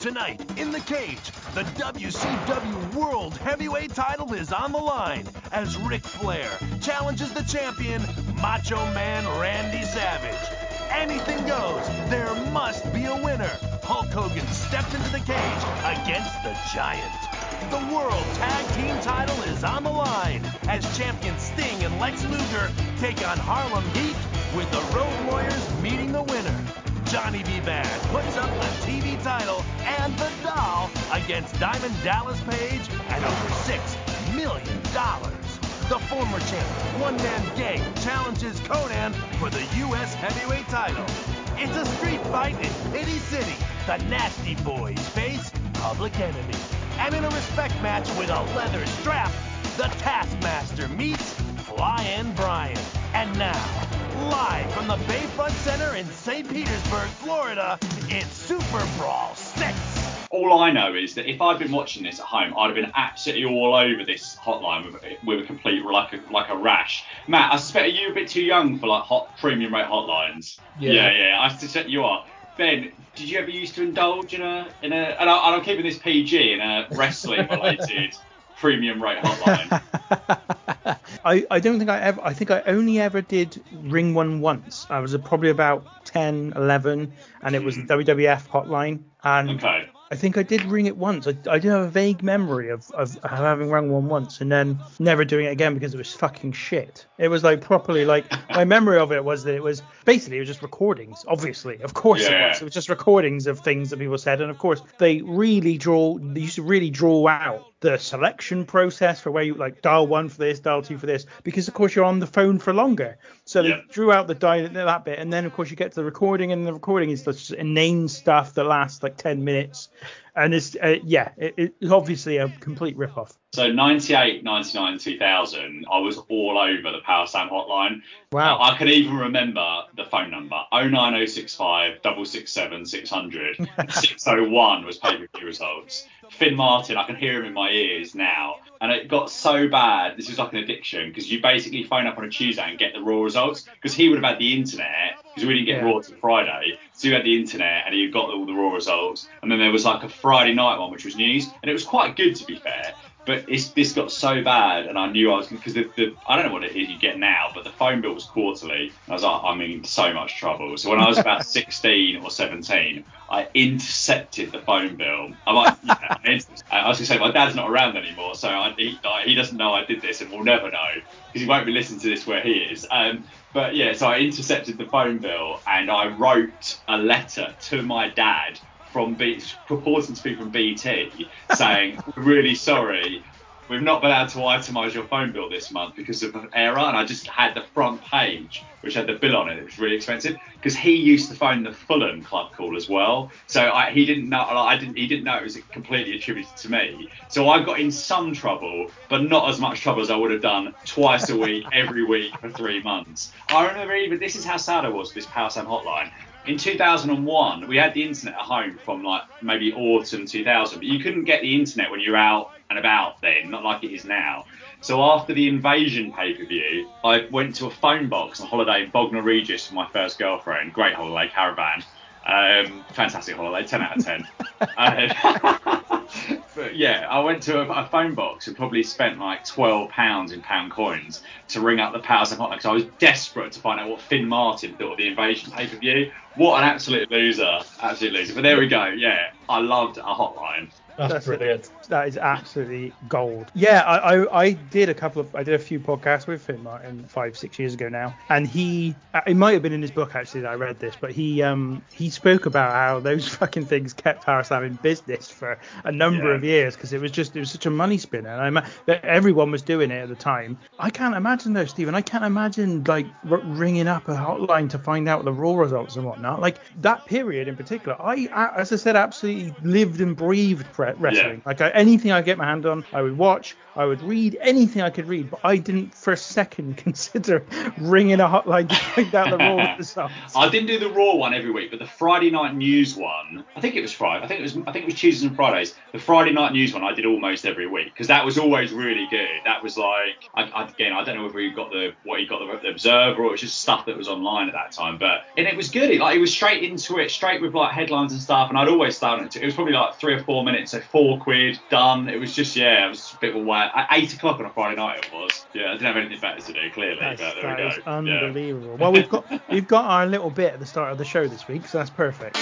Tonight, in the cage, the WCW World Heavyweight title is on the line as Ric Flair challenges the champion, Macho Man Randy Savage. Anything goes. There must be a winner. Hulk Hogan steps into the cage against the Giant. The World Tag Team title is on the line as champion Sting and Lex Luger take on Harlem Heat with the Road Warriors meeting the winner. Johnny B. Bad puts up the TV title and the doll against Diamond Dallas Page at over six million dollars. The former champ, One Man Gang, challenges Konnan for the U.S. Heavyweight title. It's a street fight in Pity City. The Nasty Boys face Public Enemy. And in a respect match with a leather strap, the Taskmaster meets Flying Brian. And now, live from the Bayfront Center in St. Petersburg, Florida, it's Super Brawl 6. All I know is that if I'd been watching this at home, I'd have been absolutely all over this hotline with, with a complete like a like a rash. Matt, I suspect you're a bit too young for like hot premium rate hotlines. Yeah. yeah, yeah. I suspect you are. Ben, did you ever used to indulge in a in a and, I, and I'm keeping this PG in a wrestling related premium rate hotline? I, I don't think I ever I think I only ever did ring one once. I was probably about 10, 11 and it was the hmm. WWF hotline and Okay. I think I did ring it once. I, I do have a vague memory of, of having rung one once and then never doing it again because it was fucking shit. It was like properly like my memory of it was that it was basically it was just recordings. Obviously, of course it was. It was just recordings of things that people said, and of course they really draw. They used to really draw out the selection process for where you like dial one for this, dial two for this, because of course you're on the phone for longer. So they Yeah. drew out the dial that bit, and then of course you get to the recording, and the recording is just inane stuff that lasts like 10 minutes, and it's uh, yeah, it, it's obviously a complete rip off. So 98, 99, 2000, I was all over the Power Slam hotline. Wow. I can even remember the phone number 09065 667 600. 601 was pay per view results. Fin Martin, I can hear him in my ears now. And it got so bad, this was like an addiction, because you basically phone up on a Tuesday and get the Raw results, because he would have had the internet, because we didn't get Yeah. Raw till Friday. So he had the internet and he got all the Raw results. And then there was like a Friday night one, which was news. And it was quite good, to be fair. But it's, this got so bad, and I knew I was because the, the I don't know what it is you get now, but the phone bill was quarterly. And I was like, I'm in so much trouble. So when I was about 16 or 17, I intercepted the phone bill. I like, yeah, I was gonna say my dad's not around anymore, so I, he, like, he doesn't know I did this, and we'll never know because he won't be listening to this where he is. Um, but yeah, so I intercepted the phone bill, and I wrote a letter to my dad from B, purporting to be from BT, saying, "We're really sorry, we've not been able to itemise your phone bill this month because of an error." And I just had the front page, which had the bill on it. It was really expensive because he used to phone the Fulham club call as well. So I, he didn't know. I didn't. He didn't know it was completely attributed to me. So I got in some trouble, but not as much trouble as I would have done twice a week, every week for three months. I remember even this is how sad I was. This Power Slam hotline in 2001, we had the internet at home from like maybe autumn 2000, but you couldn't get the internet when you're out and about then, not like it is now. So after the Invasion pay per view, I went to a phone box on holiday in Bognor Regis with my first girlfriend. Great holiday, caravan. Um, fantastic holiday, 10 out of 10. Uh, but yeah, I went to a, a phone box and probably spent like £12 in pound coins to ring up the Power Slam Hotline because I was desperate to find out what Fin Martin thought of the Invasion pay per view. What an absolute loser. Absolute loser. But there we go. Yeah, I loved a hotline. That's, That's brilliant. That is absolutely gold. Yeah, I, I, I did a couple of I did a few podcasts with Fin Martin five six years ago now, and he it might have been in his book actually that I read this, but he um he spoke about how those fucking things kept Power Slam in business for a number Yeah. of years because it was just it was such a money spinner, and I ma- that everyone was doing it at the time. I can't imagine though, Stephen. I can't imagine like r- ringing up a hotline to find out the raw results and whatnot. Like that period in particular, I, as I said, absolutely lived and breathed wrestling. Like I, anything I get my hand on, I would watch, I would read anything I could read, but I didn't for a second consider ringing a hotline to find out the raw results. I didn't do the Raw one every week, but the Friday night news one, I think it was Friday. I think it was. I think it was Tuesdays and Fridays. The Friday night news one I did almost every week because that was always really good. That was like, I, I, again, I don't know whether you got the what you got the, the Observer or it was just stuff that was online at that time, but and it was good. It, like like he was straight into it, straight with like headlines and stuff, and I'd always start it. It was probably like three or four minutes, so four quid done. It was just yeah, it was a bit of a. At eight o'clock on a Friday night it was. Yeah, I didn't have anything better to do, clearly. That's, but there that we go. is Yeah. unbelievable. Well, we've got we've got our little bit at the start of the show this week, so that's perfect.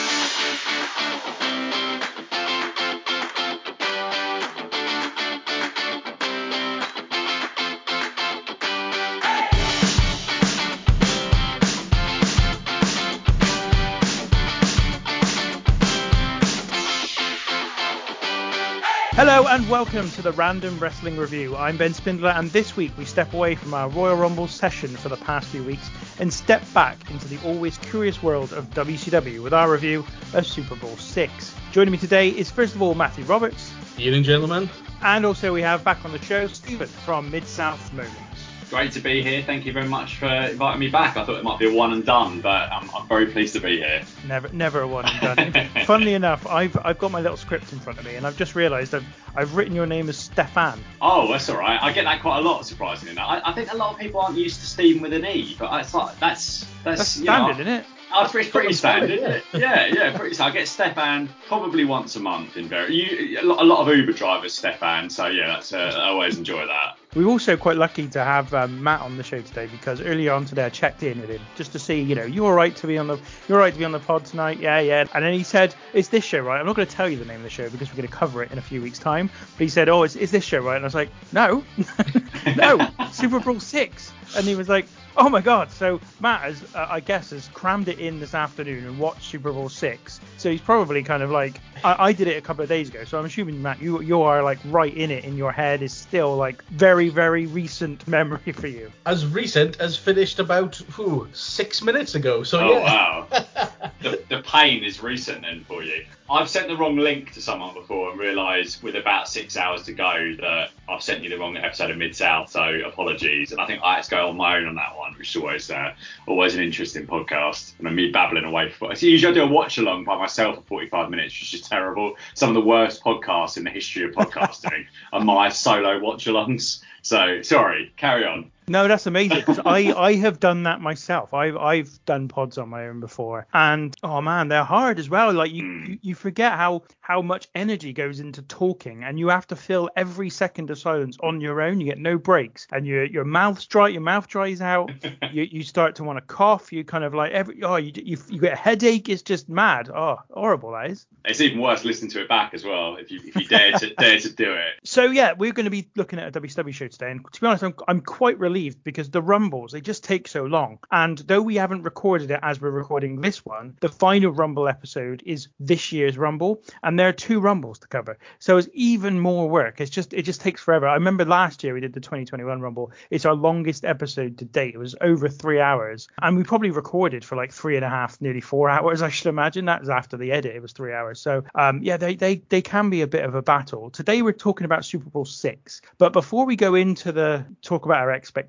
Hello and welcome to the Random Wrestling Review. I'm Ben Spindler, and this week we step away from our Royal Rumble session for the past few weeks and step back into the always curious world of WCW with our review of Super Brawl 6. Joining me today is first of all Matthew Roberts, Evening, gentlemen. and also we have back on the show Stephen from Mid South Moments. Great to be here. Thank you very much for inviting me back. I thought it might be a one and done, but I'm, I'm very pleased to be here. Never, never a one and done. Funnily enough, I've I've got my little script in front of me, and I've just realised I've I've written your name as Stefan. Oh, that's all right. I get that quite a lot, surprisingly. I, I think a lot of people aren't used to Stephen with an E, but it's like that's that's, That's you know, standard, isn't it? Oh, it's pretty, pretty standard, isn't it? Yeah, yeah, pretty standard. I get Stefan probably once a month in very. You, a lot a lot of Uber drivers, Stefan. So yeah, that's uh, I always enjoy that. We're also quite lucky to have um, Matt on the show today because earlier on today I checked in with him just to see, you know, you all right to be on the, you're all right to be on the pod tonight, yeah, yeah. And then he said, "Is this show right?" I'm not going to tell you the name of the show because we're going to cover it in a few weeks' time. But he said, "Oh, is, is this show right?" And I was like, "No, no, Super Brawl six. And he was like, "Oh my God!" So Matt has, uh, I guess, has crammed it in this afternoon and watched Super Brawl six. So he's probably kind of like, I, I did it a couple of days ago. So I'm assuming Matt, you you are like right in it in your head is still like very very recent memory for you. As recent as finished about whew, six minutes ago. So Oh yeah. wow, the, the pain is recent then for you. I've sent the wrong link to someone before and realised with about six hours to go that I've sent you the wrong episode of Mid South. So apologies. And I think I had to go on my own on that one, which is always uh, always an interesting podcast. And me babbling away for. So usually I do a watch along by myself for 45 minutes, which is terrible. Some of the worst podcasts in the history of podcasting are my solo watch alongs. So sorry, carry on. No, that's amazing because I, I have done that myself. I've I've done pods on my own before, and oh man, they're hard as well. Like you, you, you forget how how much energy goes into talking, and you have to fill every second of silence on your own. You get no breaks, and your your mouth's dry, your mouth dries out. you you start to want to cough. You kind of like every oh you you, you get a headache. It's just mad. Oh, horrible that is. It's even worse listening to it back as well if you if you dare to dare to do it. So yeah, we're going to be looking at a WCW show today, and to be honest, I'm, I'm quite relieved because the rumbles they just take so long. And though we haven't recorded it as we're recording this one, the final rumble episode is this year's rumble, and there are two rumbles to cover, so it's even more work. It's just it just takes forever. I remember last year we did the 2021 rumble. It's our longest episode to date. It was over three hours, and we probably recorded for like three and a half, nearly four hours. I should imagine that was after the edit. It was three hours. So um, yeah, they they they can be a bit of a battle. Today we're talking about Super Brawl six, but before we go into the talk about our expectations,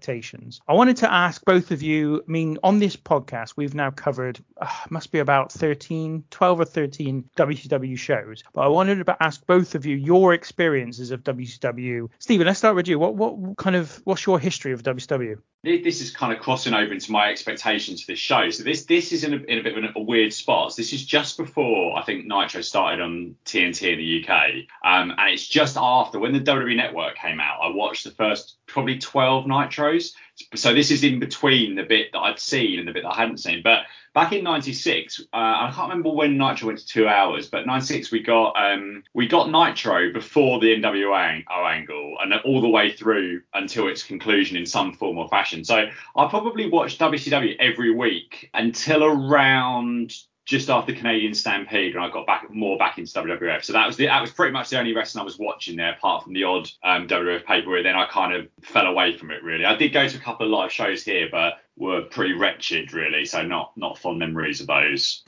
I wanted to ask both of you. I mean, on this podcast we've now covered uh, must be about 13, 12 or 13 WCW shows, but I wanted to ask both of you your experiences of WCW. Stephen, let's start with you. What what kind of what's your history of WCW? This is kind of crossing over into my expectations for this show. So this this is in a, in a bit of a, weird spot. This is just before I think Nitro started on TNT in the UK, um, and it's just after when the WWE Network came out. I watched the first probably 12 Nitros. So this is in between the bit that I'd seen and the bit that I hadn't seen. But back in '96, uh, I can't remember when Nitro went to two hours, but '96 we got um, we got Nitro before the NWO angle and all the way through until its conclusion in some form or fashion. So I probably watched WCW every week until around just after Canadian Stampede, and I got back more back into WWF. So that was the, that was pretty much the only wrestling I was watching there, apart from the odd um, WWF pay per view. Then I kind of fell away from it really. I did go to a couple of live shows here, but were pretty wretched really. So not not fond memories of those.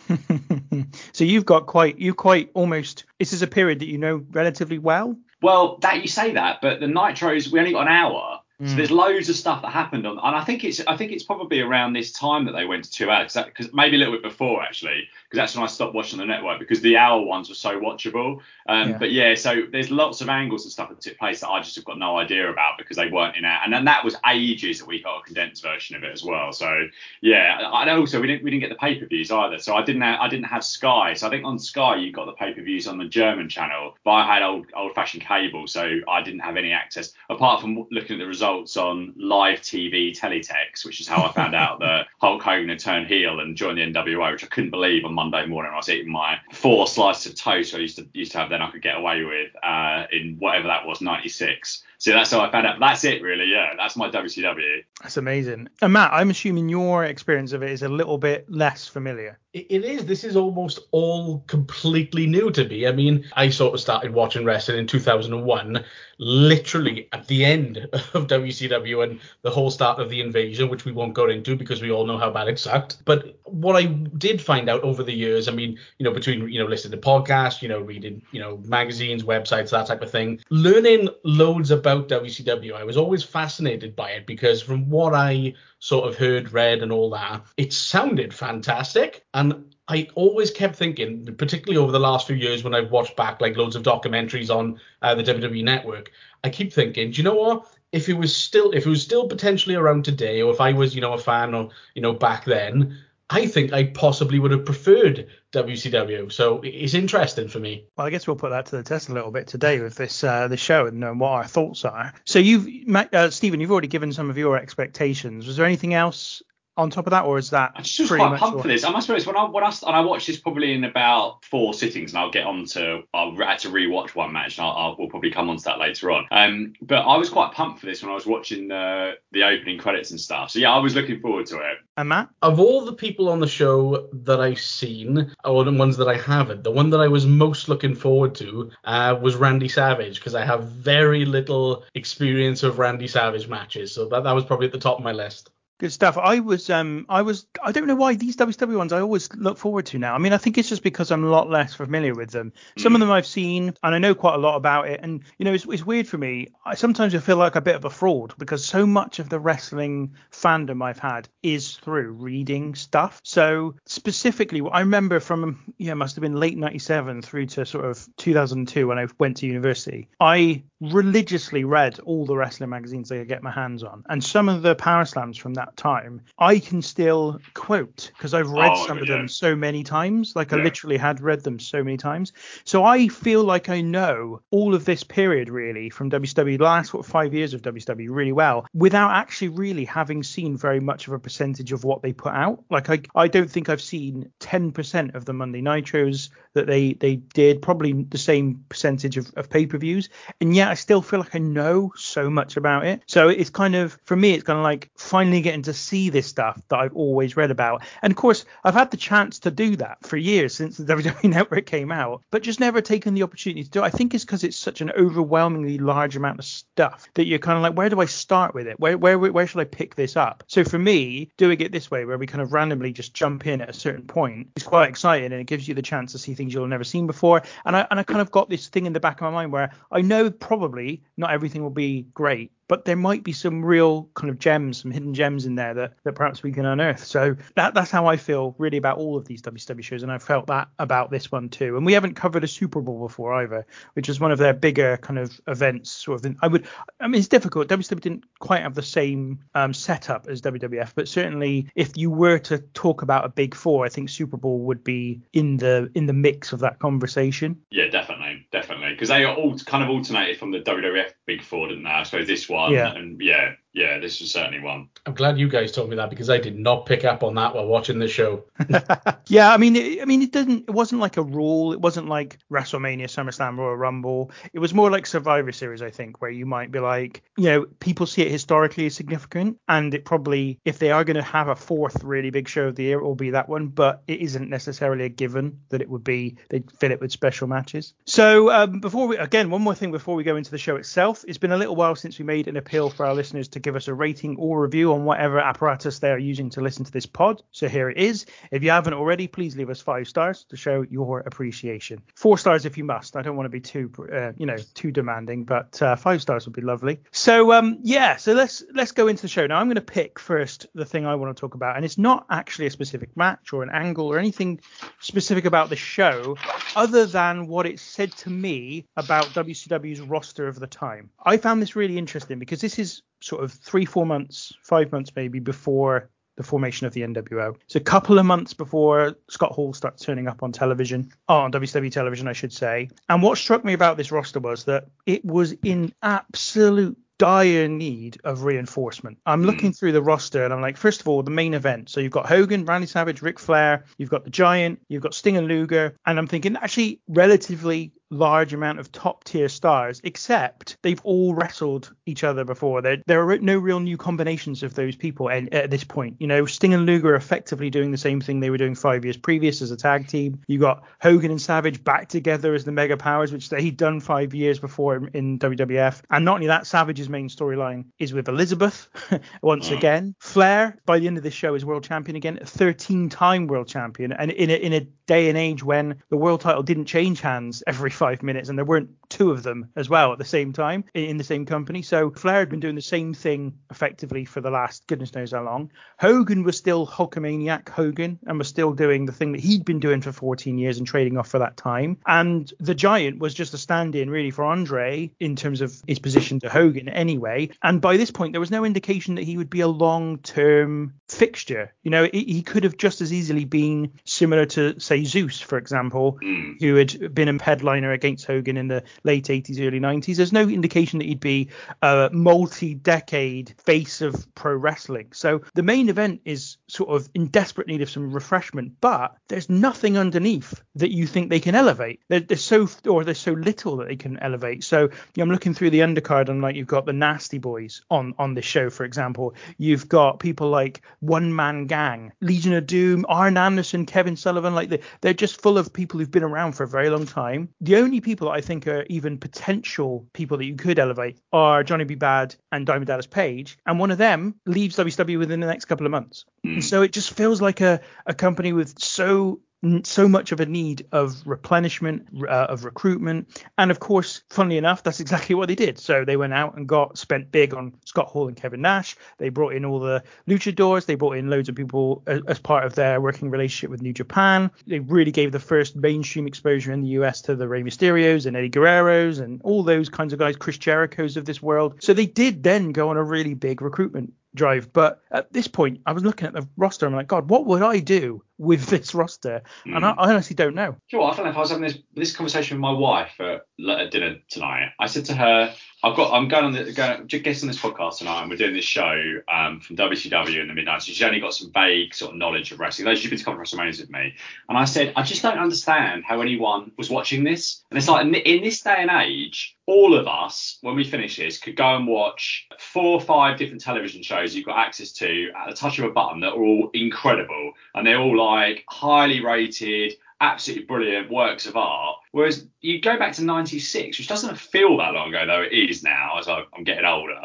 so you've got quite you quite almost this is a period that you know relatively well. Well, that you say that, but the Nitros we only got an hour. So there's loads of stuff that happened on, and I think it's I think it's probably around this time that they went to two hours, because maybe a little bit before actually, because that's when I stopped watching the network because the hour ones were so watchable. Um, Yeah. But yeah, so there's lots of angles and stuff that took place that I just have got no idea about because they weren't in our, and then that was ages that we got a condensed version of it as well. So yeah, and also we didn't we didn't get the pay per views either, so I didn't have, I didn't have Sky. So I think on Sky you got the pay per views on the German channel, but I had old old fashioned cable, so I didn't have any access apart from looking at the results on live TV teletext, which is how I found out that Hulk Hogan had turned heel and joined the NWO, which I couldn't believe on Monday morning. I was eating my four slices of toast I used to used to have then I could get away with uh, in whatever that was, 96. So that's how I found out. But that's it, really. Yeah, that's my WCW. That's amazing. And Matt, I'm assuming your experience of it is a little bit less familiar. It it is. This is almost all completely new to me. I mean, I sort of started watching wrestling in 2001, literally at the end of WCW and the whole start of the invasion, which we won't go into because we all know how bad it sucked. But what I did find out over the years, I mean, you know, between you know listening to podcasts, you know, reading, you know, magazines, websites, that type of thing, learning loads about WCW, I was always fascinated by it because from what I sort of heard, read, and all that, it sounded fantastic. And I always kept thinking, particularly over the last few years when I've watched back like loads of documentaries on uh, the WWE network, I keep thinking, do you know what? If it was still if it was still potentially around today, or if I was, you know, a fan or you know back then, I think I possibly would have preferred WCW. So it's interesting for me. Well, I guess we'll put that to the test a little bit today with this uh, the show and uh, what our thoughts are. So you've, uh, Stephen, you've already given some of your expectations. Was there anything else on top of that, or is that I'm just pretty quite much pumped all- for this. I must be honest, when I when I and I watched this probably in about four sittings, and I'll get on to I'll had to rewatch one match, and I'll, I'll we'll probably come on to that later on. Um, but I was quite pumped for this when I was watching the the opening credits and stuff. So yeah, I was looking forward to it. And Matt, Of all the people on the show that I've seen, or the ones that I haven't, the one that I was most looking forward to uh, was Randy Savage because I have very little experience of Randy Savage matches, so that that was probably at the top of my list. Good stuff. I was, um, I was, I don't know why these WCW ones I always look forward to now. I mean, I think it's just because I'm a lot less familiar with them. Some of them I've seen and I know quite a lot about it. And you know, it's, it's weird for me. I sometimes I feel like a bit of a fraud because so much of the wrestling fandom I've had is through reading stuff. So specifically, what I remember from yeah, must have been late '97 through to sort of 2002 when I went to university. I religiously read all the wrestling magazines I could get my hands on, and some of the power slams from that time I can still quote because I've read Oh, some of them so many times. Like I Yeah. literally had read them so many times. So I feel like I know all of this period really from WCW, last what five years of WCW really well, without actually really having seen very much of a percentage of what they put out. Like I, I don't think I've seen 10% of the Monday Nitros that they they did, probably the same percentage of, of pay-per-views, and yet I still feel like I know so much about it. So it's kind of for me, it's kind of like finally getting to see this stuff that I've always read about. And of course, I've had the chance to do that for years since the WWE Network came out, but just never taken the opportunity to do it. I think it's because it's such an overwhelmingly large amount of stuff that you're kind of like, where do I start with it? Where where where should I pick this up? So for me, doing it this way, where we kind of randomly just jump in at a certain point, is quite exciting and it gives you the chance to see things you'll never seen before. And I and I kind of got this thing in the back of my mind where I know probably not everything will be great, but there might be some real kind of gems, some hidden gems in there that, that perhaps we can unearth. So that that's how I feel really about all of these WCW shows, and I felt that about this one too. And we haven't covered a Super Brawl before either, which is one of their bigger kind of events. Sort of, I would, I mean, it's difficult. WCW didn't quite have the same um, setup as WWF, but certainly if you were to talk about a big four, I think Super Brawl would be in the in the mix of that conversation. Yeah, definitely, definitely, because they are all kind of alternated from the WWF Big Four, didn't they? I suppose this one, Yeah. and yeah, yeah, this was certainly one. I'm glad you guys told me that because I did not pick up on that while watching the show. yeah, I mean, it, I mean, it didn't. It wasn't like a rule. It wasn't like WrestleMania, SummerSlam, Royal Rumble. It was more like Survivor Series, I think, where you might be like, you know, people see it historically as significant, and it probably, if they are going to have a fourth really big show of the year, it will be that one. But it isn't necessarily a given that it would be. They'd fill it with special matches. So um, before we, again, one more thing before we go into the show itself, it's been a little while since we made an appeal for our listeners to give us a rating or review on whatever apparatus they are using to listen to this pod. So here it is. If you haven't already, please leave us five stars to show your appreciation. Four stars if you must. I don't want to be too, uh, you know, too demanding, but uh, five stars would be lovely. So um, yeah, so let's let's go into the show now. I'm going to pick first the thing I want to talk about, and it's not actually a specific match or an angle or anything specific about the show, other than what it said to me about WCW's roster of the time. I found this really interesting because this is sort of three, four months, five months maybe before the formation of the NWO. It's a couple of months before Scott Hall starts turning up on television, oh, on WCW television, I should say. And what struck me about this roster was that it was in absolute dire need of reinforcement. I'm looking hmm. through the roster and I'm like, first of all, the main event. So you've got Hogan, Randy Savage, Ric Flair, you've got the Giant, you've got Sting and Luger, and I'm thinking actually relatively large amount of top tier stars, except they've all wrestled each other before. There, there are no real new combinations of those people at, at this point. You know, Sting and Luger are effectively doing the same thing they were doing five years previous as a tag team. You got Hogan and Savage back together as the Mega Powers, which they'd done five years before in, in WWF. And not only that, Savage's main storyline is with Elizabeth once mm. again. Flair, by the end of this show, is world champion again, 13 time world champion. And in a, in a day and age when the world title didn't change hands every five minutes, and there weren't two of them as well at the same time in the same company. So Flair had been doing the same thing effectively for the last goodness knows how long. Hogan was still Hulkamaniac Hogan and was still doing the thing that he'd been doing for 14 years and trading off for that time. And the Giant was just a stand-in really for Andre in terms of his position to Hogan anyway. And by this point, there was no indication that he would be a long-term fixture. You know, he could have just as easily been similar to say Zeus, for example, Mm. who had been a headliner against Hogan in the late 80s, early 90s. There's no indication that he'd be a multi-decade face of pro wrestling. So the main event is sort of in desperate need of some refreshment, but there's nothing underneath that you think they can elevate. There's so or there's so little that they can elevate. So you know, I'm looking through the undercard and like you've got the Nasty Boys on on this show, for example. You've got people like One Man Gang, Legion of Doom, Arn Anderson, Kevin Sullivan. Like they, they're just full of people who've been around for a very long time. The only people I think are even potential people that you could elevate are Johnny B. Bad and Diamond Dallas Page, and one of them leaves WCW within the next couple of months. And so it just feels like a, a company with so so much of a need of replenishment, uh, of recruitment, and of course, funnily enough, that's exactly what they did. So they went out and got spent big on Scott Hall and Kevin Nash. They brought in all the luchadors. They brought in loads of people as, as part of their working relationship with New Japan. They really gave the first mainstream exposure in the US to the Rey Mysterios and Eddie Guerreros and all those kinds of guys, Chris Jericho's of this world. So they did then go on a really big recruitment drive. But at this point, I was looking at the roster. I'm like, God, what would I do with this roster? And hmm. I, I honestly don't know. Do you know what? I felt like I was having this this conversation with my wife at, at dinner tonight. I said to her, "I've got, I'm going on the going guest on this podcast tonight, and we're doing this show um, from WCW in the midnight. So she's only got some vague sort of knowledge of wrestling. Those you've been to cover WrestleManias with me, and I said, I just don't understand how anyone was watching this. And it's like in this day and age, all of us, when we finish this, could go and watch four or five different television shows you've got access to at the touch of a button that are all incredible, and they're all like highly rated." Absolutely brilliant works of art. Whereas you go back to 96, which doesn't feel that long ago, though it is now as I'm getting older.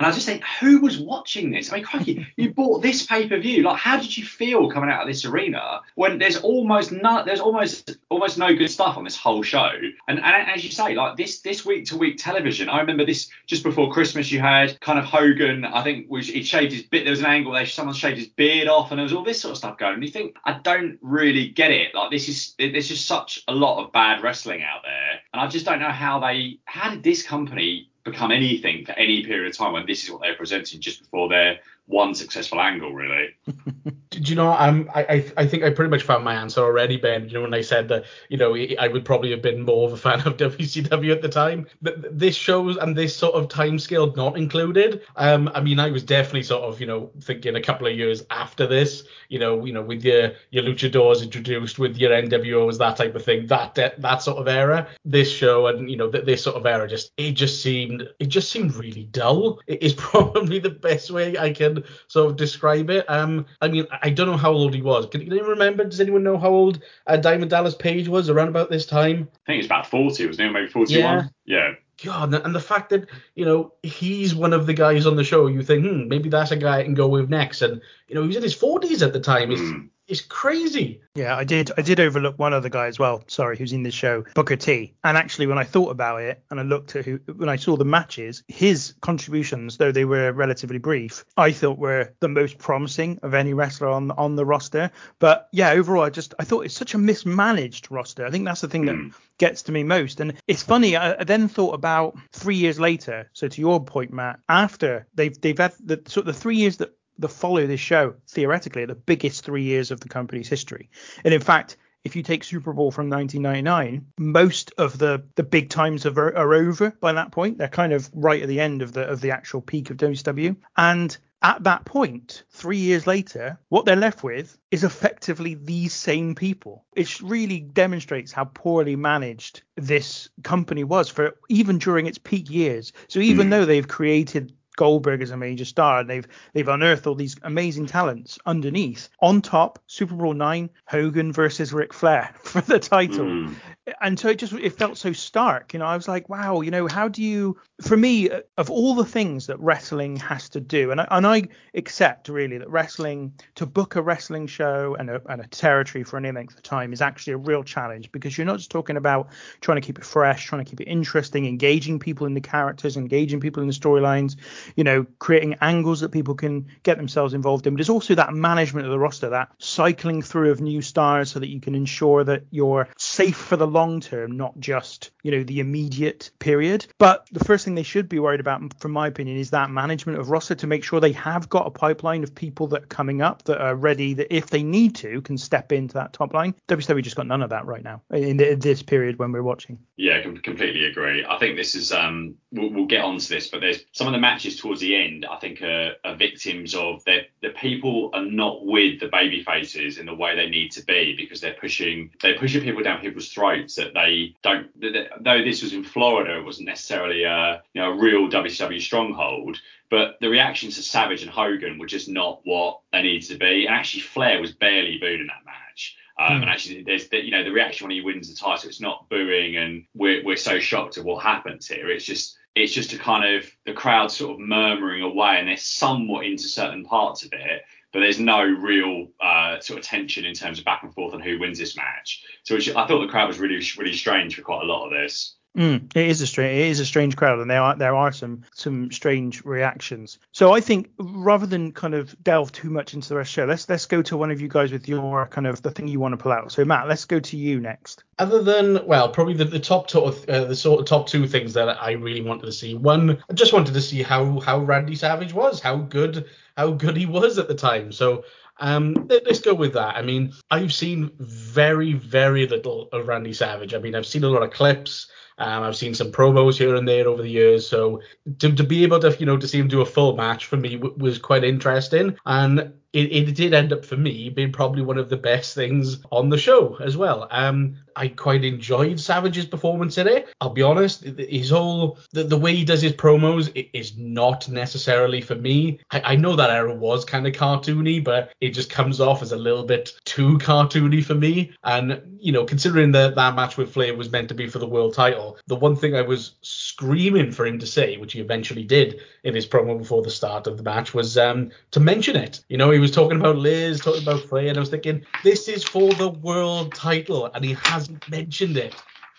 And I just think, who was watching this? I mean, crikey, you bought this pay per view. Like, how did you feel coming out of this arena when there's almost no, there's almost almost no good stuff on this whole show? And, and as you say, like this this week to week television. I remember this just before Christmas. You had kind of Hogan. I think was he shaved his bit. There was an angle there. Someone shaved his beard off, and there was all this sort of stuff going. And you think, I don't really get it. Like this is there's just such a lot of bad wrestling out there, and I just don't know how they how did this company become anything for any period of time when this is what they're presenting just before their one successful angle, really. Do you know? Um, I, I think I pretty much found my answer already, Ben. You know, when I said that, you know, I would probably have been more of a fan of WCW at the time. But this shows and this sort of time scale not included. Um, I mean, I was definitely sort of, you know, thinking a couple of years after this, you know, you know, with your your luchadors introduced, with your NWOs, that type of thing, that that sort of era. This show and you know, th- this sort of era just it just seemed it just seemed really dull. It is probably the best way I can sort of describe it. Um, I mean, I don't know how old he was. Can, can anyone remember? Does anyone know how old uh, Diamond Dallas Page was around about this time? I think it's about 40, wasn't it? Maybe 41. Yeah. yeah. God, and the fact that you know he's one of the guys on the show, you think, hmm, maybe that's a guy I can go with next. And you know, he was in his 40s at the time. Mm. It's crazy. Yeah, I did. I did overlook one other guy as well. Sorry, who's in the show, Booker T. And actually, when I thought about it and I looked at who, when I saw the matches, his contributions, though they were relatively brief, I thought were the most promising of any wrestler on on the roster. But yeah, overall, I just I thought it's such a mismanaged roster. I think that's the thing that Mm. gets to me most. And it's funny. I, I then thought about three years later. So to your point, Matt, after they've they've had the sort of the three years that that follow this show theoretically are the biggest three years of the company's history. And in fact, if you take Super Brawl from 1999, most of the the big times are, are over by that point. They're kind of right at the end of the of the actual peak of WCW. And at that point, three years later, what they're left with is effectively these same people. It really demonstrates how poorly managed this company was for even during its peak years. So even Mm. though they've created Goldberg is a major star and they've they've unearthed all these amazing talents underneath. On top, Super Brawl nine, Hogan versus Ric Flair for the title. Mm. And so it just it felt so stark, you know. I was like, wow, you know, how do you? For me, of all the things that wrestling has to do, and I, and I accept really that wrestling to book a wrestling show and a, and a territory for any length of time is actually a real challenge because you're not just talking about trying to keep it fresh, trying to keep it interesting, engaging people in the characters, engaging people in the storylines, you know, creating angles that people can get themselves involved in. But there's also that management of the roster, that cycling through of new stars so that you can ensure that you're safe for the long term, not just, you know, the immediate period. But the first thing they should be worried about, from my opinion, is that management of roster to make sure they have got a pipeline of people that are coming up that are ready that if they need to can step into that top line. WCW just got none of that right now in this period when we're watching. Yeah, completely agree. I think this is um we'll, we'll get onto this, but there's some of the matches towards the end I think are, are victims of the the people are not with the baby faces in the way they need to be because they're pushing they're pushing people down people's throats that they don't that- that- though this was in Florida it wasn't necessarily a you know a real WCW stronghold but the reactions to Savage and Hogan were just not what they needed to be and actually Flair was barely booed in that match um, Hmm. And actually, there's the, you know the reaction when he wins the title. It's not booing and we're we're so shocked at what happens here. It's just it's just a kind of the crowd sort of murmuring away, and they're somewhat into certain parts of it, but there's no real uh, sort of tension in terms of back and forth on who wins this match. So it's, I thought the crowd was really really strange for quite a lot of this. Mm, it is a strange, it is a strange crowd, and there are there are some some strange reactions. So I think rather than kind of delve too much into the rest of the show, let's let's go to one of you guys with your kind of the thing you want to pull out. So Matt, let's go to you next. Other than well, probably the, the top of uh, the sort of top two things that I really wanted to see. One, I just wanted to see how how Randy Savage was, how good how good he was at the time. So um, let's go with that. I mean, I've seen very very little of Randy Savage. I mean, I've seen a lot of clips. Um, I've seen some promos here and there over the years, so to, to be able to you know to see him do a full match for me w- was quite interesting, and it, it did end up for me being probably one of the best things on the show as well. Um, I quite enjoyed Savage's performance in it. I'll be honest, his whole the, the way he does his promos is not necessarily for me. I, I know that era was kind of cartoony, but it just comes off as a little bit too cartoony for me. And you know, considering that that match with Flair was meant to be for the world title, the one thing I was screaming for him to say, which he eventually did in his promo before the start of the match, was um, to mention it. You know, he was talking about Liz, talking about Flair, and I was thinking, this is for the world title, and he hasn't mentioned it.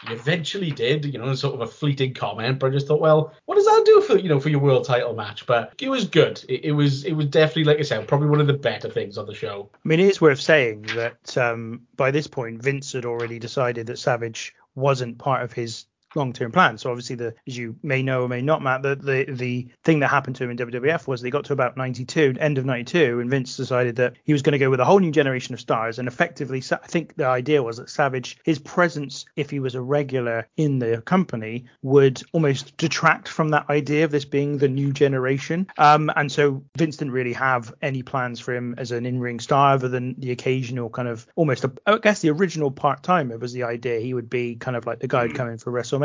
He eventually did, you know, in sort of a fleeting comment, but I just thought, well, what does that do for you know for your world title match? But it was good. It, it was it was definitely, like I said, probably one of the better things on the show. I mean, it is worth saying that um, by this point, Vince had already decided that Savage wasn't part of his long-term plan. So obviously, the as you may know or may not, Matt, the the, the thing that happened to him in WWF was they got to about 92, end of 92, and Vince decided that he was going to go with a whole new generation of stars. And effectively, I think the idea was that Savage, his presence, if he was a regular in the company, would almost detract from that idea of this being the new generation. Um, and so Vince didn't really have any plans for him as an in-ring star other than the occasional kind of almost, a, I guess the original part-timer was the idea he would be kind of like the guy who'd come in for WrestleMania.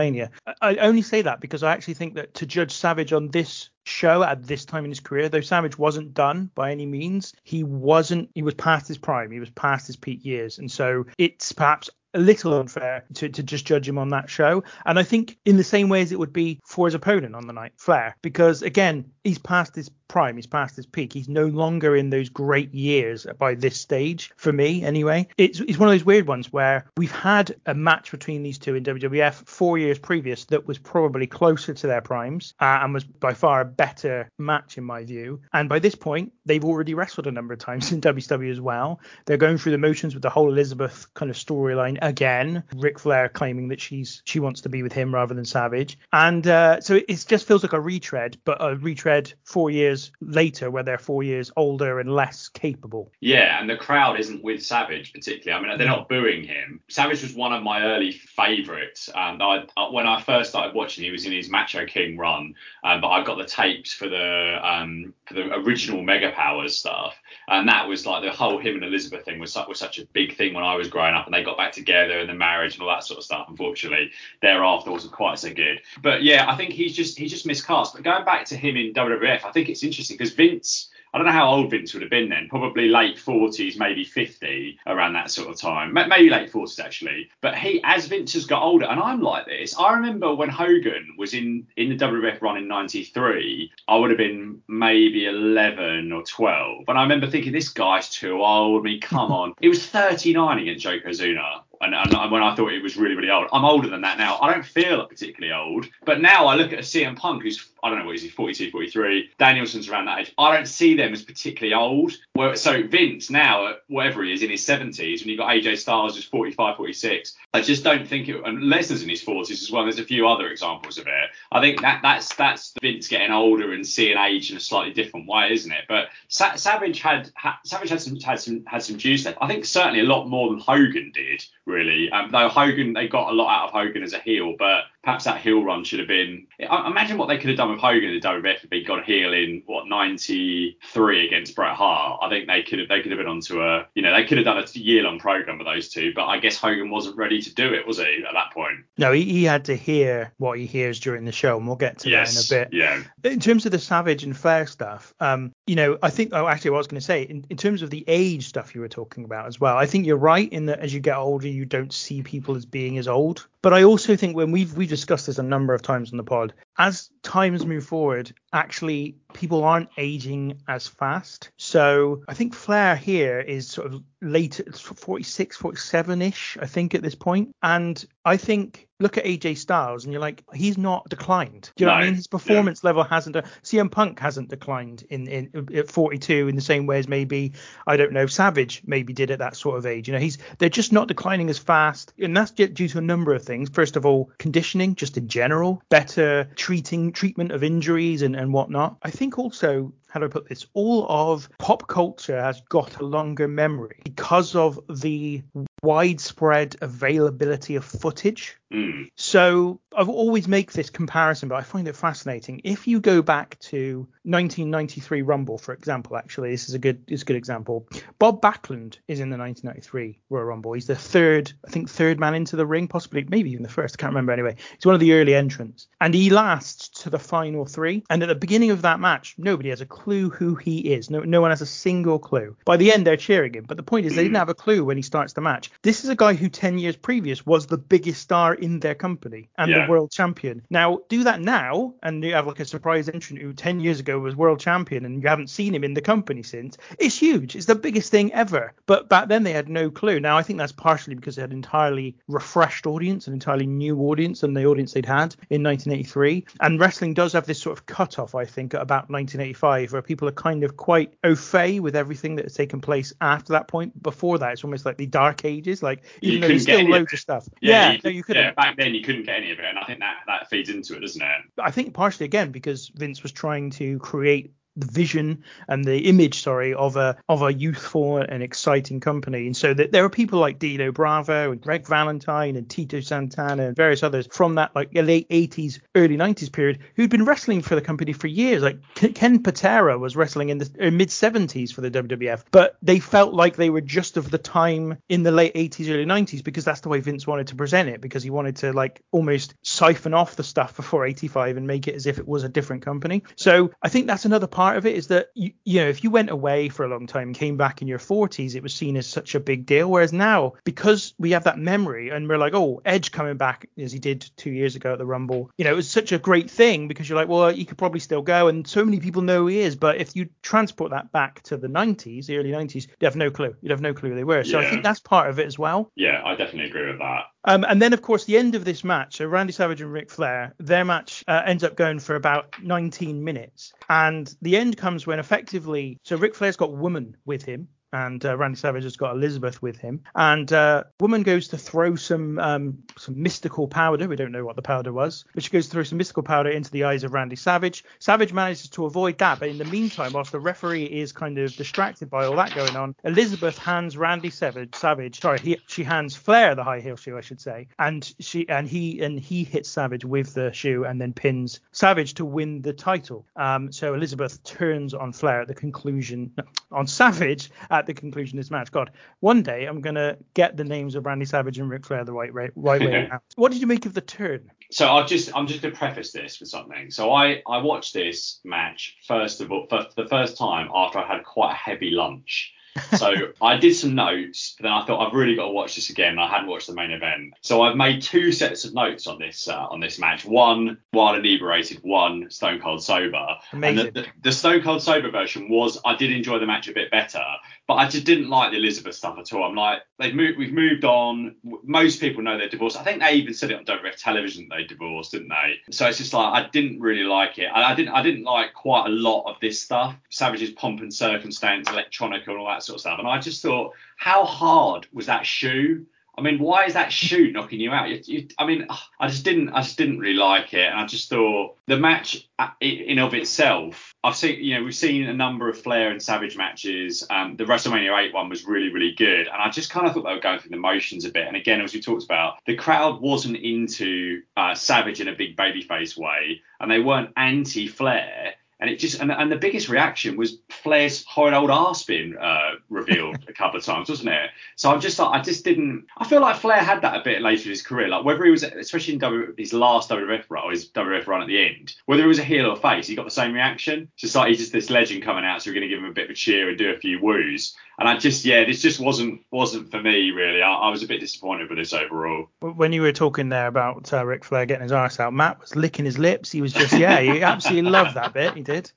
I, I only say that because I actually think that to judge Savage on this show at this time in his career, though Savage wasn't done by any means, he wasn't, he was past his prime, he was past his peak years. And so it's perhaps a little unfair to, to just judge him on that show. And I think in the same way as it would be for his opponent on the night, Flair, because again, he's past his prime, he's past his peak. He's no longer in those great years by this stage, for me anyway. It's, it's one of those weird ones where we've had a match between these two in WWF four years previous that was probably closer to their primes uh, and was by far a better match in my view. And by this point, they've already wrestled a number of times in WCW as well. They're going through the motions with the whole Elizabeth kind of storyline again. Ric Flair claiming that she's she wants to be with him rather than Savage, and uh, so it just feels like a retread, but a retread four years later, where they're four years older and less capable. Yeah, and the crowd isn't with Savage particularly. I mean, they're not booing him. Savage was one of my early favourites, and I, when I first started watching, he was in his Macho King run, um, but I got the tapes for the um, for the original Mega Powers stuff, and that was like the whole him and Elizabeth thing was was such a big thing when I was growing up, and they got back together and the marriage and all that sort of stuff. Unfortunately, thereafter wasn't quite so good. But yeah, I think he's just he's just miscast. But going back to him in WWF, I think it's interesting because Vince I don't know how old Vince would have been then. Probably late 40s, maybe 50 around that sort of time. Maybe late 40s actually. But he, as Vince has got older, and I'm like this. I remember when Hogan was in in the WWF run in '93. I would have been maybe 11 or 12, and I remember thinking this guy's too old. I mean, come on. He was 39 against Yokozuna and, and, when I thought it was really, really old. I'm older than that now. I don't feel particularly old, but now I look at a CM Punk who's I don't know what is he 42, 43. Danielson's around that age. I don't see them as particularly old. So Vince now, whatever he is in his 70s, when you've got AJ Styles who's 45, 46, I just don't think it. And Lesnar's in his 40s as well. There's a few other examples of it. I think that that's that's Vince getting older and seeing age in a slightly different way, isn't it? But Sa- Savage had ha- Savage had some had some had some juice there. I think certainly a lot more than Hogan did really. Um, though Hogan, they got a lot out of Hogan as a heel, but perhaps that heel run should have been. I, imagine what they could have done with Hogan in the WWF if he'd gone heel in what 93 against Bret Hart. I think they could have they could have been onto a you know they could have done a year long program with those two, but I guess Hogan wasn't ready to do it, was he at that point? No, he, he had to hear what he hears during the show, and we'll get to yes, that in a bit. Yeah. In terms of the Savage and Flair stuff, um, you know, I think. Oh, actually, what I was going to say in, in terms of the age stuff you were talking about as well, I think you're right in that as you get older, you don't see people as being as old. But I also think when we've we've discussed this a number of times on the pod, as times move forward, actually people aren't aging as fast. So I think Flair here is sort of late 46, 47 ish, I think at this point. And I think look at AJ Styles and you're like, he's not declined. Do you know what I mean? His performance yeah. level hasn't. Uh, CM Punk hasn't declined in, in uh, at 42 in the same way as maybe I don't know Savage maybe did at that sort of age. You know, he's they're just not declining as fast, and that's due to a number of things. First of all, conditioning, just in general, better treating treatment of injuries and and whatnot. I think also how do I put this? All of pop culture has got a longer memory because of the widespread availability of footage. Mm. So I've always make this comparison, but I find it fascinating. If you go back to 1993 Rumble, for example, actually, this is a good is a good example. Bob Backlund is in the 1993 Royal Rumble. He's the third, I think, third man into the ring, possibly maybe even the first. I can't remember anyway. He's one of the early entrants, and he lasts to the final three. And at the beginning of that match, nobody has a clue who he is. No, no one has a single clue. By the end, they're cheering him, but the point is they didn't have a clue when he starts the match. This is a guy who 10 years previous was the biggest star in their company and yeah. the world champion. Now, do that now, and you have like a surprise entrant who 10 years ago was world champion and you haven't seen him in the company since. It's huge. It's the biggest thing ever. But back then they had no clue. Now, I think that's partially because they had an entirely refreshed audience, an entirely new audience than the audience they'd had in 1983. And wrestling does have this sort of cutoff, I think, at about 1985, where people are kind of quite au fait with everything that has taken place after that point. Before that, it's almost like the dark ages. Like even you though there's still loads of, stuff. Yeah, yeah you, no, you couldn't. Yeah, back then you couldn't get any of it, and I think that that feeds into it, doesn't it? I think partially again because Vince was trying to create the vision and the image, sorry, of a of a youthful and exciting company. And so that there are people like Dino Bravo and Greg Valentine and Tito Santana and various others from that like late 80s, early 90s period who'd been wrestling for the company for years. Like Ken Patera was wrestling in the uh, mid 70s for the WWF, but they felt like they were just of the time in the late 80s, early 90s because that's the way Vince wanted to present it because he wanted to like almost siphon off the stuff before 85 and make it as if it was a different company. So I think that's another part part of it is that you, you know if you went away for a long time and came back in your 40s, it was seen as such a big deal. Whereas now, because we have that memory and we're like, oh, Edge coming back as he did two years ago at the Rumble, you know, it was such a great thing because you're like, well, he could probably still go, and so many people know who he is. But if you transport that back to the 90s, the early 90s, you'd have no clue. You'd have no clue who they were. So I think that's part of it as well. Yeah, I definitely agree with that. Um, and then, of course, the end of this match, so Randy Savage and Ric Flair, their match uh, ends up going for about 19 minutes. And the end comes when effectively, so Ric Flair's got Woman with him. And uh, Randy Savage has got Elizabeth with him, and uh, Woman goes to throw some um, some mystical powder. We don't know what the powder was, but she goes to throw some mystical powder into the eyes of Randy Savage. Savage manages to avoid that, but in the meantime, whilst the referee is kind of distracted by all that going on, Elizabeth hands Randy Savage, Savage, sorry, he, she hands Flair the high heel shoe, I should say, and she and he and he hits Savage with the shoe and then pins Savage to win the title. Um, so Elizabeth turns on Flair at the conclusion, on Savage at the conclusion of this match. God, one day I'm gonna get the names of Randy Savage and Ric Flair the right, right, right way out. What did you make of the turn? So I'll just I'm just gonna preface this with something. So I I watched this match first of all for the first time after I had quite a heavy lunch. So I did some notes, but then I thought I've really got to watch this again. I hadn't watched the main event, so I've made two sets of notes on this uh, on this match. One while inebriated, one Stone Cold sober. Amazing. And the, the, the Stone Cold sober version was I did enjoy the match a bit better, but I just didn't like the Elizabeth stuff at all. I'm like they've moved, we've moved on. Most people know they're divorced. I think they even said it on WF television that they divorced, didn't they? So it's just like I didn't really like it. I, I didn't I didn't like quite a lot of this stuff. Savage's pomp and circumstance, electronica, and all that sort of stuff. And I just thought, how hard was that shoe? I mean, why is that shoe knocking you out? You, you, I mean, I just didn't, I just didn't really like it, and I just thought the match uh, in of itself. I've seen, you know, we've seen a number of Flair and Savage matches. Um, the WrestleMania 8 one was really, really good, and I just kind of thought they were going through the motions a bit. And again, as we talked about, the crowd wasn't into uh, Savage in a big babyface way, and they weren't anti-Flair. And it just and, and the biggest reaction was Flair's horrid old arse being uh, revealed a couple of times, wasn't it? So I'm just like I just didn't. I feel like Flair had that a bit later in his career, like whether he was especially in w, his last WWF run or his WWF run at the end, whether he was a heel or a face, he got the same reaction. Just like he's just this legend coming out, so we're going to give him a bit of a cheer and do a few woos. And I just yeah, this just wasn't wasn't for me really. I, I was a bit disappointed with this overall. When you were talking there about uh, Ric Flair getting his arse out, Matt was licking his lips. He was just yeah, he absolutely loved that bit. He did.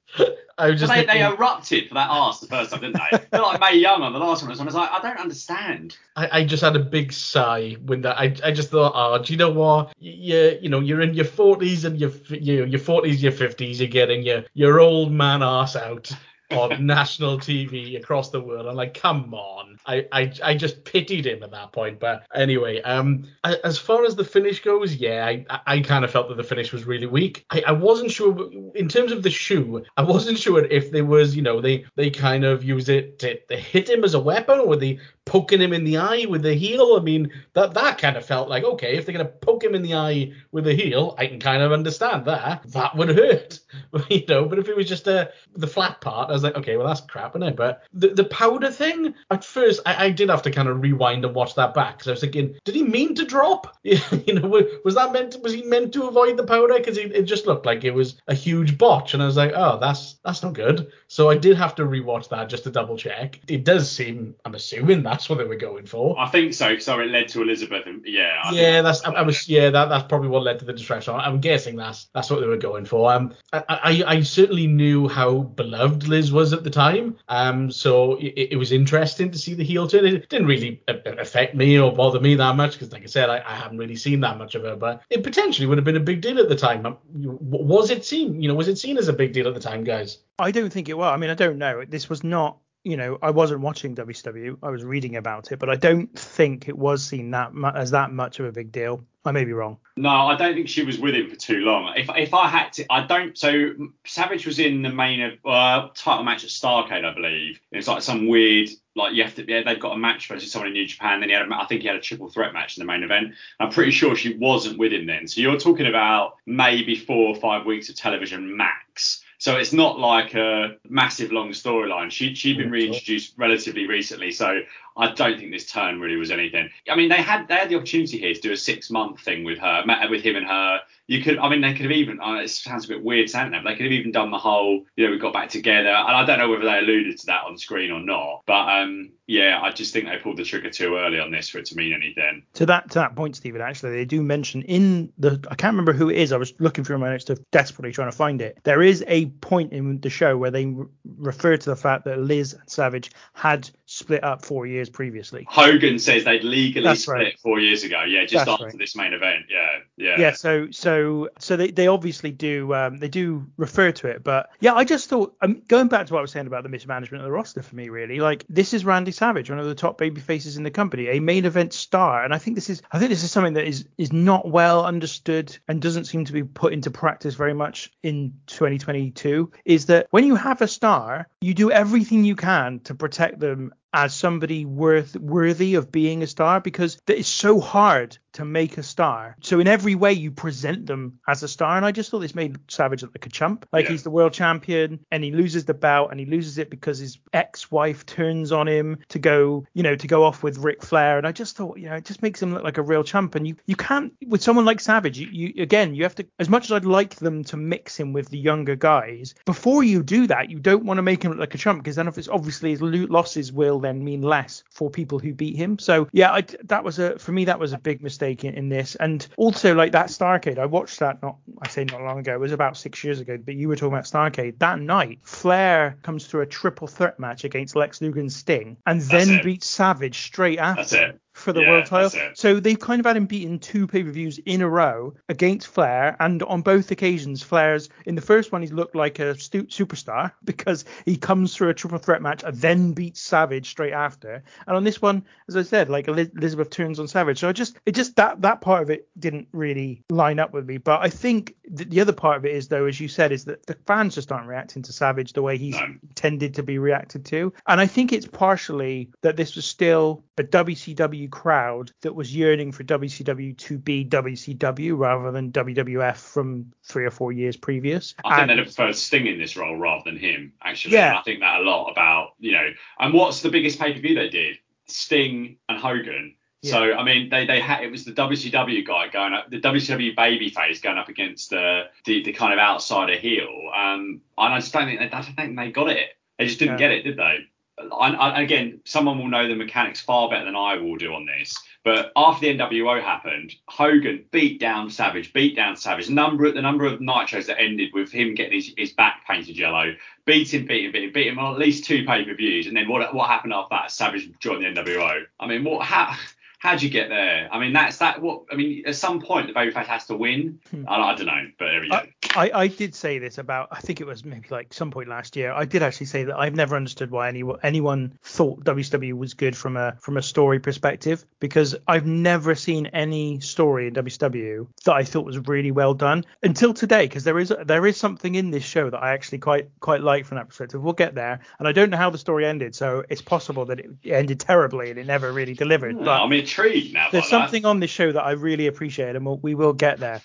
I was just they, they erupted for that arse the first time, didn't they? They're like Mae Young on the last one. I was like, I don't understand. I, I just had a big sigh when that. I, I just thought, oh, do you know what? You, you know, you're in your 40s and your you your 40s, your 50s, you're getting your your old man ass out on national TV across the world. I'm like, come on. I, I I just pitied him at that point. But anyway, um, as far as the finish goes, yeah, I I- kind of felt that the finish was really weak. I, I wasn't sure in terms of the shoe. I wasn't sure if there was, you know, they they kind of use it to, to hit him as a weapon, or they poking him in the eye with the heel? I mean, that that kind of felt like okay, if they're gonna poke him in the eye with a heel, I can kind of understand that. That would hurt, you know. But if it was just a the flat part, I was like, okay, well that's crap, isn't it? But the the powder thing, at first, I, I did have to kind of rewind and watch that back because I was thinking, did he mean to drop? you know, was that meant? To, was he meant to avoid the powder? Because it, just looked like it was a huge botch, and I was like, oh, that's that's not good. So I did have to rewatch that just to double check. It does seem, I'm assuming that's what they were going for. I think so. So it led to Elizabeth, and yeah. I think Yeah, that's I, I was yeah that that's probably what led to the distraction. I'm guessing that's that's what they were going for. Um, I I, I certainly knew how beloved Liz was at the time. Um, so it, it was interesting to see the heel turn. It didn't really a- a- affect me or bother me that much because, like I said, I, I haven't really seen that much of her. But it potentially would have been a big deal at the time. Um, Was it seen? You know, was it seen as a big deal at the time, guys? I don't think it was. I mean, I don't know. This was not, you know, I wasn't watching WCW. I was reading about it, but I don't think it was seen that mu- as that much of a big deal. I may be wrong. No, I don't think she was with him for too long. If if I had to, I don't. So Savage was in the main uh, title match at Starcade, I believe. It's like some weird, like you have to. Yeah, they've got a match versus someone in New Japan. Then he had, a, I think he had a triple threat match in the main event. I'm pretty sure she wasn't with him then. So you're talking about maybe four or five weeks of television max. So it's not like a massive long storyline. She she'd been reintroduced relatively recently, so I don't think this turn really was anything. I mean, they had they had the opportunity here to do a six month thing with her, with him and her, you could. I mean, they could have even. It sounds a bit weird saying that, but they could have even done the whole. You know, we got back together, and I don't know whether they alluded to that on screen or not. But um, yeah, I just think they pulled the trigger too early on this for it to mean anything. To that to that point, Stephen, actually, they do mention in the I can't remember who it is. I was looking through my notes to desperately trying to find it. There is a point in the show where they re- refer to the fact that Liz and Savage had split up four years previously. Hogan says they'd legally That's split right. four years ago. Yeah, just That's after right. this main event. Yeah, yeah. Yeah, so so so they, they obviously do um, they do refer to it, but yeah, I just thought um, going back to what I was saying about the mismanagement of the roster for me, really, like this is Randy Savage, one of the top baby faces in the company, a main event star, and I think this is I think this is something that is is not well understood and doesn't seem to be put into practice very much in 2022. Is that when you have a star, you do everything you can to protect them as somebody worth worthy of being a star because it's so hard to make a star. So in every way you present them as a star, and I just thought this made Savage look like a chump. Like Yeah. he's the world champion and he loses the bout and he loses it because his ex-wife turns on him to go, you know, to go off with Ric Flair. And I just thought, you know, it just makes him look like a real chump. And you you can't with someone like Savage, you, you again you have to as much as I'd like them to mix him with the younger guys, before you do that, you don't want to make him look like a chump because then if it's obviously his lo- losses will then mean less for people who beat him. So yeah, I, that was a for me that was a big mistake in, in this. And also like that Starcade, I watched that not I say not long ago, it was about six years ago, but you were talking about Starcade. That night, Flair comes through a triple threat match against Lex Luger and Sting, and That's then it. beats Savage straight after. For the Yeah, world title. So they've kind of had him beaten two pay per views in a row against Flair, and on both occasions, Flair's in the first one he's looked like a stu- superstar because he comes through a triple threat match and then beats Savage straight after, and on this one, as I said, like Elizabeth turns on Savage. So I just it just that that part of it didn't really line up with me. But I think the, the other part of it is though, as you said, is that the fans just aren't reacting to Savage the way he's No. intended to be reacted to. And I think it's partially that this was still a WCW crowd that was yearning for WCW to be WCW rather than WWF from three or four years previous. I think And- they'd have preferred Sting in this role rather than him, actually. Yeah. I think that a lot about, you know, and what's the biggest pay per view they did? Sting and Hogan. So I mean, they they had it was the WCW guy going up, the WCW babyface going up against the the, the kind of outsider heel. Um, and I just don't think they, I don't think they got it. They just didn't Yeah. get it, did they? I, I, again, someone will know the mechanics far better than I will do on this. But after the NWO happened, Hogan beat down Savage, beat down Savage. Number the number of nitros that ended with him getting his, his back painted yellow, beat him, beat him, beat him, beat him on at least two pay per views. And then what what happened after that? Savage joined the NWO. I mean, what how how'd you get there? I mean, that's that. What I mean, at some point the babyface has to win. I, I don't know, but there we go. I, I, I did say this about I think it was maybe like some point last year. I did actually say that I've never understood why any, anyone thought WCW was good from a from a story perspective because I've never seen any story in WCW that I thought was really well done until today because there is there is something in this show that I actually quite quite like from that perspective. We'll get there, and I don't know how the story ended, so it's possible that it ended terribly and it never really delivered. Hmm, but I'm intrigued now. there's by that. something on this show that I really appreciate, and we'll, we will get there.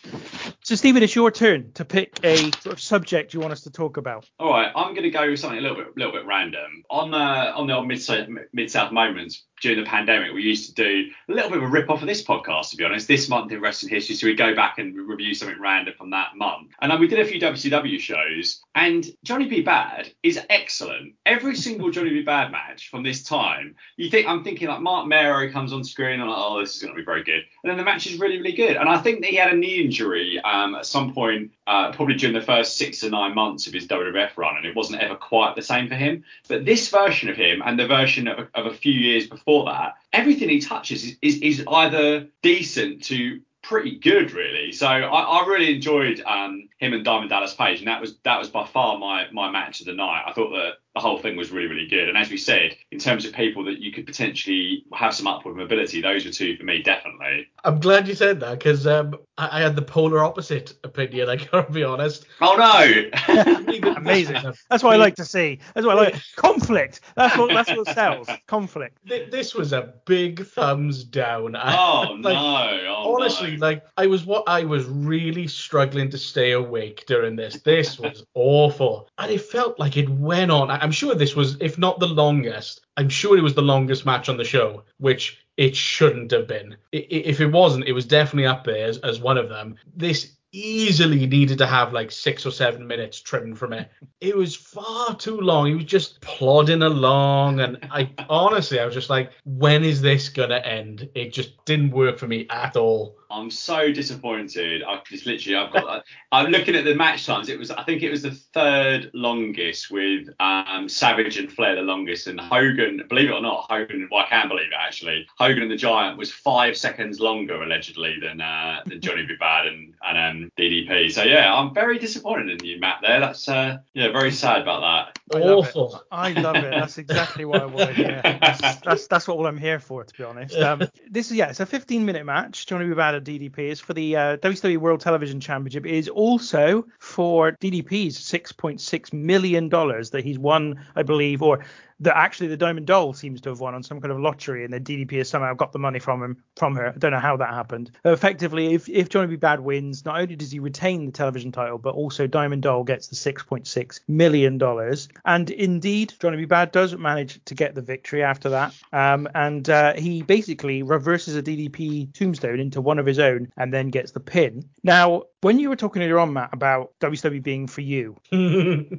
So, Stephen, it's your turn to pick a sort of subject you want us to talk about. All right, I'm going to go with something a little bit, little bit random. On uh, on the old mid south moments during the pandemic, we used to do a little bit of a rip off of this podcast, to be honest. This month in wrestling history, so we go back and review something random from that month. And then we did a few WCW shows, and Johnny B. Bad is excellent. Every single Johnny B. Bad match from this time, you think I'm thinking like Mark Mero comes on screen, I'm like, oh, this is going to be very good. And then the match is really, really good. And I think that he had a knee injury um, at some point, uh, probably during the first six to nine months of his WWF run, and it wasn't ever quite the same for him. But this version of him and the version of, of a few years before that, everything he touches is, is, is either decent to pretty good really so I, I really enjoyed um, him and Diamond Dallas Page and that was that was by far my my match of the night I thought that the whole thing was really really good and as we said in terms of people that you could potentially have some upward mobility those were two for me definitely I'm glad you said that because um, I, I had the polar opposite opinion. I gotta be honest. oh no Amazing. That's what I like to see. That's what I like. Conflict. That's what that's what sells. Conflict. This was a big thumbs down. oh no oh, honestly, no. like I was what I was really struggling to stay awake during this. This was awful, and it felt like it went on. I- I'm sure this was, if not the longest, I'm sure it was the longest match on the show, which it shouldn't have been. If it wasn't, it was definitely up there as, as one of them. This easily needed to have like six or seven minutes trimmed from it. It was far too long. He was just plodding along, and I honestly, I was just like, when is this gonna end? It just didn't work for me at all. I'm so disappointed. I just literally, I've got. I'm looking at the match times. It was, I think it was the third longest with um, Savage and Flair the longest, and Hogan. Believe it or not, Hogan. Well, I can't believe it actually. Hogan and the Giant was five seconds longer allegedly than uh, than Johnny B. Bad and and um, DDP. So yeah, I'm very disappointed in you, Matt. There, that's uh, yeah, very sad about that. I love Awful. it. I love it. That's exactly what I want to hear. That's, that's that's what I'm here for, to be honest. Um, this is yeah, it's a 15 minute match. Johnny B. Bad at DDP is for the uh, WWE World Television Championship. Is also for DDP's 6.6 million dollars that he's won, I believe, or that actually the Diamond Doll seems to have won on some kind of lottery, and the DDP has somehow got the money from him from her. I don't know how that happened. Effectively, if if Johnny B. Bad wins, not only does he retain the television title, but also Diamond Doll gets the 6.6 million dollars. And indeed, Johnny B. Bad does manage to get the victory after that. Um, and uh, he basically reverses a DDP tombstone into one of his own, and then gets the pin. Now, when you were talking earlier on, Matt, about WWE being for you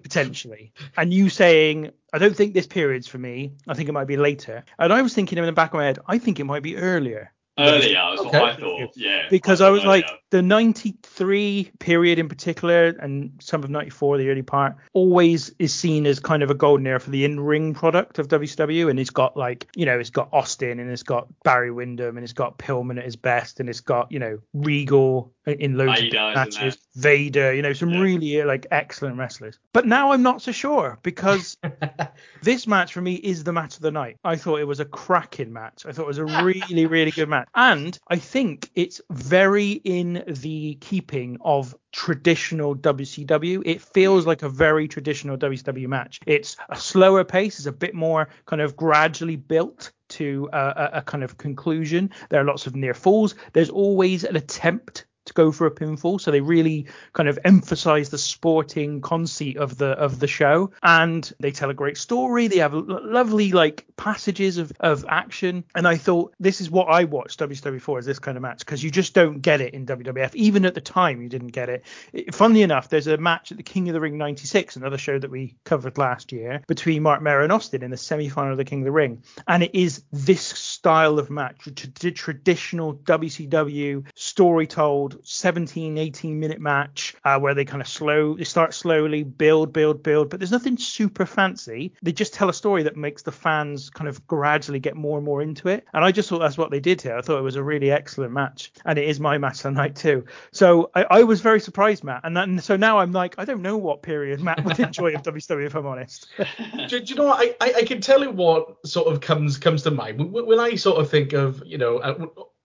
potentially, and you saying I don't think this period's for me. I think it might be later. And I was thinking in the back of my head, I think it might be earlier. Earlier, that's Okay. what I thought. Yeah. Because I I thought was like, earlier. The 93 period in particular, and some of 94, the early part, always is seen as kind of a golden era for the in ring product of WCW. And it's got like, you know, it's got Austin and it's got Barry Windham and it's got Pillman at his best and it's got, you know, Regal in loads of matches, Vader, you know, some Yeah. really uh, like excellent wrestlers. But now I'm not so sure because this match for me is the match of the night. I thought it was a cracking match. I thought it was a really, really good match. And I think it's very in the keeping of traditional WCW. It feels like a very traditional WCW match. It's a slower pace, it's a bit more kind of gradually built to a, a, kind of conclusion. There are lots of near falls. There's always an attempt to go for a pinfall. So they really kind of emphasize the sporting conceit of the of the show. And they tell a great story. They have lovely like passages of of action. And i thought this is what i watched wcw for is this kind of match because you just don't get it in wwf even at the time you didn't get it. it funnily enough there's a match at the king of the ring 96 another show that we covered last year between mark Mero and austin in the semi-final of the king of the ring. And it is this style of match tr- traditional wcw story told 17 18 minute match uh, where they kind of slow they start slowly build build build but there's nothing super fancy. They just tell a story that makes the fans kind of gradually get more and more into it. And i just thought that's what they did here. I thought it was a really excellent match and it is my match of the night too. So i, I was very surprised matt and, then, so now i'm like i don't know what period matt would enjoy of wcw if i'm honest. Do, do you know what? I, I, I can tell you what sort of comes comes to mind. When, when I sort of think of you know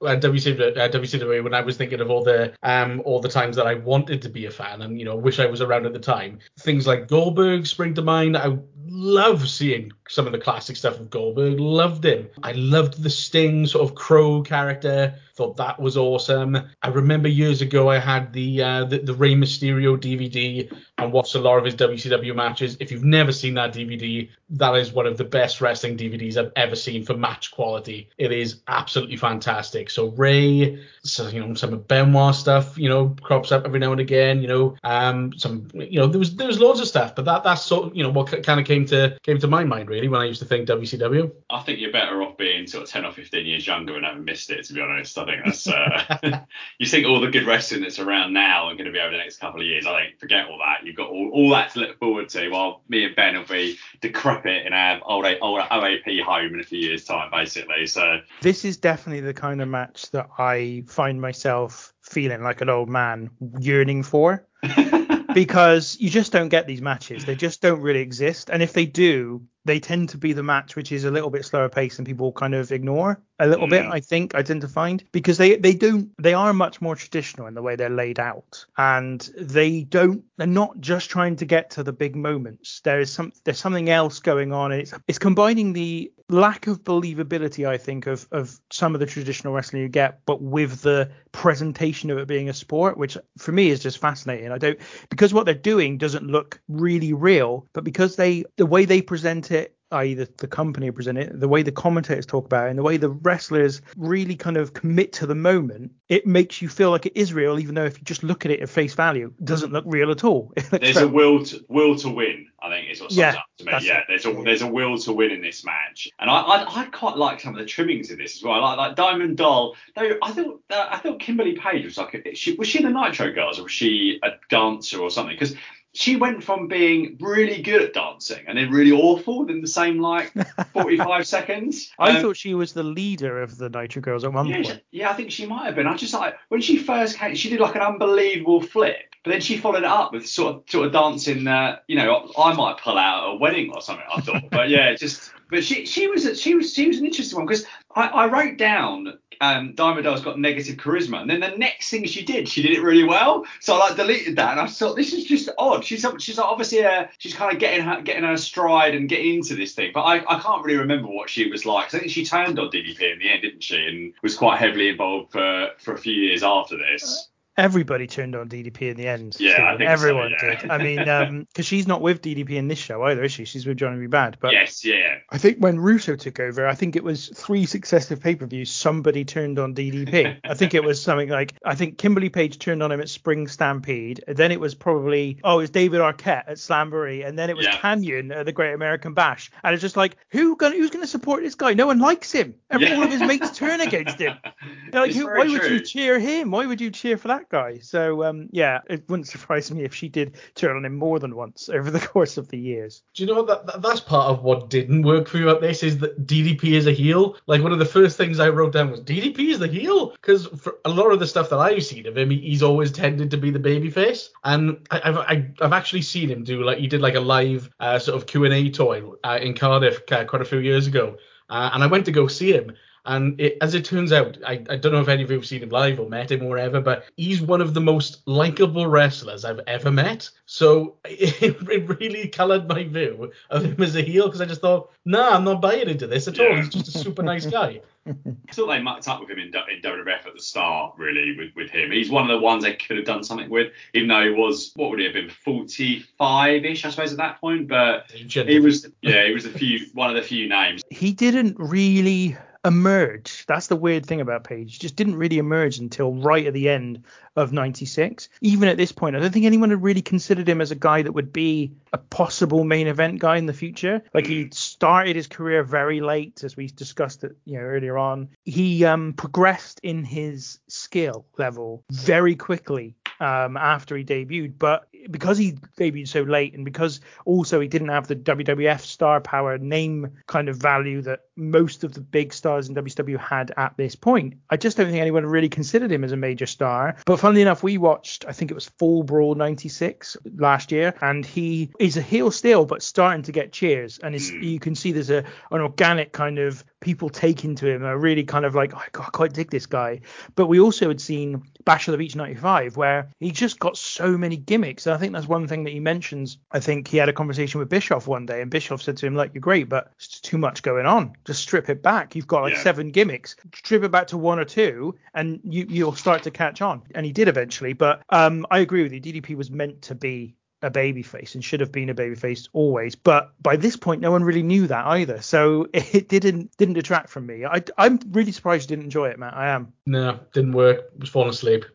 uh, WCW, WCW when I was thinking of all the um all the times that I wanted to be a fan and you know wish I was around at the time. Things like Goldberg spring to mind. I love seeing some of the classic stuff of Goldberg. Loved him. I loved the Sting sort of crow character. Thought that was awesome. I remember years ago I had the uh, the, the Rey Mysterio DVD and watched a lot of his WCW matches. If you've never seen that DVD, that is one of the best wrestling DVDs I've ever seen for match quality. It is absolutely fantastic. So Rey, so you know some of Benoit stuff, you know, crops up every now and again. You know, um, some you know there was there was loads of stuff, but that that's sort of you know what kind of came to came to my mind really when I used to think WCW. I think you're better off being sort of 10 or 15 years younger and having missed it, to be honest. I think that's. Uh, you think all the good wrestling that's around now and going to be over the next couple of years. I think forget all that. You've got all, all that to look forward to while me and Ben will be decrepit in our old, old OAP home in a few years' time, basically. So, this is definitely the kind of match that I find myself feeling like an old man yearning for because you just don't get these matches. They just don't really exist. And if they do, they tend to be the match which is a little bit slower pace and people kind of ignore a little bit Mm. i think i tend to find because they they don't they are much more traditional in the way they're laid out. And they don't they're not just trying to get to the big moments. There is some there's something else going on. And it's it's combining the lack of believability i think of of some of the traditional wrestling you get but with the presentation of it being a sport which for me is just fascinating. I don't because what they're doing doesn't look really real but because they the way they present it i.e., the, the company present it, the way the commentators talk about it, and the way the wrestlers really kind of commit to the moment, it makes you feel like it is real, even though if you just look at it at face value, it doesn't look real at all. there's a will to, will to win. I think is what sums Yeah, up to me. Yeah, it. there's a there's a will to win in this match, and I I, I quite like some of the trimmings in this as well. I like like Diamond Doll. Though I thought uh, I thought Kimberly Page was like a, she was she in the Nitro Girls or was she a dancer or something? Because she went from being really good at dancing and then really awful in the same like 45 seconds. I Um, thought she was the leader of the Nitro Girls at one yeah, point. she- yeah, I think she might have been. I just like when she first came, she did like an unbelievable flip, but then she followed it up with sort of sort of dancing. Uh, you know, I might pull out at a wedding or something. I thought, but yeah, just but she she was a, she was she was an interesting one because I, I wrote down um, Diamond Doll's got negative charisma, and then the next thing she did, she did it really well. So I like deleted that, and I thought this is just odd. She's she's obviously uh she's kind of getting her getting her stride and getting into this thing, but I, I can't really remember what she was like. I think she turned on DDP in the end, didn't she? And was quite heavily involved for for a few years after this. Everybody turned on DDP in the end. Yeah, I Stephen. think so, everyone yeah. did. I mean, um, because she's not with DDP in this show either, is she? She's with Johnny B. Bad. But yes, yeah. I think when Russo took over, I think it was three successive pay-per-views. Somebody turned on DDP. I think it was something like I think Kimberly Page turned on him at Spring Stampede. Then it was probably oh, it was David Arquette at Slamboree, and then it was Yeah. Kanyon at the Great American Bash. And it's just like who gonna who's gonna support this guy? No one likes him. Every, Yeah. All of his mates turn against him. They're like, who, very why would you cheer him? Why would you cheer for that guy? So um, yeah, it wouldn't surprise me if she did turn on him more than once over the course of the years. Do you know what? That, that, that's part of what didn't work for you at this is that DDP is a heel. Like one of the first things I wrote down was DDP is the heel because for a lot of the stuff that I've seen of him, he, he's always tended to be the babyface. And I, I've I, I've actually seen him do like he did like a live uh, sort of Q and A toy uh, in Cardiff uh, quite a few years ago, uh, and I went to go see him. And it, as it turns out, I, I don't know if any of you have seen him live or met him or whatever, but he's one of the most likable wrestlers I've ever met. So it, it really coloured my view of him as a heel because I just thought, nah, I'm not buying into this at all. He's just a super nice guy. I thought they mucked up with him in, in WWF at the start, really, with, with him. He's one of the ones they could have done something with, even though he was, what would he have been, 45 ish, I suppose, at that point. But he was, yeah, he was a few, one of the few names. he didn't really emerge. That's the weird thing about Page. Just didn't really emerge until right at the end of 96. Even at this point, I don't think anyone had really considered him as a guy that would be a possible main event guy in the future. Like he started his career very late, as we discussed it, you know, earlier on. He um, progressed in his skill level very quickly um, after he debuted, but because he debuted so late and because also he didn't have the WWF star power name kind of value that most of the big stars in WCW had at this point, I just don't think anyone really considered him as a major star. But funnily enough, we watched, I think it was Fall Brawl 96 last year, and he is a heel still, but starting to get cheers. And it's, you can see there's a an organic kind of people taking to him, are really kind of like, oh, God, I quite dig this guy. But we also had seen The Beach 95, where he just got so many gimmicks. And I think that's one thing that he mentions. I think he had a conversation with Bischoff one day, and Bischoff said to him, like, you're great, but it's too much going on. Just strip it back. You've got like Yeah. seven gimmicks. Strip it back to one or two, and you, you'll start to catch on. And he did eventually. But um, I agree with you. DDP was meant to be a babyface and should have been a babyface always. But by this point, no one really knew that either. So it didn't didn't detract from me. I, I'm really surprised you didn't enjoy it, Matt. I am. No, didn't work. Was falling asleep.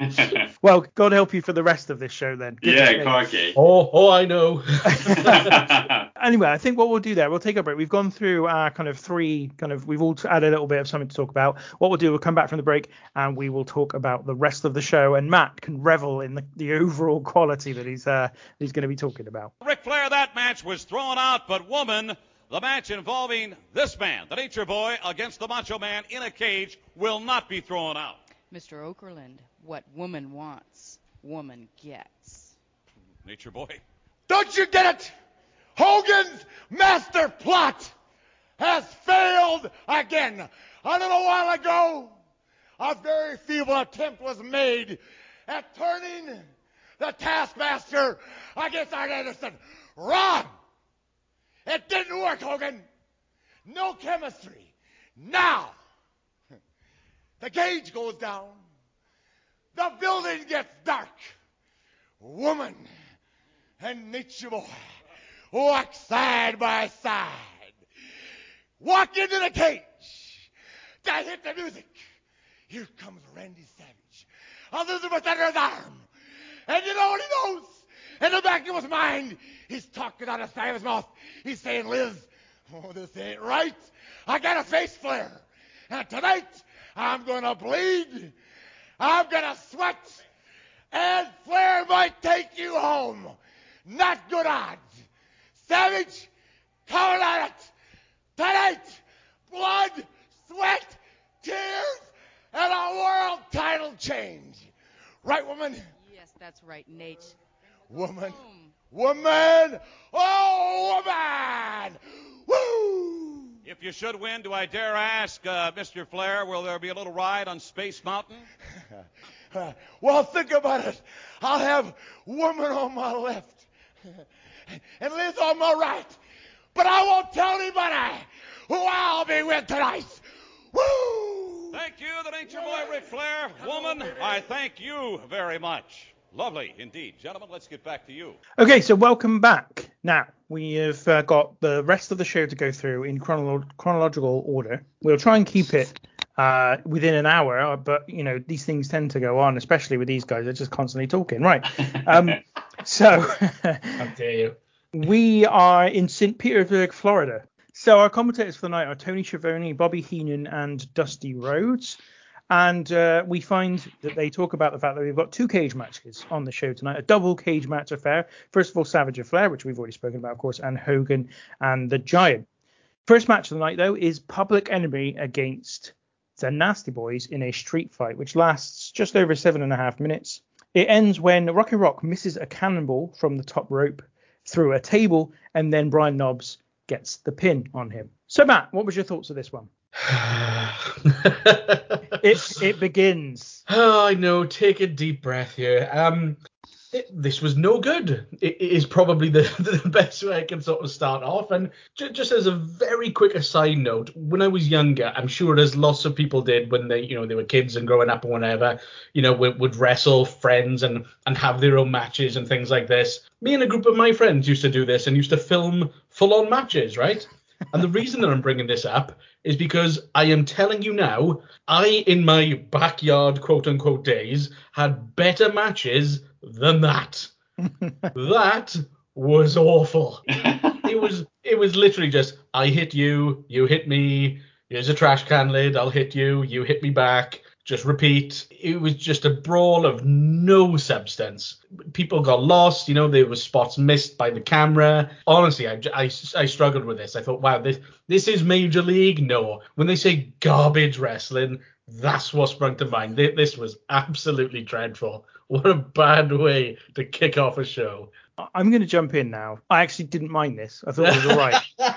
Well, God help you for the rest of this show then. Goodness yeah, me. oh, oh, I know. Anyway, I think what we'll do there, we'll take a break. We've gone through our kind of three, kind of, we've all had a little bit of something to talk about. What we'll do, we'll come back from the break and we will talk about the rest of the show. And Matt can revel in the, the overall quality that he's uh, he's going to be talking about. Ric Flair, that match was thrown out, but woman, the match involving this man, the Nature Boy, against the Macho Man in a cage, will not be thrown out. Mr. Okerlund, what woman wants, woman gets. Nature Boy. Don't you get it? Hogan's master plot has failed again. A little while ago, a very feeble attempt was made at turning the taskmaster against Arn Anderson. Wrong! It didn't work, Hogan. No chemistry. Now, the gauge goes down. The building gets dark. Woman and Nature Boy walk side by side. Walk into the cage. I hit the music. Here comes Randy Savage. Elizabeth under his arm. And you know what he knows? In the back of his mind, he's talking out of the side of his mouth. He's saying, Liz, oh, this ain't right. I got a face Flair. And tonight, I'm going to bleed. I'm going to sweat. And Flair might take you home. Not good odds. Savage, count on. Tonight, blood, sweat, tears, and a world title change. Right, woman? Yes, that's right, Nate. Woman. Woman. Oh, woman. Woo! If you should win, do I dare ask, uh, Mr. Flair, will there be a little ride on Space Mountain? well, think about it. I'll have woman on my left and Liz on my right. But I won't tell anybody who I'll be with tonight. Woo! Thank you, the Nature Boy Ric Flair. Woman, I thank you very much. Lovely indeed. Gentlemen, let's get back to you. Okay, so welcome back. Now we have uh, got the rest of the show to go through in chronolo- chronological order. We'll try and keep it uh, within an hour, uh, but you know these things tend to go on, especially with these guys. They're just constantly talking, right? Um, so How dare you? we are in St. Petersburg, Florida. So our commentators for the night are Tony Schiavone, Bobby Heenan, and Dusty Rhodes. And uh, we find that they talk about the fact that we've got two cage matches on the show tonight, a double cage match affair. First of all, Savage and Flair, which we've already spoken about, of course, and Hogan and the Giant. First match of the night, though, is Public Enemy against the Nasty Boys in a street fight, which lasts just over seven and a half minutes. It ends when Rocco Rock misses a cannonball from the top rope through a table, and then Brian Knobs gets the pin on him. So, Matt, what was your thoughts of this one? It it begins. Oh, I know. Take a deep breath here. Um, it, this was no good. It, it is probably the, the best way I can sort of start off. And ju- just as a very quick aside note, when I was younger, I'm sure as lots of people did when they, you know, they were kids and growing up and whatever, you know, would, would wrestle friends and and have their own matches and things like this. Me and a group of my friends used to do this and used to film full-on matches, right? And the reason that I'm bringing this up is because I am telling you now, I, in my backyard quote unquote days, had better matches than that. that was awful. It was it was literally just I hit you, you hit me, here's a trash can lid, I'll hit you, you hit me back, just repeat. It was just a brawl of no substance. People got lost, you know, there were spots missed by the camera. Honestly, I, I, I struggled with this. I thought, wow, this this is major league. No, when they say garbage wrestling, that's what sprung to mind. This was absolutely dreadful. What a bad way to kick off a show. I'm going to jump in now. I actually didn't mind this. I thought it was all right.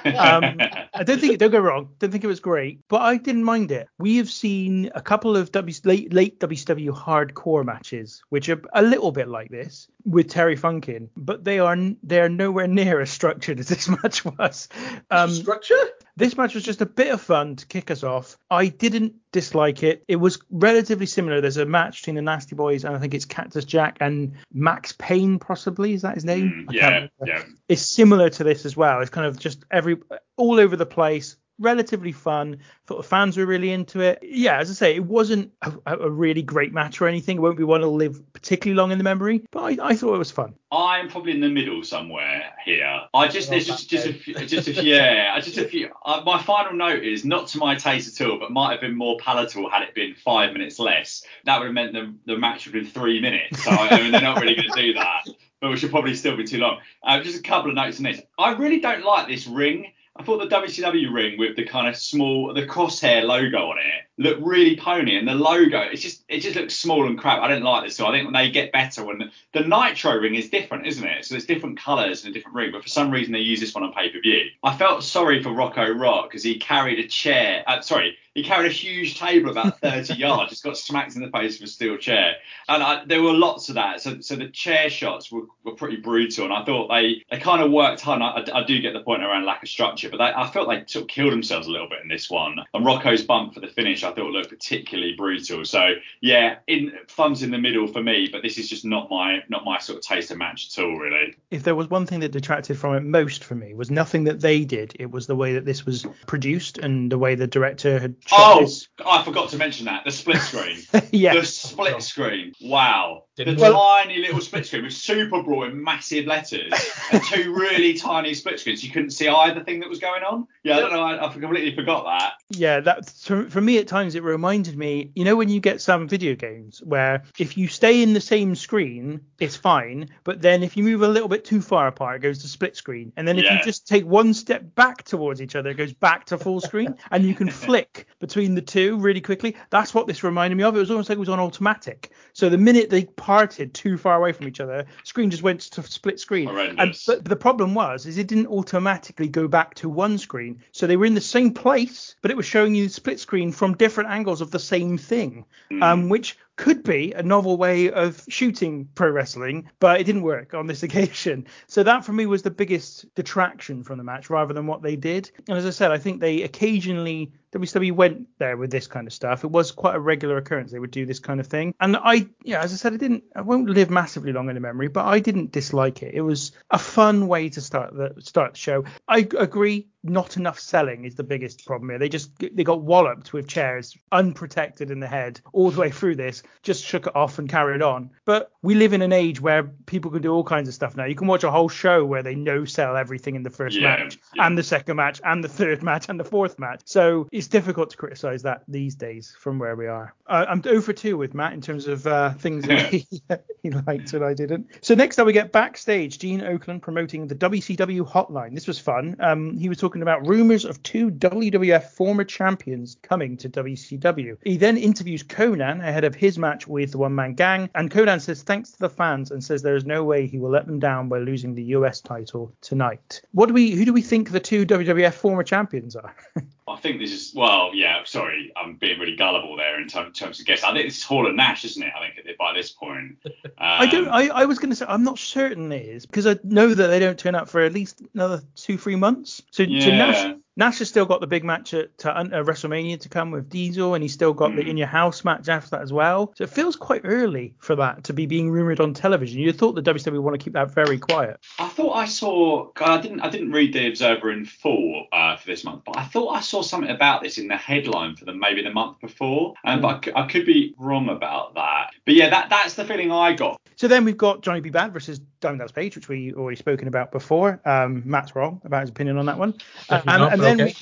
Um, I don't think don't go wrong. Don't think it was great, but I didn't mind it. We have seen a couple of w, late late WCW hardcore matches, which are a little bit like this with Terry Funk in, but they are they are nowhere near as structured as this match was. Um, Structure? This match was just a bit of fun to kick us off. I didn't dislike it. It was relatively similar. There's a match between the Nasty Boys and I think it's Cactus Jack and Max Payne, possibly. Is that his name? Mm, yeah, yeah. is similar to this as well. It's kind of just every all over the place, relatively fun. Thought the fans were really into it. Yeah, as I say, it wasn't a, a really great match or anything. It won't be one to live particularly long in the memory, but I, I thought it was fun. I'm probably in the middle somewhere here. I just there's just just a few, just a few, yeah, just a few. Uh, my final note is not to my taste at all, but might have been more palatable had it been five minutes less. That would have meant the the match would have been three minutes. So I mean they're not really going to do that, but we should probably still be too long. Uh, just a couple of notes on this. I really don't like this ring. I thought the WCW ring with the kind of small, the crosshair logo on it looked really pony, and the logo, it's just, it just looks small and crap. I didn't like this, so I think when they get better, when the, the Nitro ring is different, isn't it? So it's different colours and a different ring, but for some reason they use this one on pay per view. I felt sorry for Rocco Rock because he carried a chair. Uh, sorry, he carried a huge table about 30 yards, just got smacked in the face with a steel chair, and I, there were lots of that. So, so the chair shots were, were pretty brutal, and I thought they, they kind of worked hard. And I, I do get the point around lack of structure, but they, I felt they sort of killed themselves a little bit in this one. And Rocco's bump for the finish, I thought looked particularly brutal. So yeah, in fun's in the middle for me, but this is just not my not my sort of taste of match at all, really. If there was one thing that detracted from it most for me was nothing that they did. It was the way that this was produced and the way the director had Oh, this. I forgot to mention that the split screen. Yeah. The split screen. Wow. Didn't the work. tiny little split screen with Super Brawl in massive letters and two really tiny split screens. You couldn't see either thing that was going on. Yeah, I don't know. I, I completely forgot that. Yeah, that for, for me at times it reminded me, you know, when you get some video games where if you stay in the same screen, it's fine, but then if you move a little bit too far apart, it goes to split screen, and then if you just take one step back towards each other, it goes back to full screen, and you can flick between the two really quickly. That's what this reminded me of. It was almost like it was on automatic. So the minute they parted too far away from each other, screen just went to split screen. And, but the problem was is it didn't automatically go back to one screen. So they were in the same place, but it was showing you split screen from different angles of the same thing, um, which could be a novel way of shooting pro wrestling, but it didn't work on this occasion. So that for me was the biggest detraction from the match rather than what they did. And as I said, I think they occasionally WCW went there with this kind of stuff. It was quite a regular occurrence. They would do this kind of thing. And I, yeah, as I said, I didn't, I won't live massively long in the memory, but I didn't dislike it. It was a fun way to start the start the show. I agree. Not enough selling is the biggest problem here. They just they got walloped with chairs, unprotected in the head all the way through this. Just shook it off and carried on. But we live in an age where people can do all kinds of stuff now. You can watch a whole show where they no sell everything in the first Yeah, match yeah. and the second match and the third match and the fourth match. So it's difficult to criticize that these days from where we are. Uh, I'm 0 for 2 with Matt in terms of uh, things that he, he liked and I didn't. So next up we get backstage Gene Okerlund promoting the WCW hotline. This was fun. Um, he was talking about rumors of two WWF former champions coming to WCW. He then interviews Konnan ahead of his match with the One Man Gang, and Konnan says thanks to the fans and says there is no way he will let them down by losing the US title tonight. What do we? Who do we think the two WWF former champions are? I think this is well, yeah. Sorry, I'm being really gullible there in term, terms of guess. I think it's Hall and Nash, isn't it? I think by this point. Um, I don't. I, I was going to say I'm not certain it is because I know that they don't turn up for at least another two three months. So, so Yeah. Nash Nash has still got the big match at to, uh, WrestleMania to come with Diesel, and he's still got the Mm. In Your House match after that as well. So it feels quite early for that to be being rumored on television. You'd thought the WWE would want to keep that very quiet. I thought I saw. I didn't. I didn't read the Observer in full uh, for this month, but I thought I saw something about this in the headline for the maybe the month before, and but I c- I, could be wrong about that. But yeah, that that's the feeling I got. So then we've got Johnny B. Bad versus Diamond Dallas Page, which we already spoken about before. Um, Matt's wrong about his opinion on that one. Uh, and, and but then okay. we,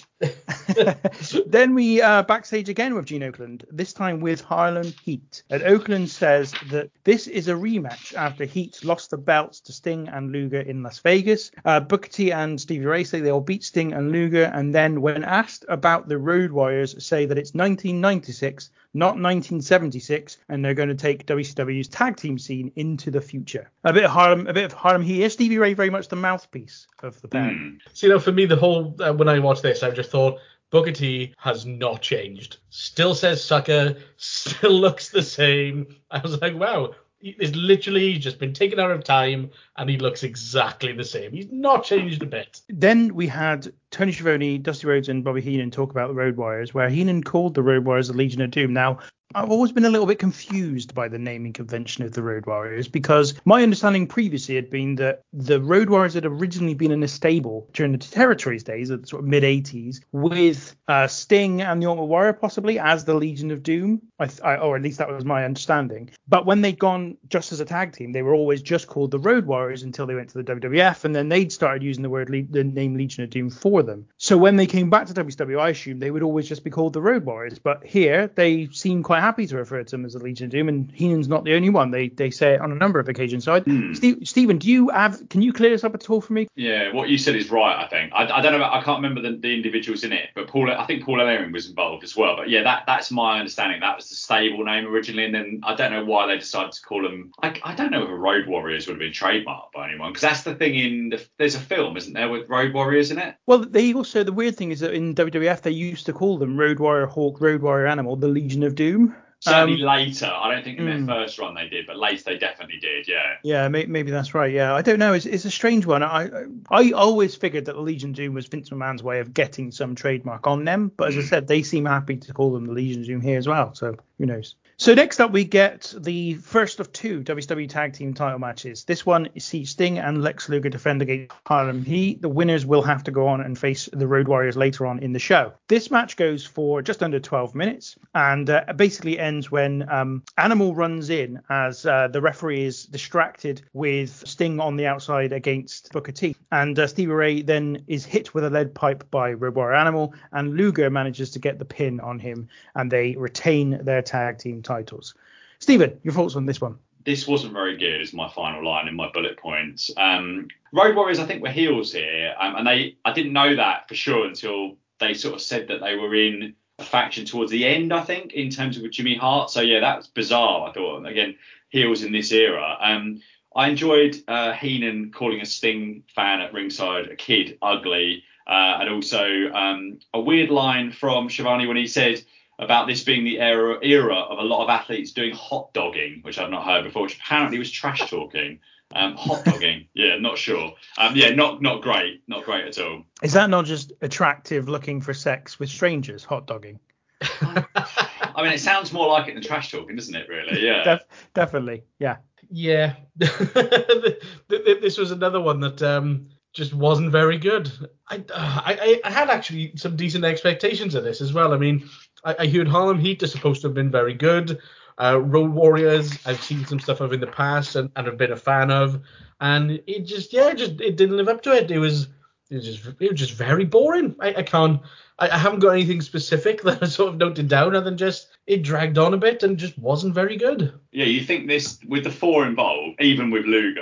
then we uh, backstage again with Gene Okerlund, this time with Harlem Heat. And Okerlund says that this is a rematch after Heat lost the belts to Sting and Luger in Las Vegas. Uh, Booker T and Stevie Ray say they'll beat Sting and Luger, and then when asked about the Road Warriors, say that it's 1996, not 1976, and they're going to take WCW's tag team scene into the future. A bit of Harlem, a bit of Harlem Heat. Is Stevie Ray very much the mouthpiece of the band? Hmm. So, you know, for me, the whole uh, when I watched this, I just thought Booker T has not changed. Still says sucker, still looks the same. I was like, wow, he's literally just been taken out of time, and he looks exactly the same. He's not changed a bit. Then we had Tony Schiavone, Dusty Rhodes, and Bobby Heenan talk about the Road Warriors, where Heenan called the Road Warriors the Legion of Doom. Now, I've always been a little bit confused by the naming convention of the Road Warriors because my understanding previously had been that the Road Warriors had originally been in a stable during the Territories days, of the sort of mid 80s, with uh, Sting and the Ultimate Warrior possibly as the Legion of Doom, I, th- I, or at least that was my understanding. But when they'd gone just as a tag team, they were always just called the Road Warriors until they went to the WWF, and then they'd started using the word le- the name Legion of Doom for them. So when they came back to WCW, I assumed they would always just be called the Road Warriors. But here they seem quite happy to refer to them as the Legion of Doom, and Heenan's not the only one. They they say it on a number of occasions. So, I, hmm. Steve, Stephen, do you have? Can you clear this up at all for me? Yeah, what you said is right. I think I, I don't know. I can't remember the, the individuals in it, but Paul. I think Paul Ellering was involved as well. But yeah, that that's my understanding. That was the stable name originally, and then I don't know why they decided to call them. I, I don't know if Road Warriors would have been trademarked by anyone because that's the thing. In the, there's a film, isn't there, with Road Warriors in it? Well, they also the weird thing is that in WWF they used to call them Road Warrior Hawk, Road Warrior Animal, the Legion of Doom. Certainly Um, later. I don't think in mm. their first run they did, but later they definitely did. Yeah. Yeah, may, maybe that's right. Yeah, I don't know. It's, it's a strange one. I I always figured that the Legion Doom was Vince McMahon's way of getting some trademark on them, but as I said, they seem happy to call them the Legion Doom here as well. So who knows? So next up, we get the first of two WWE Tag Team title matches. This one sees Sting and Lex Luger defend against Harlem Heat. The winners will have to go on and face the Road Warriors later on in the show. This match goes for just under 12 minutes and uh, basically ends when um, Animal runs in as uh, the referee is distracted with Sting on the outside against Booker T. And uh, Stevie Ray then is hit with a lead pipe by Road Warrior Animal, and Luger manages to get the pin on him, and they retain their tag team titles. Stephen, your thoughts on this one? this wasn't very good is my final line in my bullet points. Um, Road Warriors, I think, were heels here, um, and they I didn't know that for sure until they sort of said that they were in a faction towards the end. I think in terms of Jimmy Hart. So yeah, that's bizarre. I thought again heels in this era. Um, I enjoyed uh, Heenan calling a Sting fan at ringside a kid ugly, uh, and also um, a weird line from Schiavone when he said about this being the era era of a lot of athletes doing hot dogging, which I've not heard before, which apparently was trash talking. Um, hot dogging, yeah, not sure. Um, yeah, not not great, not great at all. Is that not just attractive looking for sex with strangers, hot dogging? I mean, it sounds more like it than trash talking, doesn't it? Really, yeah. Def- definitely, yeah. Yeah, this was another one that um, just wasn't very good. I, I I had actually some decent expectations of this as well. I mean, I, I heard Harlem Heat are supposed to have been very good. Uh, Road Warriors, I've seen some stuff of in the past and, and have been a fan of, and it just yeah, just it didn't live up to it. It was it was just it was just very boring. I, I can't I, I haven't got anything specific that I sort of noted down other than just it dragged on a bit and just wasn't very good. Yeah, you think this with the four involved, even with Luger,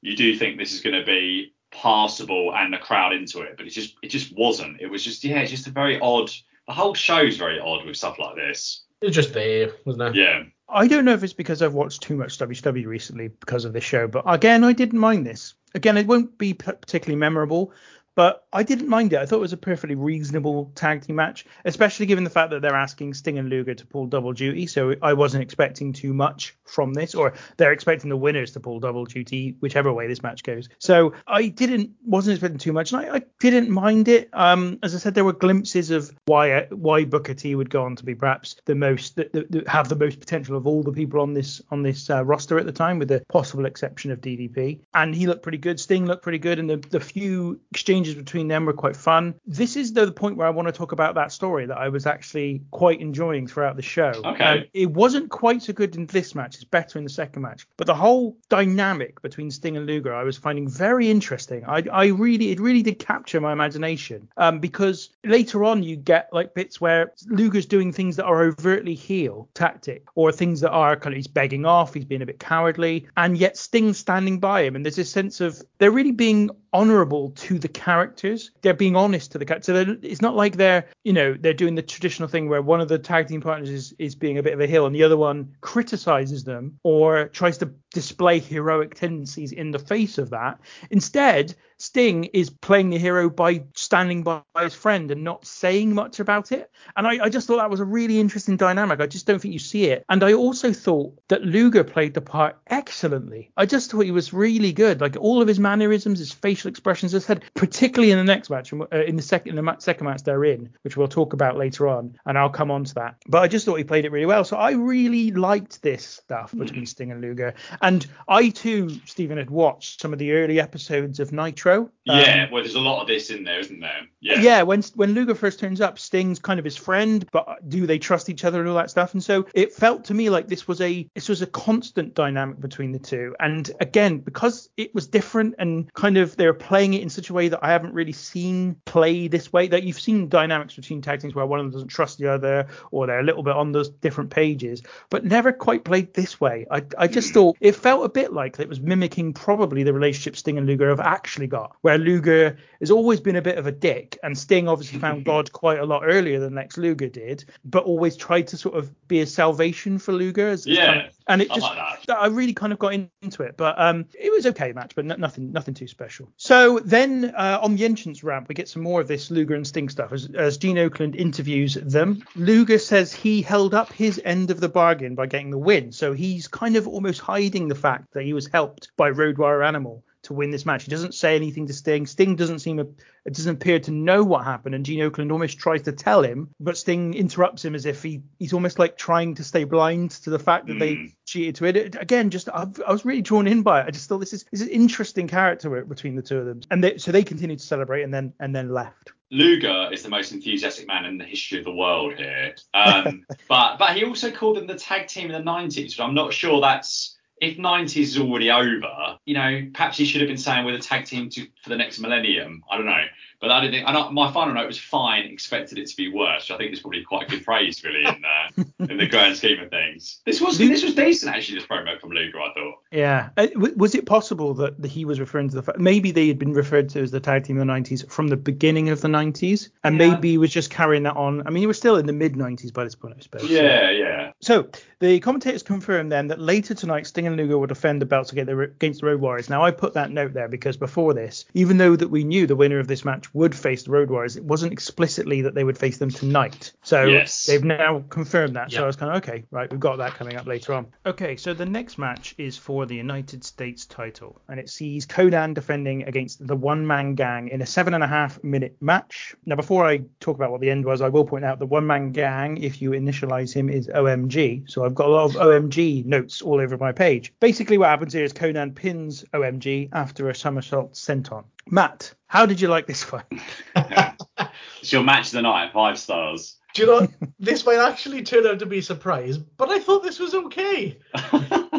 you do think this is going to be passable and the crowd into it, but it just it just wasn't. It was just yeah, it's just a very odd. The whole show's very odd with stuff like this. It's just there, wasn't it? Yeah. I don't know if it's because I've watched too much WCW recently because of this show, but again, I didn't mind this. Again, it won't be particularly memorable, but I didn't mind it. I thought it was a perfectly reasonable tag team match, especially given the fact that they're asking Sting and Luger to pull double duty. So I wasn't expecting too much from this, or they're expecting the winners to pull double duty, whichever way this match goes. So I didn't wasn't expecting too much, and I, I didn't mind it. Um, as I said, there were glimpses of why why Booker T would go on to be perhaps the most that, that, that have the most potential of all the people on this on this uh, roster at the time, with the possible exception of DDP. And he looked pretty good. Sting looked pretty good, and the the few exchanges between them were quite fun. This is the point where I want to talk about that story that I was actually quite enjoying throughout the show. Okay. Um, it wasn't quite so good in this match. It's better in the second match. But the whole dynamic between Sting and Luger, I was finding very interesting. I, I really, it really did capture my imagination. Um, because later on you get like bits where Luger's doing things that are overtly heel tactic, or things that are kind of he's begging off, he's being a bit cowardly, and yet Sting's standing by him, and there's this sense of they're really being honorable to the characters. They're being honest to the characters. So it's not like they're, you know, they're doing the traditional thing where one of the tag team partners is, is being a bit of a heel and the other one criticizes them or tries to display heroic tendencies in the face of that. Instead, Sting is playing the hero by standing by his friend and not saying much about it. And I, I, just thought that was a really interesting dynamic. I just don't think you see it. And I also thought that Luger played the part excellently. I just thought he was really good. Like all of his mannerisms, his facial expressions. I said, particularly in the next match, uh, in the second in the second match they're in, which we'll talk about later on, and I'll come on to that. But I just thought he played it really well. So I really liked this stuff between Sting and Luger. And I too, Stephen, had watched some of the early episodes of Nitro. Yeah, um, well, there's a lot of this in there, isn't there? Yeah. Yeah, when when Luger first turns up, Sting's kind of his friend, but do they trust each other and all that stuff? And so it felt to me like this was a this was a constant dynamic between the two. And again, because it was different and kind of they were playing it in such a way that I haven't really seen play this way. That you've seen dynamics between tag teams where one of them doesn't trust the other, or they're a little bit on those different pages, but never quite played this way. I I just thought it felt a bit like it was mimicking probably the relationship Sting and Luger have actually got, where Luger has always been a bit of a dick, and Sting obviously found God quite a lot earlier than Lex Luger did, but always tried to sort of be a salvation for Luger as, as Yeah. kind of and it I just like that. I really kind of got into it, but um, it was okay match, but no, nothing nothing too special. So then uh, on the entrance ramp, we get some more of this Luger and Sting stuff as, as Gene Okerlund interviews them. Luger says he held up his end of the bargain by getting the win, so he's kind of almost hiding the fact that he was helped by Road Warrior Animal to win this match. He doesn't say anything to Sting. Sting doesn't seem it doesn't appear to know what happened, and Gene Okerlund almost tries to tell him, but Sting interrupts him as if he he's almost like trying to stay blind to the fact that they Mm. cheated to it. it. Again, just I, I was really drawn in by it. I just thought this is this is interesting character between the two of them, and they, so they continued to celebrate and then and then left. Luger is the most enthusiastic man in the history of the world here. Um, but but he also called them the tag team in the 90s. But I'm not sure that's if 90s is already over. You know, perhaps he should have been saying we're the tag team to, for the next millennium. I don't know. But I didn't think. I my final note was fine. Expected it to be worse. I think it's probably quite a good phrase, really, in uh, in the grand scheme of things. This was this was decent actually. This promo from Luger, I thought. Yeah. Uh, w- was it possible that the, he was referring to the fact maybe they had been referred to as the tag team in the 90s from the beginning of the 90s, and Yeah. maybe he was just carrying that on. I mean, he was still in the mid 90s by this point, I suppose. so- Yeah, yeah. So the commentators confirmed then that later tonight Sting and Luger will defend the belts against against the Road Warriors. Now I put that note there because before this, even though that we knew the winner of this match would face the Road Warriors, it wasn't explicitly that they would face them tonight. So Yes. they've now confirmed that. So I was kind of okay, right, we've got that coming up later on. Okay, so the next match is for the United States title, and it sees Konnan defending against the One Man Gang in a seven and a half minute match. Now, before I talk about what the end was, I will point out the One Man Gang, if you initialize him, is OMG. So I've got a lot of OMG notes all over my page. Basically, what happens here is Konnan pins OMG after a somersault senton. Matt, how did you like this one? It's your match of the night, five stars. Do you know this might actually turn out to be a surprise, but I thought this was okay.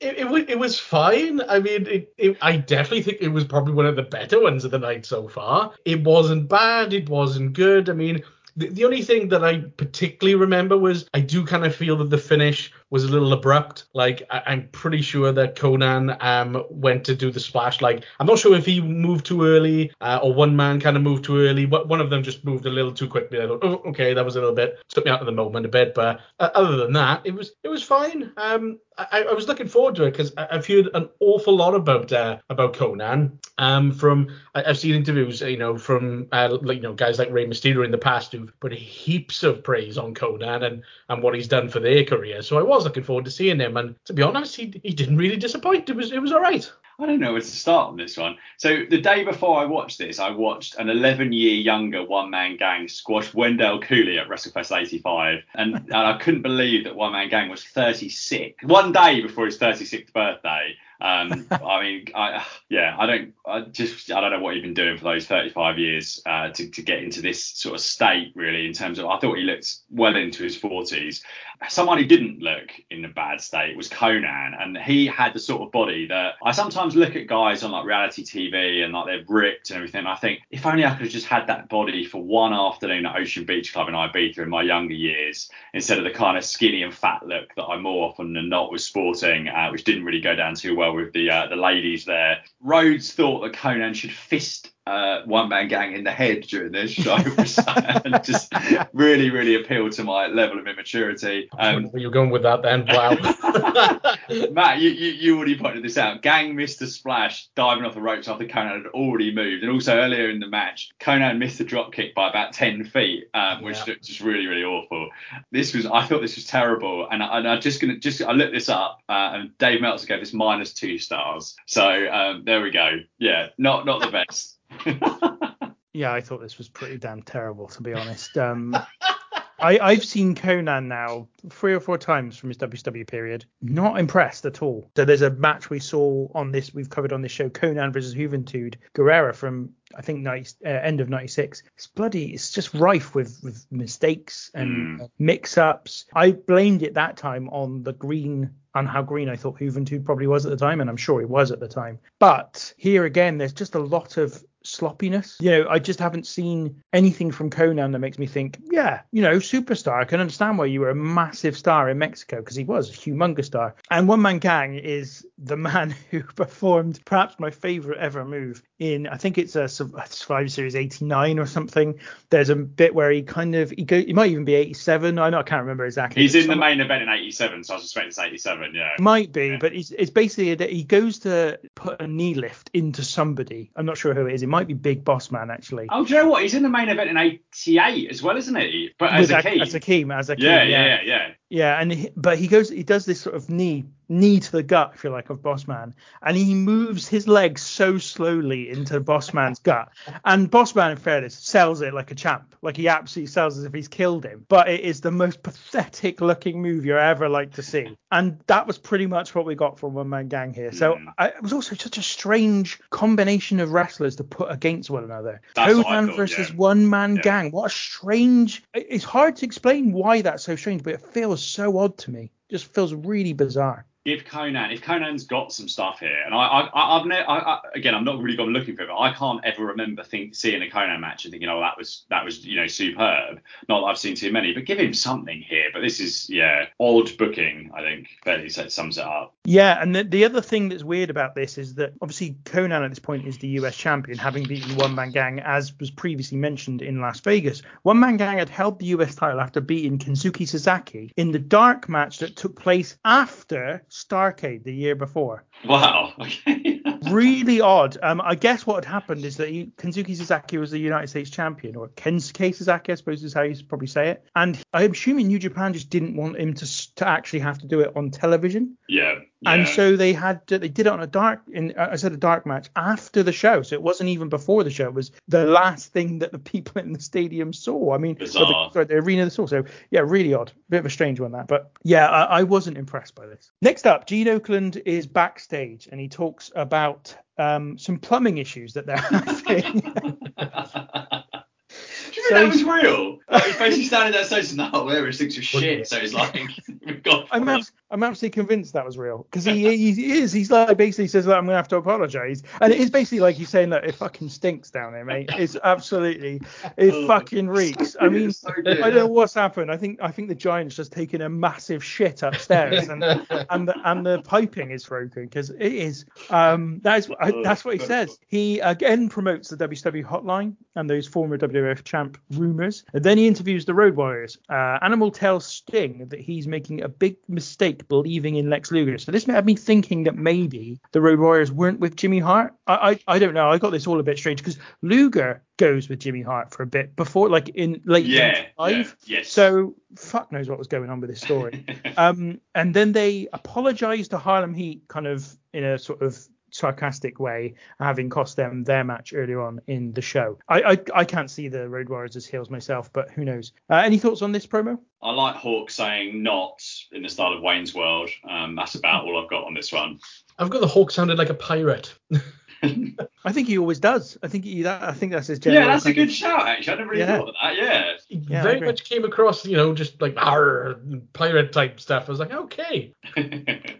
It, it, it was fine. I mean, it, it, I definitely think it was probably one of the better ones of the night so far. It wasn't bad. It wasn't good. I mean, the, the only thing that I particularly remember was I do kind of feel that the finish was a little abrupt. Like I, I'm pretty sure that Konnan um went to do the splash. Like I'm not sure if he moved too early uh, or one man kind of moved too early. But one of them just moved a little too quickly. I thought, oh, okay, that was a little bit took me out of the moment a bit. But uh, other than that, it was it was fine. Um, I, I was looking forward to it because I've heard an awful lot about uh, about Konnan. Um, from I, I've seen interviews, you know, from uh, you know guys like Rey Mysterio in the past who've put heaps of praise on Konnan and and what he's done for their career. So I was looking forward to seeing him, and to be honest, he he didn't really disappoint. It was it was all right. I don't know where to start on this one. So the day before I watched this, I watched an 11 year younger one man gang squash Wendell Cooley at WrestleFest 85, and, and I couldn't believe that one man gang was 36. One day before his 36th birthday. Um, I mean, I yeah, I don't, I just, I don't know what he'd been doing for those 35 years uh, to to get into this sort of state really. In terms of, I thought he looked well into his 40s. Someone who didn't look in a bad state was Konnan, and he had the sort of body that I sometimes look at guys on like reality TV and like they're ripped and everything. And I think if only I could have just had that body for one afternoon at Ocean Beach Club in Ibiza in my younger years, instead of the kind of skinny and fat look that I more often than not was sporting, uh, which didn't really go down too well with the uh, the ladies there. Rhodes thought that Konnan should fist uh, one man gang in the head during this show, uh, just really, really appealed to my level of immaturity. Um, Where you going with that then? Wow. Matt, you, you, you already pointed this out. Gang missed a splash diving off the ropes after Konnan had already moved. And also earlier in the match, Konnan missed a drop kick by about 10 feet, um, which Yeah. looked just really, really awful. This was, I thought this was terrible. And, I, and I just gonna, just, I looked this up uh, and Dave Meltzer gave this minus two stars. So um, there we go. Yeah, not, not the best. Yeah, I thought this was pretty damn terrible, to be honest. Um, I, I've seen Konnan now three or four times from his WCW period. Not impressed at all. So there's a match we saw on this, we've covered on this show, Konnan versus Juventud Guerrera from I think 90, uh, end of '96. It's bloody, it's just rife with with mistakes and Mm. mix-ups. I blamed it that time on the green and how green I thought Juventud probably was at the time, and I'm sure it was at the time. But here again, there's just a lot of sloppiness. You know, I just haven't seen anything from Konnan that makes me think, yeah, you know, superstar. I can understand why you were a massive star in Mexico because he was a humongous star. And One Man Gang is the man who performed perhaps my favorite ever move in, I think it's a Survivor Series 89 or something. There's a bit where he kind of, he, go, he might even be 87. I know, I can't remember exactly. He's in the main event in 87, so I suspect it's 87, yeah. Might be, Yeah. but it's, it's basically that he goes to put a knee lift into somebody. I'm not sure who it is. It might be Big Boss Man, actually. Oh, do you know what? He's in the main event in 88 as well, isn't he? But as With a key. As Akeem, as Akeem, yeah, yeah, yeah, yeah. Yeah, and he, but he goes, he does this sort of knee, knee to the gut, if you like, of Bossman, and he moves his legs so slowly into Bossman's gut. And Bossman, in fairness, sells it like a champ, like he absolutely sells as if he's killed him. But it is the most pathetic looking move you're ever like to see. And that was pretty much what we got from One Man Gang here. So Mm. I, it was also such a strange combination of wrestlers to put against one another. That's Konnan thought, versus yeah. One Man Yeah. Gang. What a strange. It's hard to explain why that's so strange, but it feels so odd to me. Just feels really bizarre. Give Konnan, if Konnan's got some stuff here, and I, I, I've never, I, I, again, I'm not really gone looking for it, but I can't ever remember think, seeing a Konnan match and thinking, oh, that was, that was, you know, superb. Not that I've seen too many, but give him something here. But this is, yeah, odd booking, I think, fairly sums it up. Yeah, and the, the other thing that's weird about this is that obviously Konnan at this point is the US champion, having beaten One Man Gang, as was previously mentioned in Las Vegas. One Man Gang had held the US title after beating Kensuke Sasaki in the dark match that took place after Starcade the year before. Wow. Okay. really odd. Um, I guess what had happened is that he, Kensuke Sasaki was the United States champion, or Kensuke Sasaki, I suppose is how you probably say it. And I'm assuming New Japan just didn't want him to to actually have to do it on television, yeah. yeah. and so they had to, they did it on a dark in uh, I said a dark match after the show, so it wasn't even before the show. It was the last thing that the people in the stadium saw. I mean, the, sorry, the arena saw. So yeah, really odd, bit of a strange one that, but yeah, I, I wasn't impressed by this. Next up, Gene Okerlund is backstage and he talks about um, some plumbing issues that they're having. Do you think that was real? Like, he's basically standing there saying, no, there is things are shit. So he's like, we've got. I'm absolutely convinced that was real. Because he, he is. He's like basically says like, I'm gonna have to apologize. And it is basically like he's saying that it fucking stinks down there mate. It's absolutely it Oh, fucking reeks. I mean. I don't know what's happened. I think I think the Giants just taken a massive shit upstairs and and the, and the piping is broken because it is um that's what that's what he says. he again promotes the WCW hotline and those former WWF champ rumors. And then he interviews the Road Warriors. Uh, Animal tells Sting that he's making a big mistake believing in Lex Luger. So this had me thinking that maybe the Road Warriors weren't with Jimmy Hart. I I, I don't know. I got this all a bit strange because Luger goes with Jimmy Hart for a bit before like in late Yeah, 95 yeah, yes. so fuck knows what was going on with this story. Um, and then they apologized to Harlem Heat kind of in a sort of sarcastic way, having cost them their match earlier on in the show. I I, I can't see the Road Warriors as heels myself, but who knows? Uh, any thoughts on this promo? I like Hawk saying not in the style of Wayne's World. Um, that's about all I've got on this one. I've got the Hawk sounded like a pirate. I think he always does. I think he that I think that's his general. Yeah, that's a kind of- good shout, actually. I never really Yeah. thought of that. Yeah. Yeah, very much came across, you know, just like "Arr," pirate type stuff. I was like, okay.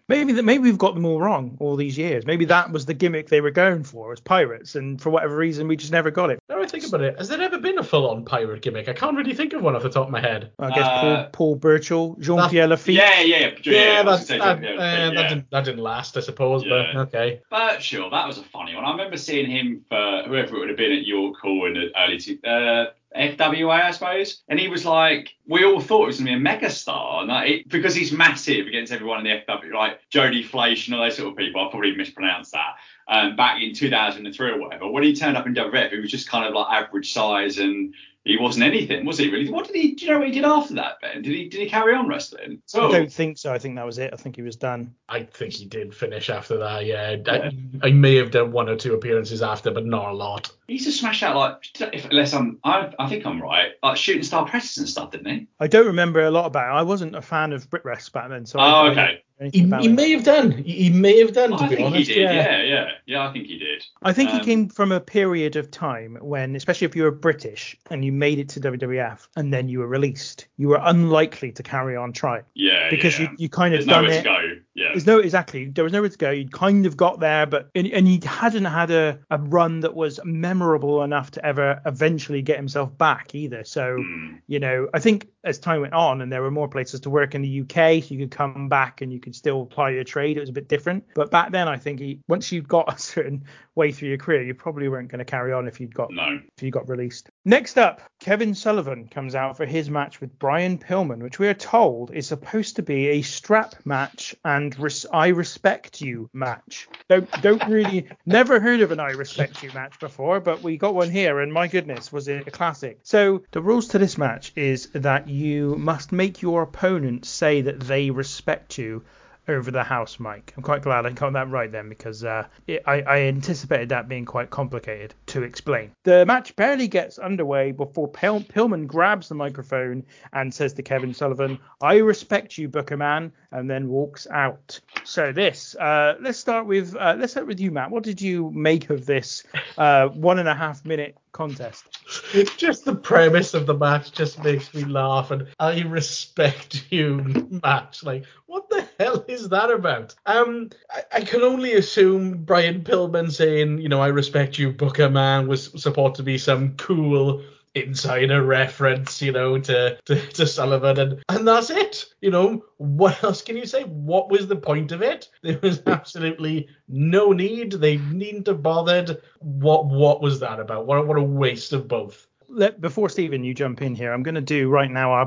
Maybe that maybe we've got them all wrong all these years. Maybe that was the gimmick they were going for as pirates, and for whatever reason we just never got it. Now I think about it, has there ever been a full-on pirate gimmick? I can't really think of one off the top of my head. I guess Uh, Paul Paul Burchill, Jean Pierre Lafitte. yeah, yeah, yeah. yeah, I that, gonna that, yeah, uh, yeah. that, didn't, that didn't last, I suppose, Yeah. but okay. Burchill, that was a funny one. I remember seeing him for whoever it would have been at York Hall in the early two, uh, FWA, I suppose. And he was like, we all thought it was going to be a mega star. And like, it, because he's massive against everyone in the FW, like Jody Fleisch and all those sort of people. I probably mispronounced that. Um, back in 2003 or whatever, when he turned up in WWF, he was just kind of like average size and he wasn't anything, was he really? What did he? Do you know what he did after that, Ben? Did he did he carry on wrestling? I Oh, don't think so. I think that was it. I think he was done. I think he did finish after that, yeah. I, I may have done one or two appearances after, but not a lot. he used to smash out like, if, unless I'm, I, I think I'm right, like shooting star presses and stuff, didn't he? I don't remember a lot about it. I wasn't a fan of Brit Rest back then, so Oh, don't know okay. Anything He, about he it. may have done. He, he may have done, to I be think honest. he did. yeah. Yeah. yeah, yeah, I think he did. I think he Um, came from a period of time when, especially if you were British and you made it to WWF and then you were released, you were unlikely to carry on trying Yeah, because yeah. you you kind of There's done nowhere it. Yeah. There's no exactly. There was nowhere to go. He'd kind of got there, but and, and he hadn't had a, a run that was memorable enough to ever eventually get himself back either. So Mm. you know, I think as time went on and there were more places to work in the UK, so you could come back and you could still apply your trade. It was a bit different. But back then, I think he, once you'd got a certain way through your career, you probably weren't going to carry on if you'd got No. if you got released. Next up, Kevin Sullivan comes out for his match with Brian Pillman, which we are told is supposed to be a strap match and res- I respect you match. Don't don't really never heard of an I respect you match before, but we got one here, and my goodness, was it a classic? So the rules to this match is that you must make your opponent say that they respect you over the house mic. I'm quite glad I got that right then because uh, it, I, I anticipated that being quite complicated to explain. The match barely gets underway before Pil- Pillman grabs the microphone and says to Kevin Sullivan, I respect you, Booker Man, and then walks out. So this, uh, let's start with uh, let's start with you, Matt. What did you make of this uh, one and a half minute contest? just the premise of the match just makes me laugh and I respect you match. Like, what the hell is that about? Um I, I can only assume Brian Pillman saying, you know, I respect you, Booker Man was supposed to be some cool insider reference, you know, to, to, to Sullivan and and that's it. You know, what else can you say? What was the point of it? There was absolutely no need. They needn't have bothered. What what was that about? What, what a waste of both. Let, before Stephen, you jump in here, I'm going to do right now our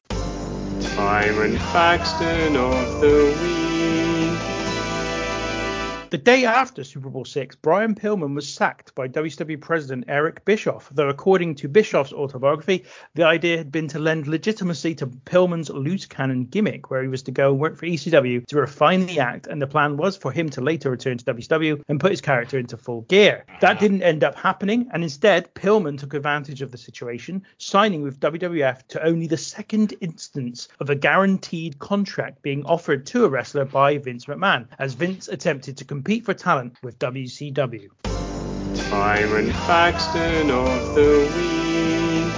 Byron Faxton of the week. The day after Super Brawl six, Brian Pillman was sacked by WCW President Eric Bischoff, though according to Bischoff's autobiography, the idea had been to lend legitimacy to Pillman's loose cannon gimmick, where he was to go and work for ECW to refine the act, and the plan was for him to later return to WCW and put his character into full gear. That didn't end up happening, and instead, Pillman took advantage of the situation, signing with WWF to only the second instance of a guaranteed contract being offered to a wrestler by Vince McMahon, as Vince attempted to compete for talent with WCW. Byron Faxton of the week.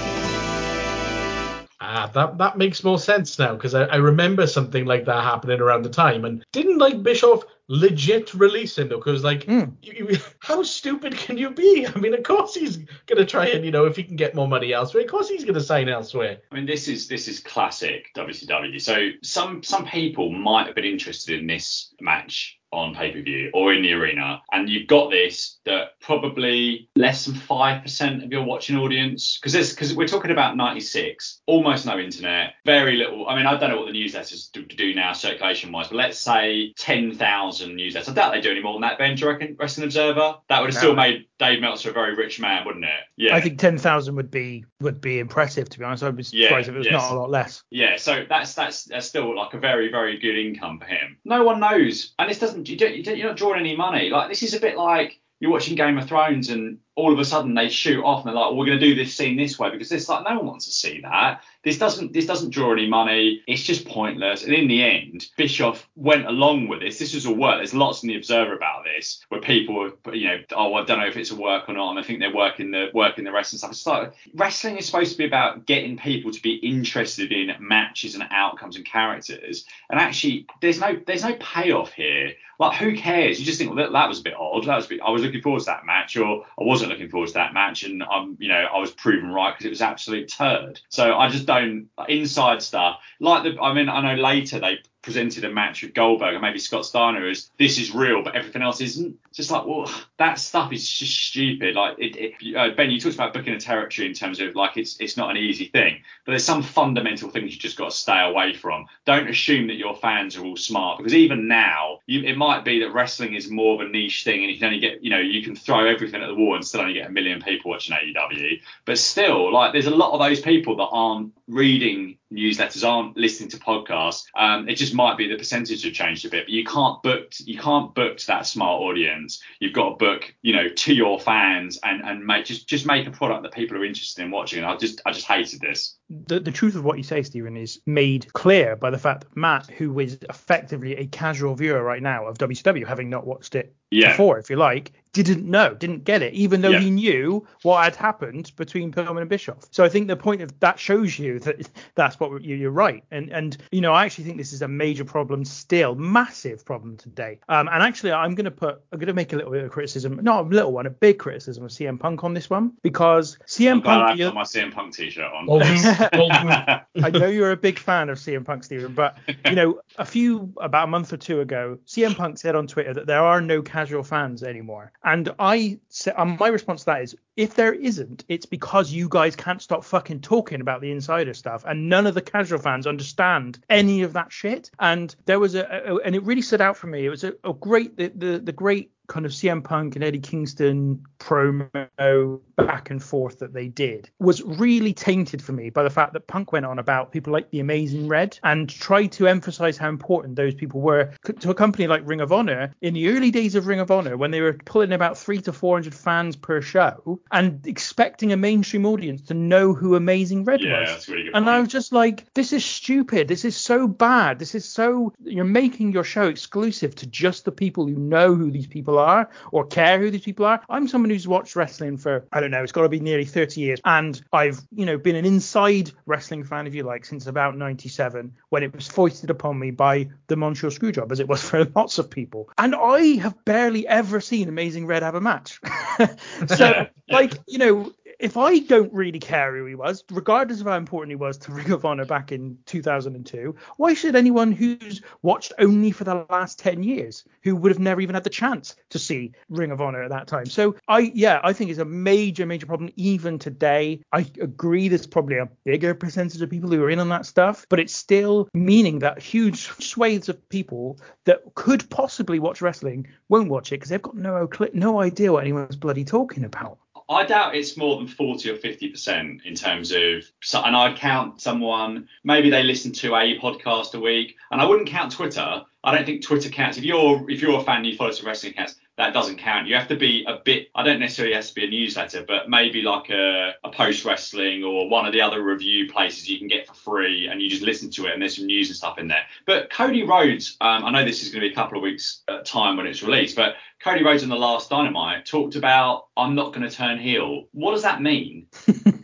Ah, that that makes more sense now because I, I remember something like that happening around the time and didn't like Bischoff legit release him though because like Mm. you, you- how stupid can you be? I mean, of course he's gonna try and you know if he can get more money elsewhere, of course he's gonna sign elsewhere. I mean, this is this is classic WCW. So some some people might have been interested in this match on pay per view or in the arena, and you've got this that probably less than five percent of your watching audience, because this because we're talking about '96, almost no internet, very little. I mean, I don't know what the newsletters do, do now circulation wise, but let's say ten thousand newsletters. I doubt they do any more than that. Ben, do you reckon Wrestling Observer? That would have No. still made Dave Meltzer a very rich man, wouldn't it? Yeah. I think 10,000 would be would be impressive to be honest. I'd be Yeah, surprised if it was yes. not a lot less. Yeah, so that's that's that's still like a very very good income for him. No one knows, and this doesn't you don't, you don't you're not drawing any money. Like this is a bit like you're watching Game of Thrones and all of a sudden they shoot off and they're like, we're going to do this scene this way because this like no one wants to see that. This doesn't this doesn't draw any money. It's just pointless. And in the end, Bischoff went along with this. This was all work. There's lots in the Observer about this where people are you know oh I don't know if it's a work or not and I think they're working the working the rest and stuff. It's like wrestling is supposed to be about getting people to be interested in matches and outcomes and characters. And actually, there's no there's no payoff here. Like who cares? You just think well that, that was a bit odd. That was a bit, I was looking forward to that match or I wasn't looking forward to that match and I'm you know I was proven right because it was absolute turd. So I just don't inside stuff like the I mean I know later they presented a match with Goldberg and maybe Scott Steiner as this is real but everything else isn't. Just like well that stuff is just stupid. Like it, it uh, Ben you talked about booking a territory in terms of like it's it's not an easy thing but there's some fundamental things you just got to stay away from. Don't assume that your fans are all smart because even now you, it might be that wrestling is more of a niche thing and you can only get you know you can throw everything at the wall and still only get a million people watching AEW. But still like there's a lot of those people that aren't reading newsletters aren't listening to podcasts um, it just might be the percentage have changed a bit but you can't book you can't book to that smart audience you've got to book you know to your fans and and make just just make a product that people are interested in watching. And i just i just hated this The, the truth of what you say, Stephen, is made clear by the fact that Matt, who is effectively a casual viewer right now of WCW, having not watched it Yeah. before, if you like, didn't know, didn't get it, even though Yeah. he knew what had happened between Pillman and Bischoff. So I think the point of that shows you that that's what you, you're right. And and you know I actually think this is a major problem still, massive problem today. Um, and actually I'm going to put I'm going to make a little bit of criticism, not a little one, a big criticism of CM Punk on this one because I'm CM Punk. I've got my CM Punk t-shirt on. I know you're a big fan of CM Punk, Stephen, but you know, a few about a month or two ago, CM Punk said on Twitter that there are no casual fans anymore, and I said, um, my response to that is, if there isn't, it's because you guys can't stop fucking talking about the insider stuff, and none of the casual fans understand any of that shit. And there was a, a and it really stood out for me. It was a, a great the, the the great kind of CM Punk and Eddie Kingston promo back and forth that they did was really tainted for me by the fact that Punk went on about people like the Amazing Red and tried to emphasize how important those people were to a company like Ring of Honor in the early days of Ring of Honor when they were pulling about three to four hundred fans per show and expecting a mainstream audience to know who Amazing Red yeah, was. that's really good. And point. I was just like, this is stupid. This is so bad. This is so. You're making your show exclusive to just the people who know who these people are or care who these people are. I'm someone who's watched wrestling for, I don't know, it's got to be nearly 30 years. And I've, you know, been an inside wrestling fan, if you like, since about 97 when it was foisted upon me by the Montreal Screwjob, as it was for lots of people. And I have barely ever seen Amazing Red have a match. so, like, you know, if I don't really care who he was, regardless of how important he was to Ring of Honor back in 2002, why should anyone who's watched only for the last 10 years, who would have never even had the chance to see Ring of Honor at that time? So I, yeah, I think it's a major, major problem even today. I agree there's probably a bigger percentage of people who are in on that stuff, but it's still meaning that huge swathes of people that could possibly watch wrestling won't watch it because they've got no no idea what anyone's bloody talking about. I doubt it's more than 40 or 50 percent in terms of, so, and I'd count someone, maybe they listen to a podcast a week, and I wouldn't count Twitter. I don't think Twitter counts. If you're if you're a fan you follow some wrestling accounts, that doesn't count. You have to be a bit. I don't necessarily have to be a newsletter, but maybe like a, a post wrestling or one of the other review places you can get for free, and you just listen to it, and there's some news and stuff in there. But Cody Rhodes, um, I know this is going to be a couple of weeks at time when it's released, but Cody Rhodes in the last Dynamite talked about I'm not going to turn heel. What does that mean?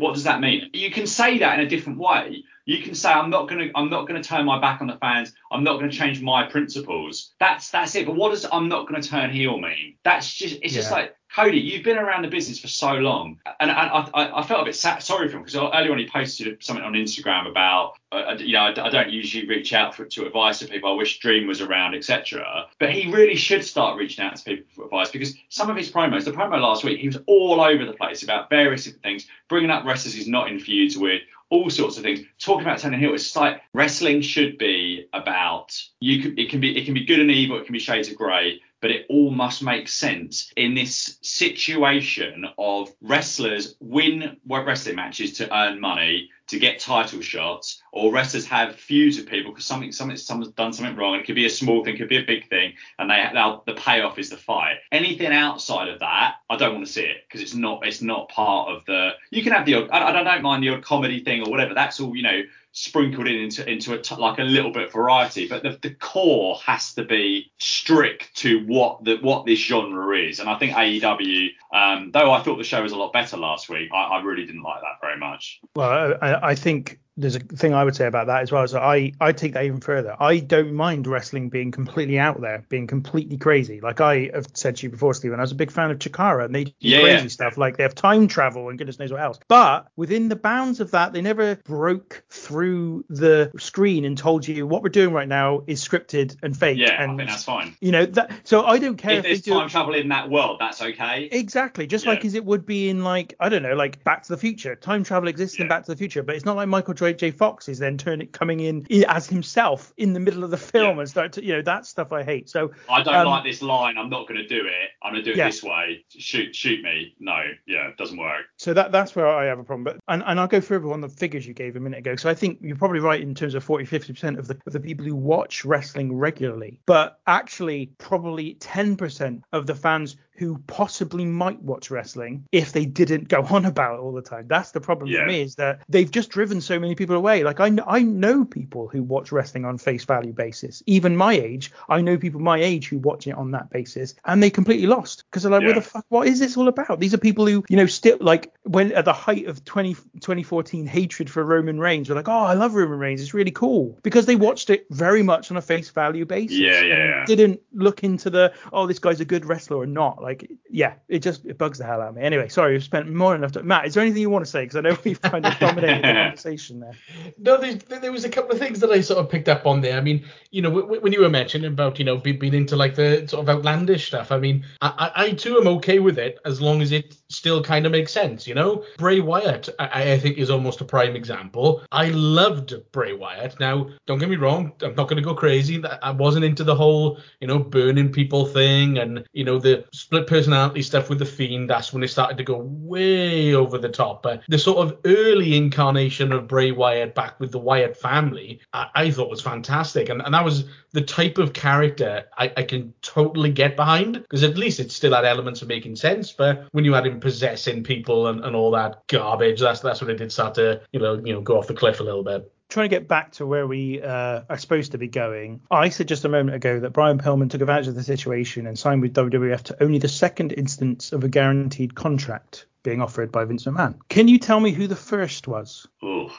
what does that mean? You can say that in a different way. You can say I'm not going to I'm not going to turn my back on the fans. I'm not going to change my principles. That's that's it. But what does I'm not going to turn heel mean? That's just it's just like Cody, you've been around the business for so long, and, and I, I, I felt a bit sad, sorry for him because earlier on he posted something on Instagram about, uh, you know, I, I don't usually reach out for, to advice to people. I wish Dream was around, etc. But he really should start reaching out to people for advice because some of his promos, the promo last week, he was all over the place about various different things, bringing up wrestlers he's not in feuds with, all sorts of things. Talking about turning heel, it's like wrestling should be about you. Can, it can be it can be good and evil. It can be shades of grey but it all must make sense in this situation of wrestlers win wrestling matches to earn money to get title shots or wrestlers have feuds with people because something something someone's done something wrong. And it could be a small thing could be a big thing and they the payoff is the fight. Anything outside of that i don't want to see it because it's not it's not part of the you can have the I, I don't mind the odd comedy thing or whatever. That's all you know sprinkled in into into a t- like a little bit of variety. But the, the core has to be strict to what the what this genre is. And i think aew um though i thought the show was a lot better last week i, I really didn't like that very much. Well, I, I think there's a thing I would say about that as well. So I, I take that even further. I don't mind wrestling being completely out there, being completely crazy. Like I have said to you before, Stephen, I was a big fan of Chikara and they do Yeah, crazy yeah. stuff. Like they have time travel and goodness knows what else. But within the bounds of that, they never broke through the screen and told you what we're doing right now is scripted and fake. yeah and i think that's fine you know that. So I don't care if if, there's they do time travel in that world that's okay Exactly, just Yeah. like as it would be in like I don't know, like Back to the Future. Time travel exists in Back to the Future, but it's not like Michael J. J. Fox is then turning it coming in as himself in the middle of the film Yeah. and start to you know that stuff I hate. So I don't Um, like this line. I'm not going to do it. I'm going to do it Yeah. this way. Shoot, shoot me. No, yeah, it doesn't work. so that that's where I have a problem. But and, and I'll go further on the figures you gave a minute ago. So I think you're probably right in terms of 40, 50 percent of the of the people who watch wrestling regularly, but actually probably 10 percent of the fans who possibly might watch wrestling if they didn't go on about it all the time. That's the problem Yeah. for me is that they've just driven so many people away. Like I, I know people who watch wrestling on face value basis. Even my age, I know people my age who watch it on that basis, and they completely lost because they're like, Yeah. what the fuck? What is this all about? These are people who, you know, still like when at the height of 20, 2014 hatred for Roman Reigns, were like, oh, I love Roman Reigns. It's really cool because they watched it very much on a face value basis. Yeah, yeah, and yeah. Didn't look into the, oh, this guy's a good wrestler or not. Like, yeah, it just it bugs the hell out of me. Anyway, sorry, we've spent more than enough time. Matt, is there anything you want to say? Because I know we've kind of dominated the conversation there. No, there, there was a couple of things that I sort of picked up on there. I mean, you know, w- w- when you were mentioning about, you know, be- being into like the sort of outlandish stuff, I mean, I, I, I too am okay with it as long as it still kind of makes sense, you know? Bray Wyatt, I, I think, is almost a prime example. I loved Bray Wyatt. Now, don't get me wrong, I'm not going to go crazy. I wasn't into the whole, you know, burning people thing and, you know, the split personality stuff with the Fiend. That's when it started to go way over the top. But the sort of early incarnation of Bray Wyatt back with the Wyatt family, I, I thought was fantastic. And, and that was the type of character I, I can totally get behind because at least it still had elements of making sense. But when you had him possessing people and, and all that garbage, that's that's when it did start to, you know, you know, go off the cliff a little bit. Trying to get back to where we uh, are supposed to be going, I said just a moment ago that Brian Pillman took advantage of the situation and signed with WWF to only the second instance of a guaranteed contract being offered by Vince McMahon. Can you tell me who the first was? Ooh.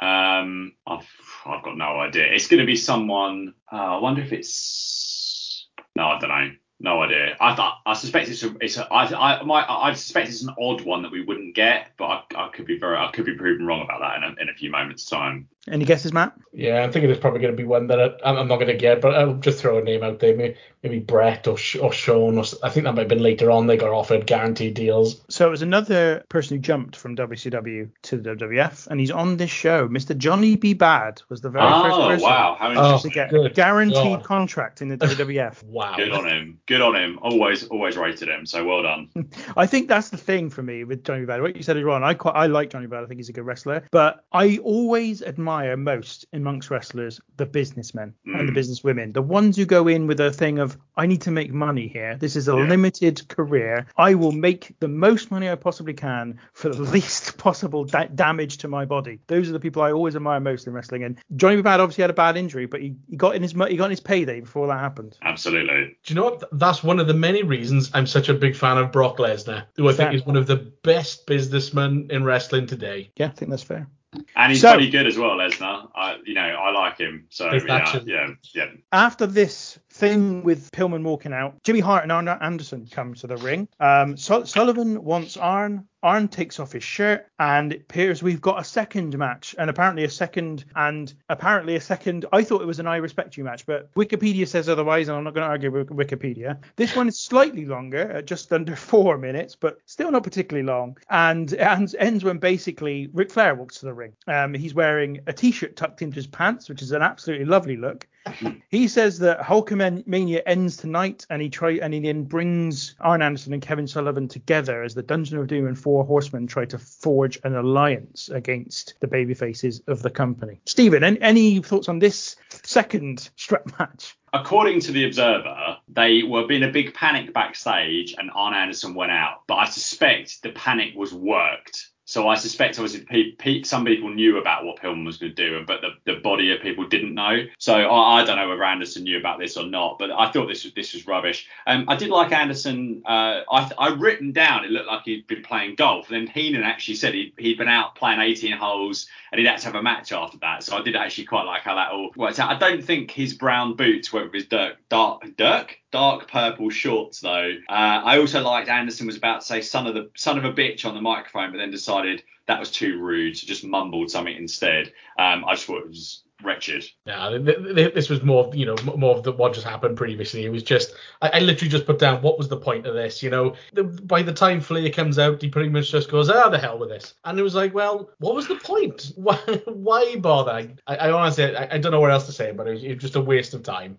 Um, I've, I've got no idea. It's going to be someone. Uh, I wonder if it's. No, I don't know. No idea. I thought. I suspect it's a. It's a. I. I. My. I suspect it's an odd one that we wouldn't get, but I, I could be very. I could be proven wrong about that in a, in a few moments' time. Any guesses, Matt? Yeah, I'm thinking it's probably going to be one that I, I'm not going to get, but I'll just throw a name out there. Maybe, maybe Bret or, or Shawn. Or, s- I think that might have been later on. They got offered guaranteed deals. So it was another person who jumped from WCW to the WWF, and he's on this show. Mr. Johnny B. Bad was the very first Oh person wow! How Oh, to interesting. get a good guaranteed God. contract in the WWF. Wow. Good on him. Good on him. Always, always rated him. So well done. I think that's the thing for me with Johnny Bad. What you said is wrong. I quite I like Johnny Bad. I think he's a good wrestler. But I always admire most amongst wrestlers the businessmen and the Mm. businesswomen, the ones who go in with a thing of I need to make money here. This is a Yeah. limited career. I will make the most money I possibly can for the least possible da- damage to my body. Those are the people I always admire most in wrestling. And Johnny Bad obviously had a bad injury, but he, he got in his mo- he got in his payday before that happened. Absolutely. Do you know what? That's one of the many reasons I'm such a big fan of Brock Lesnar, who I think Fair. is one of the best businessmen in wrestling today. Yeah, I think that's fair. And he's So- pretty good as well, Lesnar. I, you know, I like him. So yeah, yeah, yeah. after this thing with Pillman walking out, Jimmy Hart and Arn Anderson come to the ring. Um, Sul- Sullivan wants Arn. Arn takes off his shirt, and it appears we've got a second match, and apparently a second, and apparently a second. I thought it was an I respect you match, but Wikipedia says otherwise, and I'm not going to argue with Wikipedia. This one is slightly longer, just under four minutes, but still not particularly long, and ends- ends when basically Ric Flair walks to the ring. Um, he's wearing a t-shirt tucked into his pants, which is an absolutely lovely look. He says that Hulkamania ends tonight, and he try and he then brings Arn Anderson and Kevin Sullivan together as the Dungeon of Doom and Four Horsemen try to forge an alliance against the babyfaces of the company. Stephen, any, thoughts on this second strap match? According to the Observer, they were in a big panic backstage, and Arn Anderson went out. But I suspect the panic was worked. So I suspect obviously pe- some people knew about what Pillman was going to do, but the, the body of people didn't know. So I, I don't know whether Anderson knew about this or not, but I thought this was this was rubbish. Um, I did like Anderson. Uh, I I written down it looked like he'd been playing golf. And Then Heenan actually said he'd, he'd been out playing 18 holes and he'd had to have a match after that. So I did actually quite like how that all worked out. I don't think his brown boots were his dark dark dark dark purple shorts though. Uh, I also liked Anderson was about to say son of the son of a bitch on the microphone, but then decided that was too rude, so just mumbled something instead. Um, I just thought it was wretched. Yeah, th- th- th- this was more, you know, more of the, what just happened previously. It was just, I, I literally just put down what was the point of this. You know, the, by the time Flair comes out, he pretty much just goes, ah, the hell with this. And it was like, well, what was the point? Why, why bother? I, I honestly, I, I don't know what else to say, but it was, it was just a waste of time.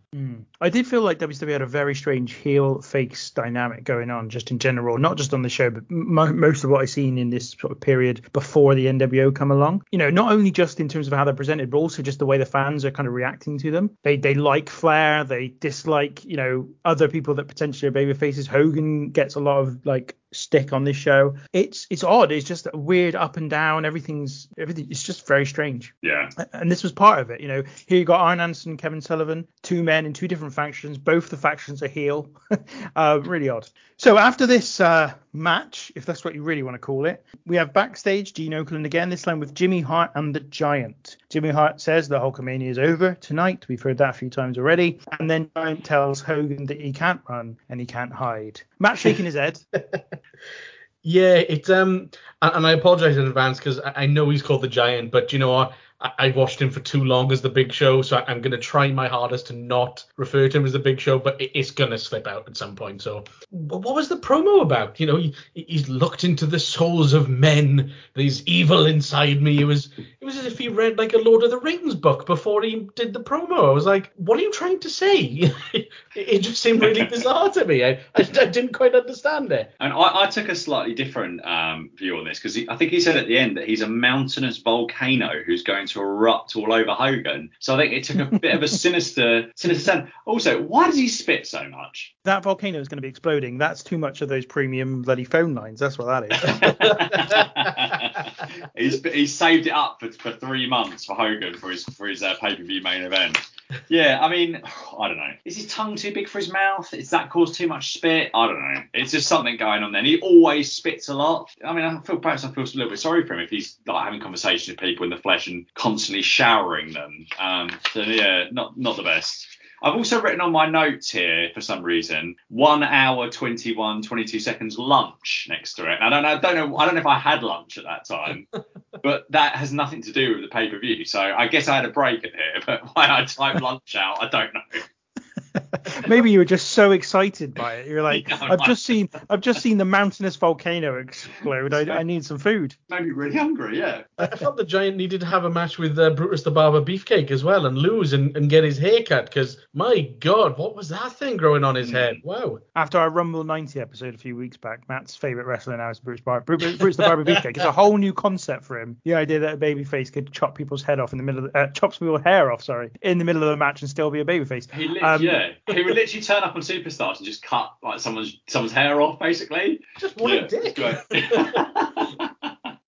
I did feel like WCW had a very strange heel face dynamic going on, just in general, not just on the show, but mo most of what I've seen in this sort of period before the NWO come along. You know, not only just in terms of how they're presented, but also just the way the fans are kind of reacting to them. They they like Flair, they dislike you know other people that potentially are baby faces. Hogan gets a lot of like stick on this show. It's it's odd. It's just a weird up and down. Everything's everything. It's just very strange. Yeah. And this was part of it. You know, here you got Arn Anderson, Kevin Sullivan, two men in two different factions. Both the factions are heel. uh, really odd. So after this uh, match, if that's what you really want to call it, we have backstage Gene Okerlund again. This time with Jimmy Hart and the Giant. Jimmy Hart says the Hulkamania is over tonight. We've heard that a few times already. And then Giant tells Hogan that he can't run and he can't hide. Matt shaking his head. Yeah, it's um, and, and I apologize in advance because I, I know he's called the Giant, but you know what? I, I've watched him for too long as the Big Show, so I, I'm going to try my hardest to not refer to him as the Big Show, but it's going to slip out at some point. So, what was the promo about? You know, he, he's looked into the souls of men. There's evil inside me. It was it was as if he read like a Lord of the Rings book before he did the promo. I was like, what are you trying to say? it, it just seemed really bizarre to me. I, I, I didn't quite understand it. And I, I took a slightly different um, view on this because I think he said at the end that he's a mountainous volcano who's going to erupt all over Hogan. So I think it took a bit of a sinister, sinister turn. Also, why does he spit so much? That volcano is going to be exploding. That's too much of those premium bloody phone lines. That's what that is. he's he's saved it up for, for three months for Hogan for his for his uh, pay per view main event. Yeah, I mean, I don't know. Is his tongue too big for his mouth? Is that cause too much spit? I don't know. It's just something going on there. And he always spits a lot. I mean, I feel perhaps I feel a little bit sorry for him if he's like having conversations with people in the flesh and constantly showering them. Um, so yeah, not not the best. I've also written on my notes here for some reason one hour 21 22 seconds lunch next to it. I don't know, I don't know I don't know if I had lunch at that time, but that has nothing to do with the pay per view. So I guess I had a break in here, but why I typed lunch out, I don't know. Maybe you were just so excited by it. You're like, Yeah, I've just seen, I've just seen the mountainous volcano explode. I, I need some food. Made me really hungry, yeah. I I felt the Giant needed to have a match with uh, Brutus the Barber Beefcake as well and lose and, and get his hair cut because my God, what was that thing growing on his head? Wow. After our Rumble 90 episode a few weeks back, Matt's favorite wrestler now is Bruce Bar- Bru- Bru- Bruce the Barber Beefcake. It's a whole new concept for him. The idea that a babyface could chop people's head off in the middle of the, uh, chops people's hair off, sorry, in the middle of the match and still be a babyface. He lit- Um, yeah, he would literally turn up on Superstars and just cut like someone's someone's hair off, basically. Just what yeah, dick.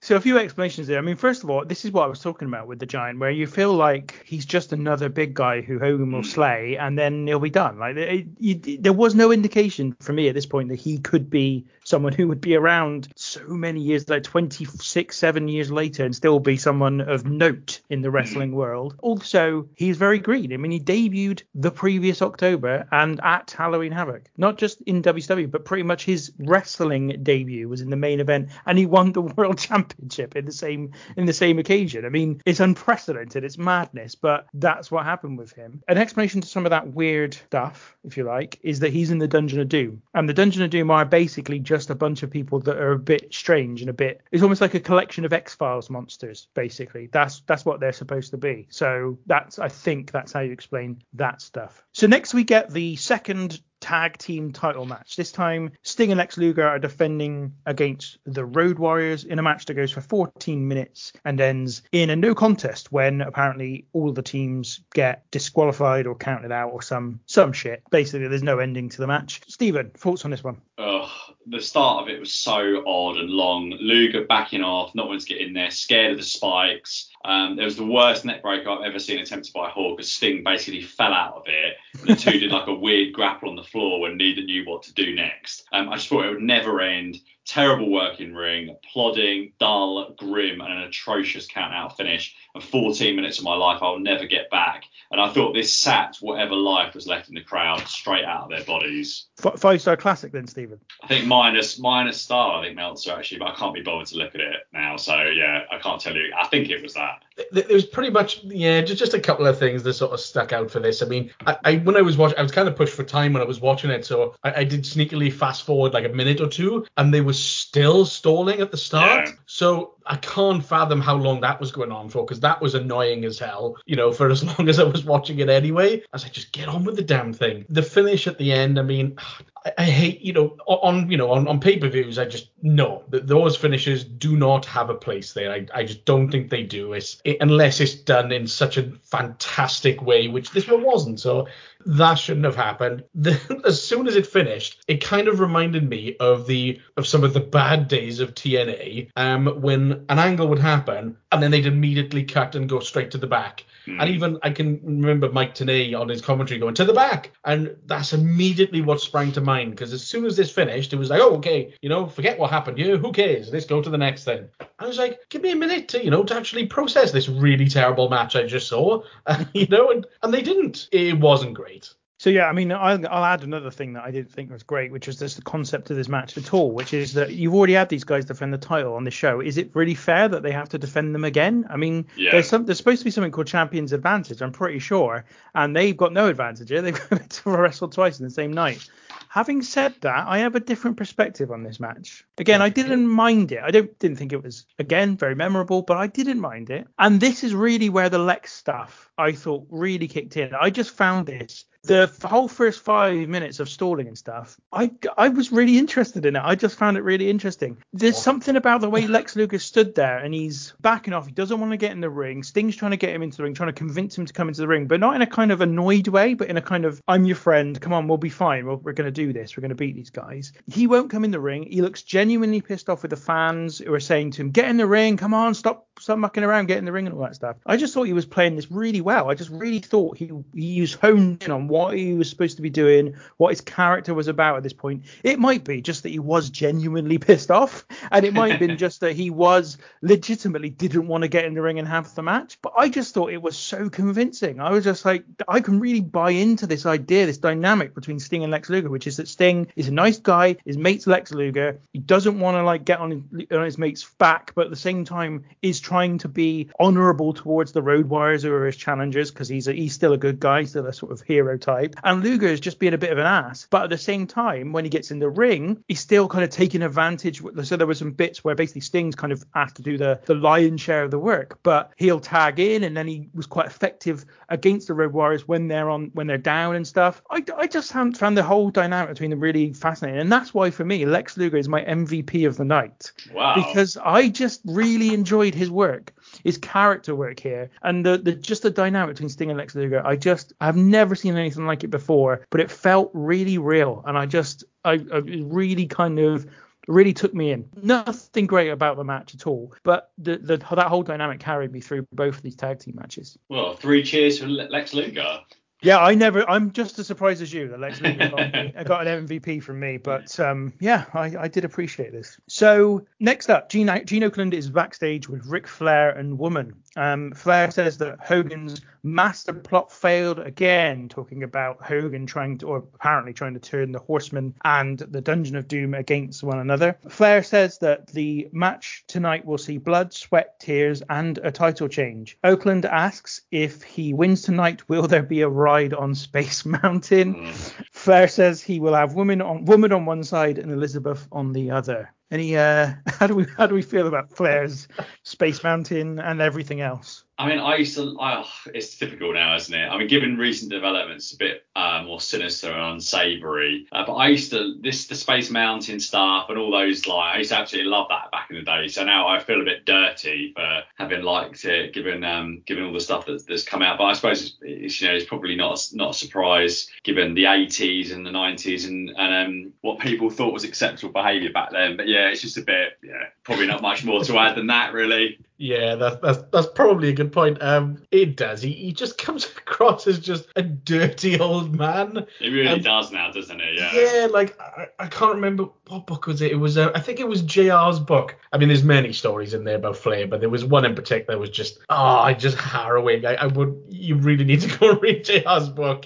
So a few explanations there. I mean, first of all, this is what I was talking about with the Giant, where you feel like he's just another big guy who Hogan will hmm. slay, and then he'll be done. Like it, you, there was no indication for me at this point that he could be someone who would be around so many years, like 26, seven years later, and still be someone of note in the wrestling world. Also, he's very green. I mean, he debuted the previous October and at Halloween Havoc, not just in WCW, but pretty much his wrestling debut was in the main event, and he won the world championship in the same in the same occasion. I mean, it's unprecedented, it's madness, but that's what happened with him. An explanation to some of that weird stuff, if you like, is that he's in the Dungeon of Doom, and the Dungeon of Doom are basically just a bunch of people that are a bit strange and a bit. It's almost like a collection of X Files monsters, basically. That's that's what they're supposed to be. So that's I think that's how you explain that stuff. So next we get the second tag team title match. This time, Sting and Lex Luger are defending against the Road Warriors in a match that goes for 14 minutes and ends in a no contest when apparently all the teams get disqualified or counted out or some some shit. Basically, there's no ending to the match. Stephen, thoughts on this one? Ugh, the start of it was so odd and long. Luger backing off, not wanting to get in there, scared of the spikes. Um, there was the worst neck breaker I've ever seen attempted by Hawk because Sting basically fell out of it. And the two did like a weird grapple on the floor when neither knew what to do next. Um, I just thought it would never end. Terrible working ring, plodding, dull, grim, and an atrocious count out finish. And 14 minutes of my life I'll never get back. And I thought this sapped whatever life was left in the crowd straight out of their bodies. F- five star classic then, Stephen. I think minus minus star. I think Meltzer actually, but I can't be bothered to look at it now. So yeah, I can't tell you. I think it was that. Th- There was pretty much yeah, just just a couple of things that sort of stuck out for this. I mean, I, I when I was watching, I was kind of pushed for time when I was watching it, so I, I did sneakily fast forward like a minute or two, and they were still stalling at the start. Yeah. So I can't fathom how long that was going on for because that was annoying as hell, you know, for as long as I was watching it anyway. I was like, just get on with the damn thing. The finish at the end, I mean, I, I hate, you know, on you know on, on pay per views, I just no, th- those finishes do not have a place there. I, I just don't think they do. It's unless it's done in such a fantastic way, which this one wasn't. So that shouldn't have happened. The, as soon as it finished, it kind of reminded me of the of some of the bad days of TNA, um, when an angle would happen and then they'd immediately cut and go straight to the back. Hmm. And even I can remember Mike Tenay on his commentary going to the back, and that's immediately what sprang to mind because as soon as this finished, it was like, oh, okay, you know, forget what happened here. Who cares? Let's go to the next thing. I was like, give me a minute to, you know, to actually process this really terrible match I just saw, you know, and and they didn't. It wasn't great great. So yeah, I mean, I'll, I'll add another thing that I didn't think was great, which is just the concept of this match at all, which is that you've already had these guys defend the title on the show. Is it really fair that they have to defend them again? I mean, Yeah. there's some there's supposed to be something called Champions Advantage, I'm pretty sure, and they've got no advantage here. They've got to wrestle twice in the same night. Having said that, I have a different perspective on this match. Again, I didn't mind it. I don't didn't think it was again very memorable, but I didn't mind it. And this is really where the Lex stuff I thought really kicked in. I just found this the whole first five minutes of stalling and stuff, I, I was really interested in it. I just found it really interesting. There's something about the way Lex Luger stood there and he's backing off. He doesn't want to get in the ring. Sting's trying to get him into the ring, trying to convince him to come into the ring, but not in a kind of annoyed way, but in a kind of, I'm your friend. Come on, we'll be fine. We're, we're going to do this. We're going to beat these guys. He won't come in the ring. He looks genuinely pissed off with the fans who are saying to him, get in the ring. Come on, stop stop mucking around, get in the ring and all that stuff. I just thought he was playing this really well. I just really thought he he was honed in on what he was supposed to be doing, what his character was about at this point. It might be just that he was genuinely pissed off, and it might have been just that he was legitimately didn't want to get in the ring and have the match. But I just thought it was so convincing. I was just like, I can really buy into this idea, this dynamic between Sting and Lex Luger, which is that Sting is a nice guy, his mate's Lex Luger. He doesn't want to like get on his, on his mate's back, but at the same time is trying to be honourable towards the Road Warriors who are his challengers because he's a, he's still a good guy, still a sort of hero type. And Luger is just being a bit of an ass, but at the same time, when he gets in the ring, he's still kind of taking advantage. So there were some bits where basically Sting's kind of asked to do the the lion's share of the work, but he'll tag in, and then he was quite effective against the Road Warriors when they're on when they're down and stuff. I, I just found, found the whole dynamic between them really fascinating, and that's why for me Lex Luger is my MVP of the night Wow. because I just really enjoyed his work, his character work here, and the, the just the dynamic between Sting and Lex Luger. I just I've never seen anything like it before, but it felt really real, and I just I, I really kind of really took me in. Nothing great about the match at all, but the, the that whole dynamic carried me through both of these tag team matches. Well, three cheers for Lex Luger. Yeah, I never. I'm just as surprised as you that Lex Luger got, got an MVP from me, but um, yeah, I, I did appreciate this. So next up, Gene, Gene Okerlund is backstage with Ric Flair and Woman. Um, Flair says that Hogan's master plot failed again, talking about Hogan trying to, or apparently trying to turn the Horsemen and the Dungeon of Doom against one another. Flair says that the match tonight will see blood, sweat, tears, and a title change. Okerlund asks if he wins tonight, will there be a ride on Space Mountain? Mm. Flair says he will have woman on woman on one side and Elizabeth on the other. Any uh, how do we how do we feel about Flair's Space Mountain and everything else? I mean, I used to. I, it's typical now, isn't it? I mean, given recent developments, a bit uh, more sinister and unsavoury. Uh, but I used to this the Space Mountain stuff and all those like I used to absolutely love that back in the day. So now I feel a bit dirty for having liked it, given um given all the stuff that's, that's come out. But I suppose it's, it's you know it's probably not not a surprise given the 80s and the 90s and and um what people thought was acceptable behaviour back then. But yeah, it's just a bit yeah probably not much more to add than that really. Yeah, that's that's that's probably a good point. Um, it does. He, he just comes across as just a dirty old man. It really Um, does now, doesn't it? Yeah. Yeah, like I, I can't remember what book was it. It was uh, I think it was JR's book. I mean, there's many stories in there about Flair, but there was one in particular that was just oh, just harrowing. I, I would you really need to go read JR's book.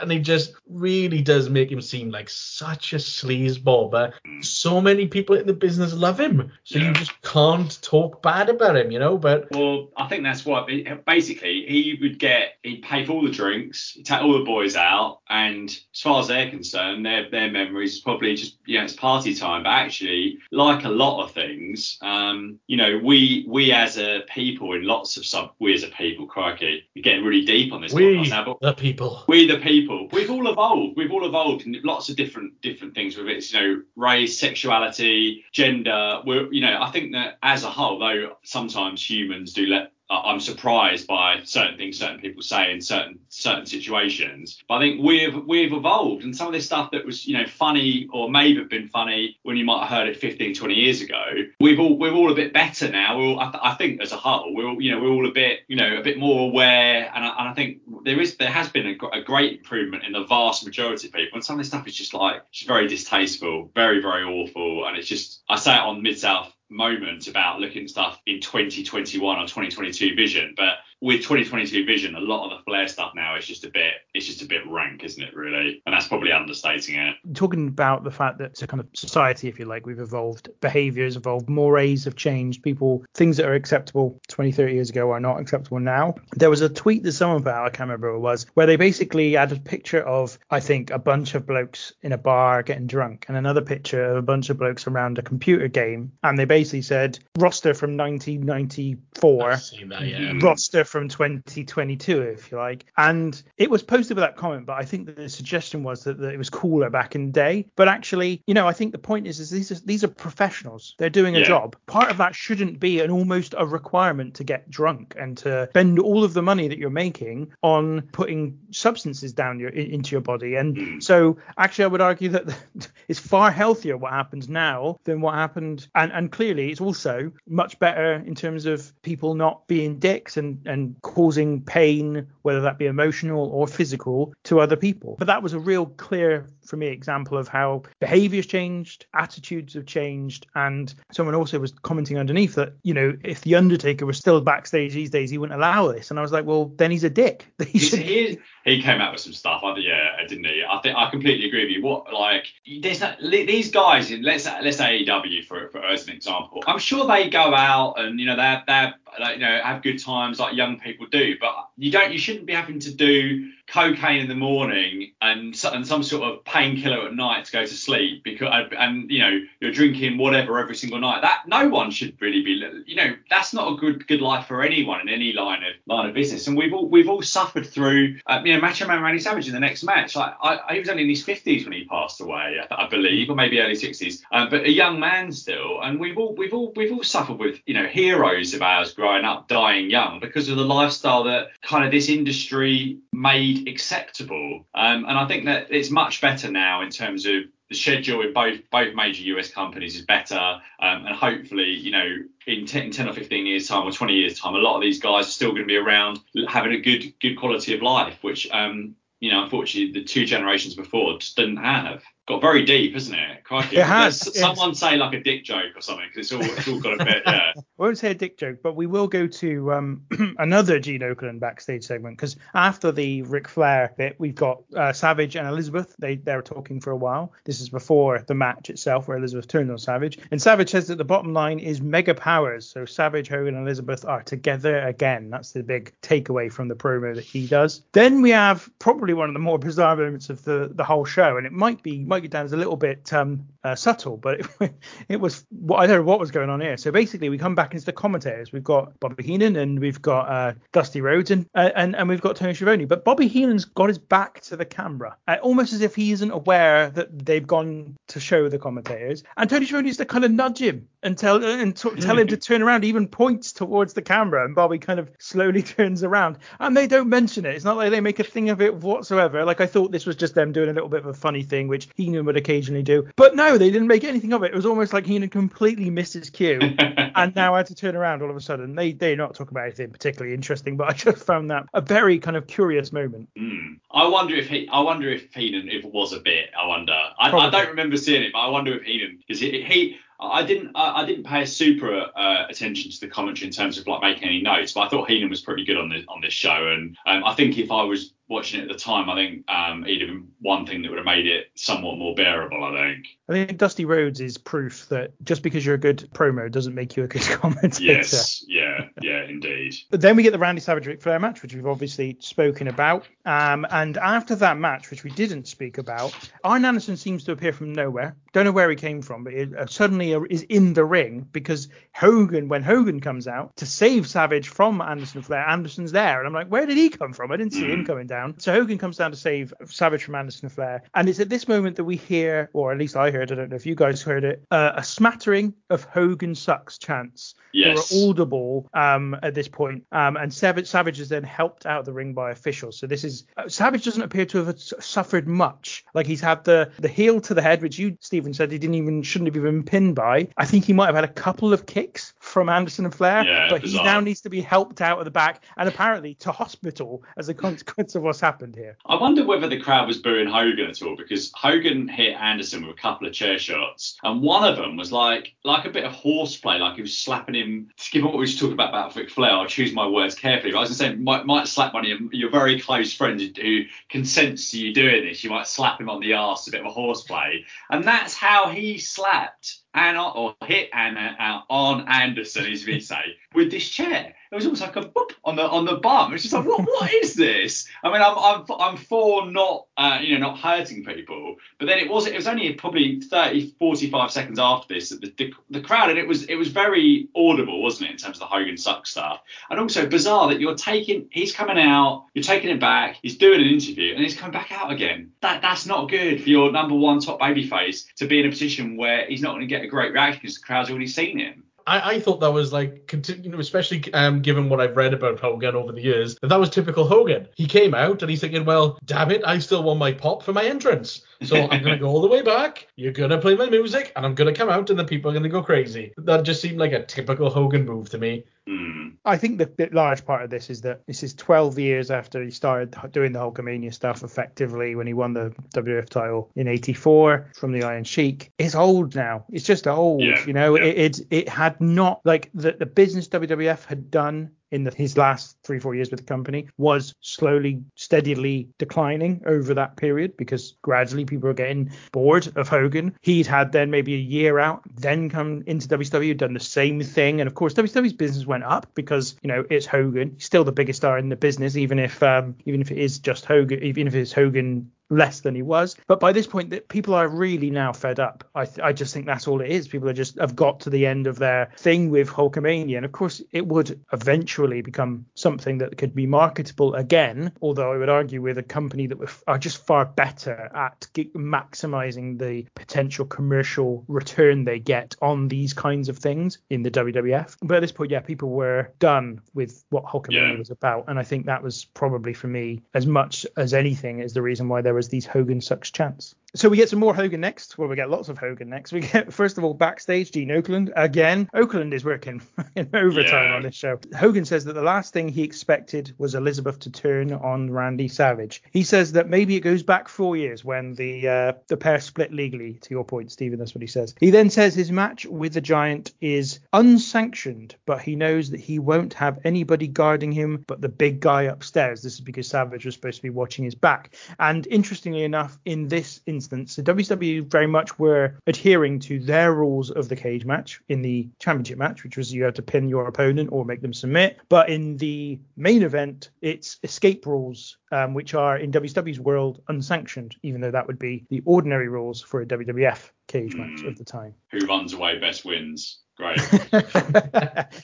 And it just really does make him seem like such a sleazeball. But so many people in the business love him, so Yeah. you just can't talk bad about him, you know. But Well, I think that's what basically he would get. He'd pay for all the drinks, he'd take all the boys out, and as far as they're concerned, their their memories is probably just you know it's party time. But actually, like a lot of things, um, you know, we we as a people in lots of sub, we as a people, crikey, we're getting really deep on this we, podcast now, but the people, we the people we've all evolved. We've all evolved in lots of different different things with it. You know race sexuality gender. We're you know i think that as a whole though sometimes humans do let I'm surprised by certain things certain people say in certain certain situations. But I think we've we've evolved and some of this stuff that was, you know, funny or maybe have been funny when you might have heard it 15, 20 years ago, we've all we're all a bit better now. All, I, th- I think as a whole, we're all, you know, we're all a bit, you know, a bit more aware and I, and I think there is there has been a, a great improvement in the vast majority of people. And some of this stuff is just like it's very distasteful, very, very awful. And it's just I say it on Mid South moment about looking at stuff in 2021 or 2022 vision but with 2022 vision a lot of the Flair stuff now is just a bit it's just a bit rank isn't it really and that's probably understating it talking about the fact that it's a kind of society, if you like, we've evolved, behaviors evolved, mores have changed, people, things that are acceptable 20, 30 years ago are not acceptable now. There was a tweet that someone put out, I can't remember who it was, where they basically had a picture of, I think, a bunch of blokes in a bar getting drunk and another picture of a bunch of blokes around a computer game. And they basically said roster from 1994 I've seen that, yeah. roster from 2022, if you like. And it was posted with that comment, but I think the suggestion was that, that it was cooler back in the day. But actually, you know, I think the point is, is these are these are professionals. They're doing a Yeah. job. Part of that shouldn't be an almost a requirement to get drunk and to spend all of the money that you're making on putting substances down your into your body. And hmm. so, actually, I would argue that it's far healthier what happens now than what happened. And and clearly, it's also much better in terms of people not being dicks and and causing pain, whether that be emotional or physical, to other people. But that was a real clear for me example of how behaviors changed, attitudes have changed, and someone also was commenting underneath that you know if the Undertaker was still backstage these days, he wouldn't allow this. And I was like, well, then he's a dick. He he, is- he came out with some stuff. I, yeah, uh, didn't he? I think I completely agree with you. What like there's li- these guys in let's let's say AEW for, for as an example. I'm sure they go out and you know they they like, you know have good times like young people do, but you don't you shouldn't be having to do cocaine in the morning and and some sort of painkiller at night to go to sleep because and you know you're drinking whatever every single night. That no one should really be you know that's not a good good life for anyone in any line of line of business. And we've all we've all suffered through uh, you know Macho Man Randy Savage in the next match. Like I, he was only in his 50s when he passed away, I, I believe, or maybe early 60s, um, but a young man still. And we've all we've all we've all suffered with you know heroes of ours growing up dying young because of the lifestyle that kind of this industry made acceptable. Um, and I think that it's much better now in terms of the schedule in both both major US companies is better, um, and hopefully, you know, in 10, in 10 or 15 years time or 20 years time, a lot of these guys are still going to be around having a good good quality of life, which um, you know, unfortunately, the two generations before just didn't have. Got very deep, isn't it? Crikey. It has, Let's-. Someone say like a dick joke or something, because it's all it's all got a bit, yeah. I won't say a dick joke, but we will go to um, another Gene Okerlund backstage segment because after the Ric Flair bit, we've got uh, Savage and Elizabeth. They they were talking for a while. This is before the match itself, where Elizabeth turned on Savage, and Savage says that the bottom line is mega powers. So Savage, Hogan, and Elizabeth are together again. That's the big takeaway from the promo that he does. Then we have probably one of the more bizarre moments of the the whole show, and it might be might get down as a little bit um, uh, subtle, but it, it was well, I don't know what was going on here. So basically, we come back into the commentators. We've got Bobby Heenan and we've got uh, Dusty Rhodes and, uh, and and we've got Tony Schiavone. But Bobby Heenan's got his back to the camera, uh, almost as if he isn't aware that they've gone to show the commentators. And Tony Schiavone used to kind of nudge him and tell and t- tell him to turn around. He even points towards the camera, and Bobby kind of slowly turns around. And they don't mention it. It's not like they make a thing of it whatsoever. Like I thought this was just them doing a little bit of a funny thing, which Heenan would occasionally do. But no, they didn't make anything of it. It was almost like Heenan completely missed his cue and now had to turn around all of a sudden. They they're not talking about anything particularly interesting, but I just found that a very kind of curious moment. Hmm. I wonder if he, I wonder if Heenan, if it was a bit, I wonder. I, I don't remember seeing it, but I wonder if Heenan, because he, he, I didn't I, I didn't pay a super uh, attention to the commentary in terms of like making any notes, but I thought Heenan was pretty good on this on this show, and um, I think if I was watching it at the time, I think um, he'd have been one thing that would have made it somewhat more bearable. I think. I think Dusty Rhodes is proof that just because you're a good promo doesn't make you a good commentator. Yes, yeah, yeah, indeed. But then we get the Randy Savage Ric Flair match, which we've obviously spoken about. Um, and after that match, which we didn't speak about, Arn Anderson seems to appear from nowhere. Don't know where he came from, but it uh, suddenly is in the ring because Hogan, when Hogan comes out to save Savage from Anderson Flair, Anderson's there, and I'm like, where did he come from? I didn't see him coming down. So Hogan comes down to save Savage from Anderson Flair, and it's at this moment that we hear, or at least I heard, I don't know if you guys heard it, uh, a smattering of Hogan sucks chants. Yes. They were audible um, at this point. Um, and Savage, Savage is then helped out of the ring by officials. So this is uh, Savage doesn't appear to have suffered much. Like he's had the the heel to the head, which you Stephen said he didn't even shouldn't have been pinned by. I think he might have had a couple of kicks from Anderson and Flair, Yeah, but he now needs to be helped out of the back and apparently to hospital as a consequence of what's happened here. I wonder whether the crowd was booing Hogan at all because Hogan hit Anderson with a couple of chair shots, and one of them was like like a bit of horseplay, like he was slapping him. Given what we was talking about about Ric Flair, I'll choose my words carefully. But I was gonna say might might slap one of your, your very close friends who consents to you doing this. You might slap him on the arse, a bit of a horseplay, and that's how he slapped. Anna or hit Anna uh, on Anderson, as we say, with this chair. It was almost like a boop on the on the bum. It's just like what what is this? I mean, I'm I'm I'm for not uh, you know not hurting people, but then it was it was only probably 30 45 seconds after this that the, the the crowd and it was it was very audible, wasn't it, in terms of the Hogan suck stuff, and also bizarre that you're taking he's coming out, you're taking it back, he's doing an interview, and he's coming back out again. That that's not good for your number one top babyface to be in a position where he's not going to get a great reaction because the crowd's already seen him. I, I thought that was like, especially um, given what I've read about Hogan over the years, that that was typical Hogan. He came out and he's thinking, well, damn it, I still want my pop for my entrance. So I'm going to go all the way back. You're going to play my music and I'm going to come out and the people are going to go crazy. That just seemed like a typical Hogan move to me. Hmm. I think the, the large part of this is that this is 12 years after he started doing the Hulkamania stuff effectively when he won the WWF title in '84 from the Iron Sheik. It's old now. It's just old. Yeah, you know, yeah. it, it it had not like the the business WWF had done in the, his last three four years with the company was slowly steadily declining over that period because gradually people were getting bored of Hogan. He'd had then maybe a year out, then come into WCW, done the same thing, and of course WCW's business went up because you know it's Hogan, still the biggest star in the business, even if um, even if it is just Hogan, even if it's Hogan less than he was. But by this point, that people are really now fed up. I, th- I just think that's all it is. People are just have got to the end of their thing with Hulkamania, and of course, it would eventually become something that could be marketable again. Although I would argue with a company that were, are just far better at ge- maximizing the potential commercial return they get on these kinds of things in the WWF. But at this point, yeah, people were done with what Hulkamania Yeah. was about, and I think that was probably for me as much as anything is the reason why there was these Hogan sucks chants. So we get some more Hogan next. Well, we get lots of Hogan next. We get first of all backstage Gene Okerlund again. Okerlund is working in overtime Yeah. on this show. Hogan says that the last thing he expected was Elizabeth to turn on Randy Savage. He says that maybe it goes back four years when the uh, the pair split legally. To your point, Stephen, that's what he says. He then says his match with the Giant is unsanctioned, but he knows that he won't have anybody guarding him but the big guy upstairs. This is because Savage was supposed to be watching his back. And interestingly enough, in this instance, the WCW very much were adhering to their rules of the cage match in the championship match, which was you had to pin your opponent or make them submit. But in the main event, it's escape rules, um, which are in WWE's world unsanctioned, even though that would be the ordinary rules for a WWF cage match of the time. Who runs away best wins. Great.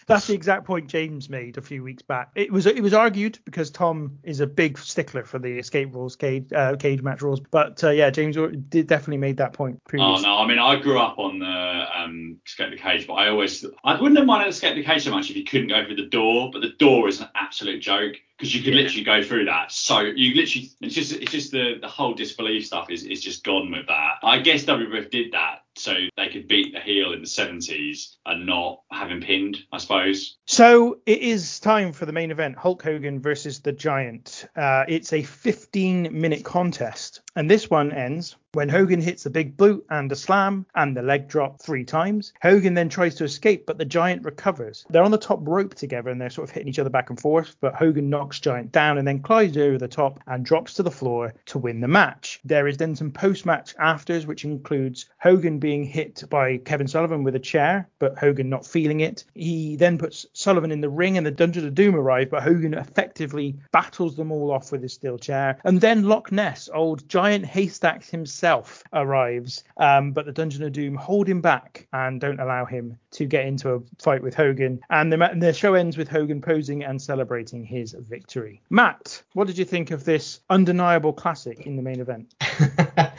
That's the exact point James made a few weeks back. It was it was argued because Tom is a big stickler for the escape rules, cage uh, cage match rules. But uh, yeah, James did definitely made that point Oh no, I mean I grew up on the um, escape the cage, but I always I wouldn't have minded escape the cage so much if you couldn't go through the door, but the door is an absolute joke because you could literally go through that. So you literally it's just it's just the the whole disbelief stuff is is just gone with that. I guess WWF did that so they could beat the heel in the 70s and not have him pinned, I suppose. So it is time for the main event Hulk Hogan versus the Giant. Uh, it's a 15 minute contest, and this one ends when Hogan hits a big boot and a slam and the leg drop three times. Hogan then tries to escape, but the Giant recovers. They're on the top rope together and they're sort of hitting each other back and forth, but Hogan knocks Giant down and then climbs over the top and drops to the floor to win the match. There is then some post match afters, which includes Hogan being hit by Kevin Sullivan with a chair, but Hogan not feeling it. He then puts Sullivan in the ring and the Dungeon of Doom arrive, but Hogan effectively battles them all off with his steel chair. And then Loch Ness, old giant haystacks himself, arrives, um, but the Dungeon of Doom hold him back and don't allow him to get into a fight with Hogan. And the, the show ends with Hogan posing and celebrating his victory. Matt, what did you think of this undeniable classic in the main event?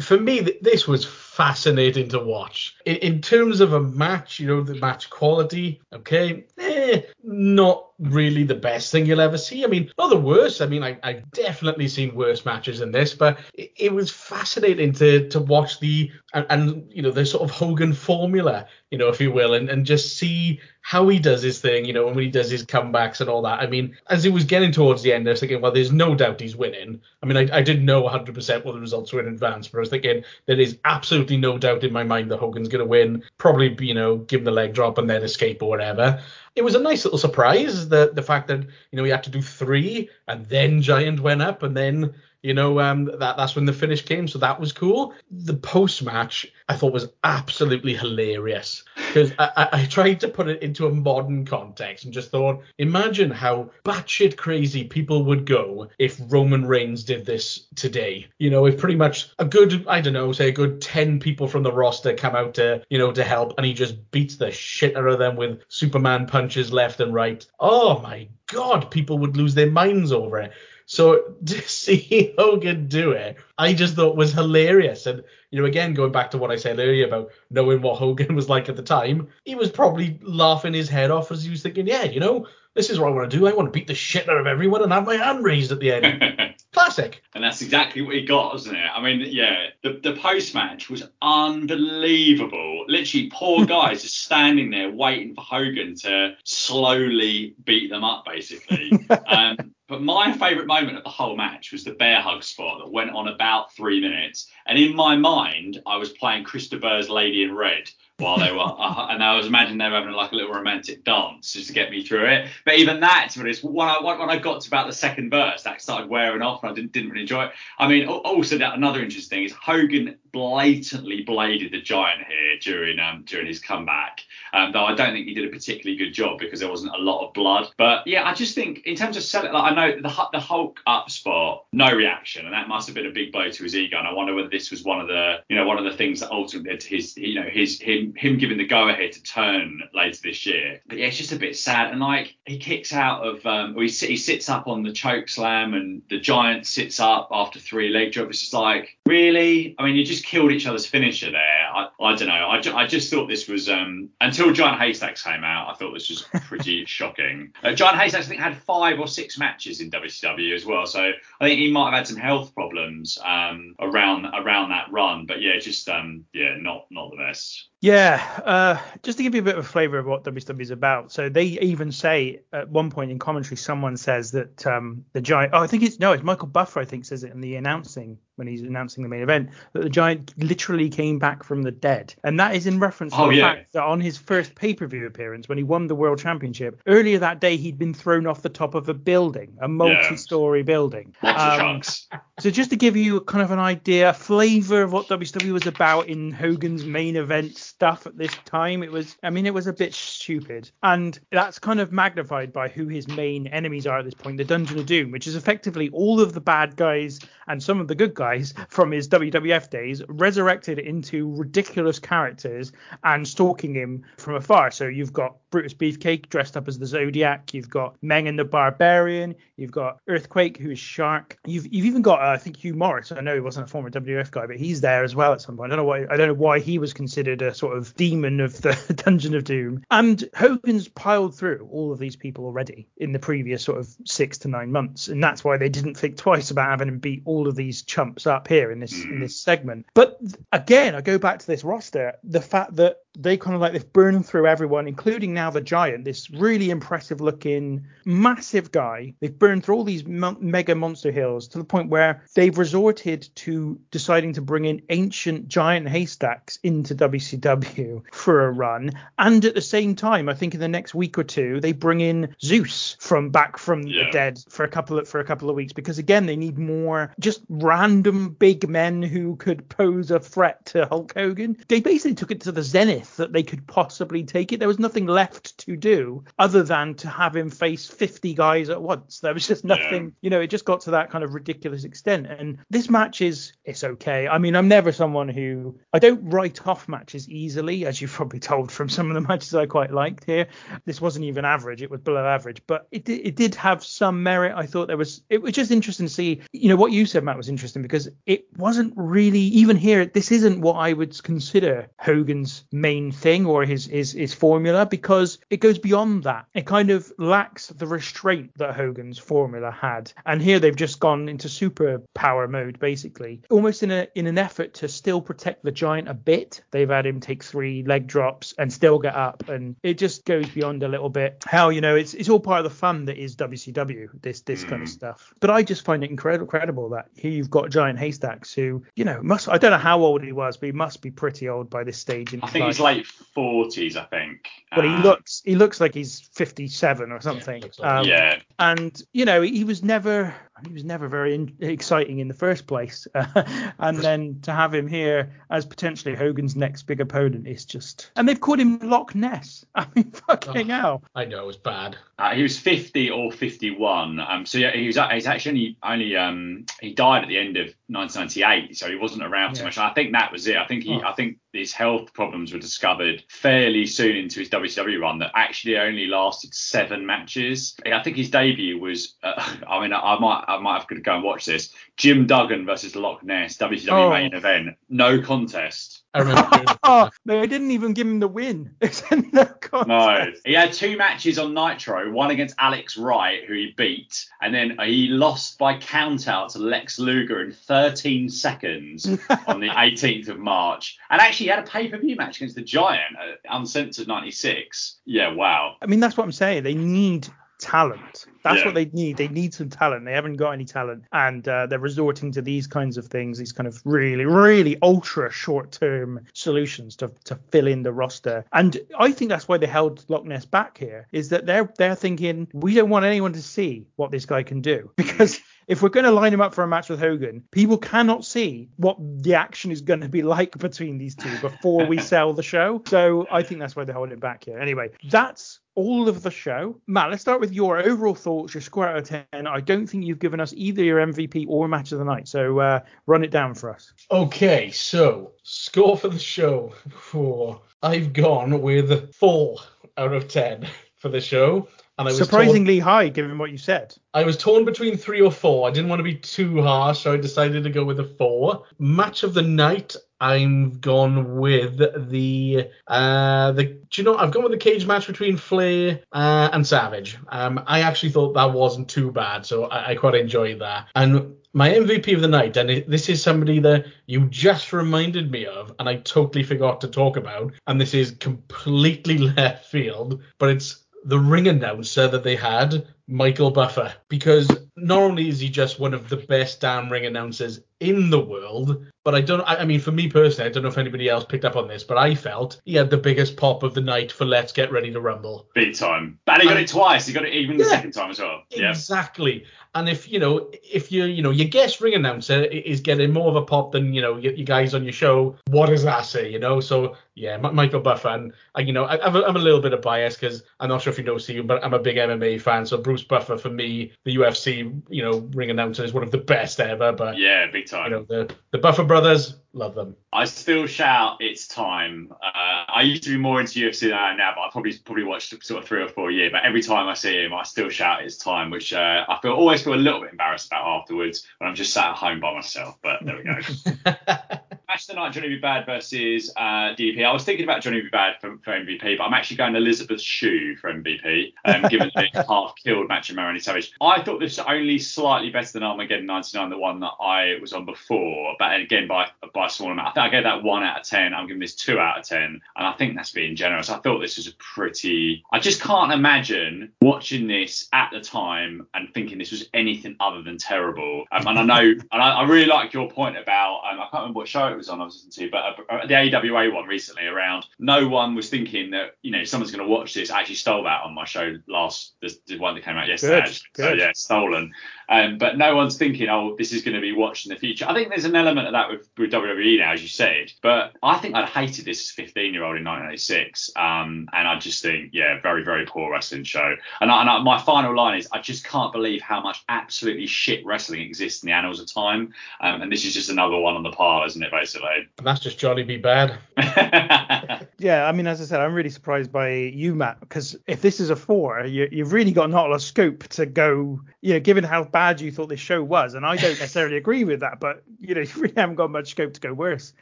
For me, this was fascinating to watch. In, in terms of a match, you know, the match quality, okay, eh, not really the best thing you'll ever see. I mean, not the worst. I mean, I, I've definitely seen worse matches than this, but it, it was fascinating to to watch the and, and you know the sort of Hogan formula, you know, if you will, and and just see how he does his thing, you know, and when he does his comebacks and all that. I mean, as it was getting towards the end, I was thinking, well, there's no doubt he's winning. I mean, I, I didn't know 100% what the results were in advance, but I was thinking there is absolutely no doubt in my mind that Hogan's going to win. Probably, you know, give him the leg drop and then escape or whatever. It was a nice little surprise the the fact that you know he had to do three and then Giant went up and then you know um that that's when the finish came so that was cool. The post match i thought was absolutely hilarious because I, I, tried to put it into a modern context and just thought imagine how batshit crazy people would go if roman reigns did this today. You know if pretty much a good i don't know say a good 10 people from the roster come out to you know to help and he just beats the shit out of them with superman punches left and right. Oh my god people would lose their minds over it so to see Hogan do it, I just thought was hilarious. And you know, again, going back to what I said earlier about knowing what Hogan was like at the time, he was probably laughing his head off as he was thinking, yeah, you know, this is what I want to do. I want to beat the shit out of everyone and have my hand raised at the end. Classic. And that's exactly what he got, wasn't it? I mean, yeah, the, the post match was unbelievable. Literally, poor guys just standing there waiting for Hogan to slowly beat them up, basically. um, but my favourite moment of the whole match was the bear hug spot that went on about three minutes. And in my mind, I was playing Chris de Burgh's Lady in Red while they were, uh, and I was imagining they were having like a little romantic dance just to get me through it. But even that, when I when I got to about the second verse, that started wearing off, and I didn't didn't really enjoy it. I mean, also that another interesting thing is Hogan blatantly bladed the Giant here during um during his comeback. Um, though I don't think he did a particularly good job because there wasn't a lot of blood. But yeah, I just think in terms of selling, like I know the the Hulk up spot, no reaction, and that must have been a big blow to his ego. And I wonder whether this was one of the you know one of the things that ultimately led to his you know his him him giving the go ahead to turn later this year. But yeah, it's just a bit sad. And like he kicks out of, um, or he, he sits up on the choke slam, and the giant sits up after three leg drops. It's just like, really? I mean, you just killed each other's finisher there. I, I don't know. I, ju- I just thought this was um, until Giant Haystacks came out. I thought this was pretty shocking. Uh, Giant Haystacks I think had five or six matches in WCW as well, so I think he might have had some health problems um, around around that run. But yeah, just um, yeah, not not the best. Yeah, uh, just to give you a bit of a flavour of what WCW is about. So they even say at one point in commentary, someone says that um, the giant. Oh, I think it's no, it's Michael Buffer. I think says it in the announcing when he's announcing the main event that the giant literally came back from the dead, and that is in reference to Oh, the yeah. fact that on his first pay-per-view appearance when he won the world championship earlier that day he'd been thrown off the top of a building, a multi-story building. Lots of Um, so just to give you kind of an idea, a flavour of what WWE was about in Hogan's main event stuff at this time, it was, I mean, it was a bit stupid, and that's kind of magnified by who his main enemies are at this point, the Dungeon of Doom, which is effectively all of the bad guys and some of the good guys from his WWF days resurrected into ridiculous characters and stalking him from afar. So you've got Brutus Beefcake dressed up as the Zodiac, you've got Mengen the Barbarian, you've got Earthquake who is Shark, you've you've even got uh, I think Hugh Morrus. I know he wasn't a former WWF guy, but he's there as well at some point. I don't know why I don't know why he was considered a sort of demon of the Dungeon of Doom. And Hogan's piled through all of these people already in the previous sort of six to nine months, and that's why they didn't think twice about having him beat all of these chumps up here in this in mm-hmm. this segment. But again, I go back to this roster, the fact that they kind of like they've burned through everyone, including now the giant, this really impressive looking, massive guy. They've burned through all these mon- mega monster hills to the point where they've resorted to deciding to bring in ancient giant haystacks into WCW for a run. And at the same time, I think in the next week or two, they bring in Zeus from back from Yeah. the dead for a couple of for a couple of weeks because again they need more just random big men who could pose a threat to Hulk Hogan. They basically took it to the zenith that they could possibly take it. There was nothing left to do other than to have him face 50 guys at once. There was just nothing, you know, it just got to that kind of ridiculous extent. And this match is it's okay. I mean, I'm never someone who I don't write off matches easily, as you've probably told from some of the matches I quite liked here. This wasn't even average; it was below average, but it did, it did have some merit. I thought there was. It was just interesting to see. You know what you said, Matt, was interesting because it wasn't really even here. This isn't what I would consider Hogan's main thing or his his his formula because it goes beyond that. It kind of lacks the restraint that Hogan's formula had, and here they've just gone into super power mode basically, almost in a in an effort to still protect the giant a bit. They've had him take three leg drops and still get up, and it just goes beyond a little bit. How you know it's it's all part of the fun that is WCW. This this kind of hmm. stuff. But I just find it incredible incredible that here you've got giant haystacks who you know must I don't know how old he was, but he must be pretty old by this stage in I think life. he's late 40s, I think. But he Um, looks he looks like he's 57 or something. looks like- um, Yeah. and you know he was never he was never very in, exciting in the first place and then to have him here as potentially Hogan's next big opponent is just and they've called him Loch Ness I mean fucking Oh. hell I know it was bad. Uh, he was 50 or 51. Um, so yeah, he was he's actually only, only um he died at the end of 1998, so he wasn't around too much. I think that was it. I think he Oh. I think his health problems were discovered fairly soon into his WCW run that actually only lasted seven matches. I think his debut was. Uh, I mean, I might I might have to go and watch this. Jim Duggan versus Loch Ness WCW Oh. main event, no contest. I remember. oh they didn't even give him the win no. No, he had two matches on Nitro, one against Alex Wright, who he beat, and then he lost by countout to Lex Luger in 13 seconds on the 18th of March. And actually, he had a pay per view match against the Giant at Uncensored 96. Yeah, wow. I mean that's what I'm saying they need talent. That's Yeah. what they need. They need some talent. They haven't got any talent. And uh, they're resorting to these kinds of things these kind of really really ultra short term solutions to, to fill in the roster. And i think that's why they held Loch Ness back here is that they're they're thinking we don't want anyone to see what this guy can do. Because if we're going to line him up for a match with Hogan, people cannot see what the action is going to be like between these two before we sell the show. So I think that's why they hold it back here. Anyway, that's all of the show. Matt, let's start with your overall thoughts, your score out of 10. I don't think you've given us either your MVP or match of the night. So uh, run it down for us. Okay, so score for the show. For I've gone with four out of ten for the show, and I was torn, Surprisingly high, given what you said. I was torn between three or four. I didn't want to be too harsh, so I decided to go with a four. Match of the night. I'm gone with the uh the do you know I've gone with the cage match between Flair uh, and Savage. Um I actually thought that wasn't too bad, so I, I quite enjoyed that. And my MVP of the night, and it, this is somebody that you just reminded me of, and I totally forgot to talk about, and this is completely left field, but it's the ring announcer that they had, Michael Buffer, because not only is he just one of the best damn ring announcers in the world, but I don't. I, I mean, for me personally, I don't know if anybody else picked up on this, but I felt he had the biggest pop of the night for Let's Get Ready to Rumble. Big time. And he got And- it twice. He got it even the second time as well. Yeah. Exactly. And if you know, if you you know, your guest ring announcer is getting more of a pop than you know your, your guys on your show, what does that say? You know, so yeah, Michael Buffer, and I, you know, I, I'm, a, I'm a little bit of bias because I'm not sure if you know Steve, but I'm a big MMA fan. So Bruce Buffer for me, the UFC, you know, ring announcer is one of the best ever. But Yeah, big time. you know, the the Buffer brothers, love them. I still shout it's time. Uh, I used to be more into UFC than I am now, but I probably probably watched sort of three or four a year. But every time I see him, I still shout it's time, which uh, I feel always feel a little bit embarrassed about afterwards when I'm just sat at home by myself. But there we go. Match of the night Johnny B. Bad versus uh, DDP. I was thinking about Johnny B. Bad for, for MVP, but I'm actually going Elizabeth Shue for MVP, um, given the half killed match of Randy Savage. I thought this was only slightly better than Armageddon 99, the one that I was on before, but again by by a small amount. I think I gave that one out of ten. I'm giving this two out of ten, and I think that's being generous. I thought this was a pretty. I just can't imagine watching this at the time and thinking this was anything other than terrible. Um, and I know, and I, I really like your point about. Um, I can't remember what show it was on. I was listening to, but uh, the AWA one recently around. No one was thinking that you know someone's going to watch this. I actually stole that on my show last the, the one that came out yesterday. Good, actually. So yeah, stolen. Um, but no one's thinking, oh, this is going to be watched in the future. I think there's an element of that with, with WWE now, as you said. But I think I'd hated this 15 year old in 1986. Um, and I just think, yeah, very, very poor wrestling show. And, I, and I, my final line is, I just can't believe how much absolutely shit wrestling exists in the annals of time. Um, and this is just another one on the pile, isn't it, basically? And that's just Johnny B. Bad. Yeah, I mean, as I said, I'm really surprised by you, Matt, because if this is a four, you, you've really got not a lot of scope to go, you know, given how bad you thought this show was. And I don't necessarily agree with that, but, you know, you really haven't got much scope to go worse.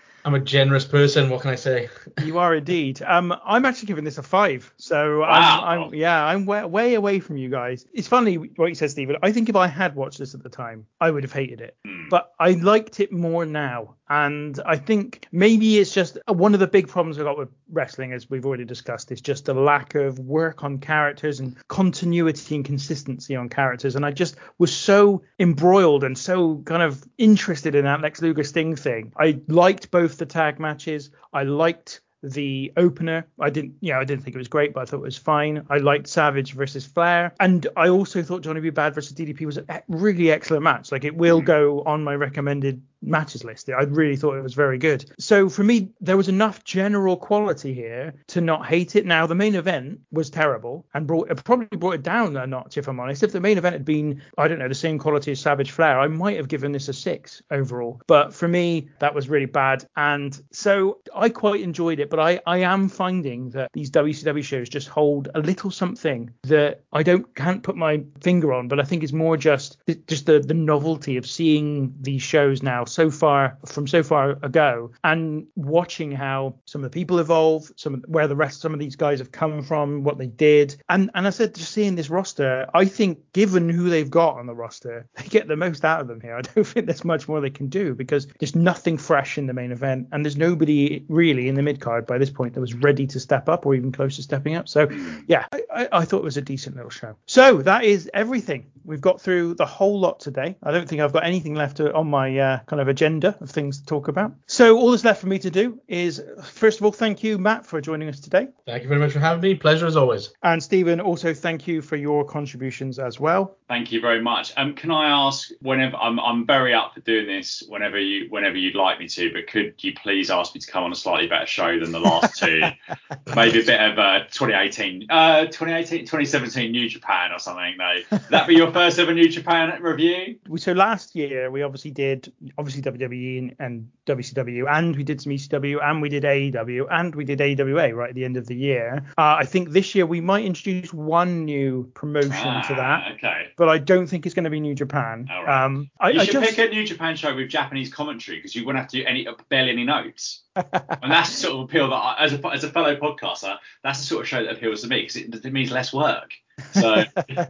I'm a generous person. What can I say? You are indeed. Um, I'm actually giving this a five. So Wow. I'm, I'm, yeah, I'm way, way away from you guys. It's funny what you said, Stephen. I think if I had watched this at the time, I would have hated it. But I liked it more now. And I think maybe it's just uh, one of the big problems I've got with wrestling, as we've already discussed, is just a lack of work on characters and continuity and consistency on characters. And I just was so embroiled and so kind of interested in that Lex Luger Sting thing. I liked both the tag matches. I liked the opener. I didn't, yeah, I didn't think it was great, but I thought it was fine. I liked Savage versus Flair, and I also thought Johnny B. Bad versus DDP was a really excellent match. Like it will hmm. go on my recommended matches list. I really thought it was very good. So for me, there was enough general quality here to not hate it. Now the main event was terrible and brought it probably brought it down a notch, if I'm honest. If the main event had been, I don't know, the same quality as Savage Flair, I might have given this a six overall. But for me, that was really bad. And so I quite enjoyed it, but I, I am finding that these WCW shows just hold a little something that I don't can't put my finger on, but I think it's more just just the, the novelty of seeing these shows now so far from so far ago and watching how some of the people evolve, some where the rest some of these guys have come from, what they did. And and I said just seeing this roster, I think given who they've got on the roster, they get the most out of them here. I don't think there's much more they can do because there's nothing fresh in the main event and there's nobody really in the mid card by this point that was ready to step up or even close to stepping up. So yeah, I, I, I thought it was a decent little show. So that is everything. We've got through the whole lot today. I don't think I've got anything left to, on my uh, kind of agenda of things to talk about. So all that's left for me to do is, first of all, thank you, Matt, for joining us today. Thank you very much for having me. Pleasure as always. And Stephen, also thank you for your contributions as well. Thank you very much. Um, can I ask whenever I'm I'm very up for doing this whenever you whenever you'd like me to, but could you please ask me to come on a slightly better show than the last two? Maybe a bit of uh, 2018, uh, 2018, 2017 New Japan or something. though. Would that be your first ever New Japan review? So last year we obviously did obviously WWE and, and WCW, and we did some ECW, and we did AEW, and we did AWA right at the end of the year. Uh, I think this year we might introduce one new promotion to that, Ah, Okay. but I don't think it's going to be New Japan. All right. Um, I, you I should just pick a New Japan show with Japanese commentary because you wouldn't have to do any barely any notes. and that's the sort of appeal that, I, as a as a fellow podcaster, that's the sort of show that appeals to me because it, it means less work. So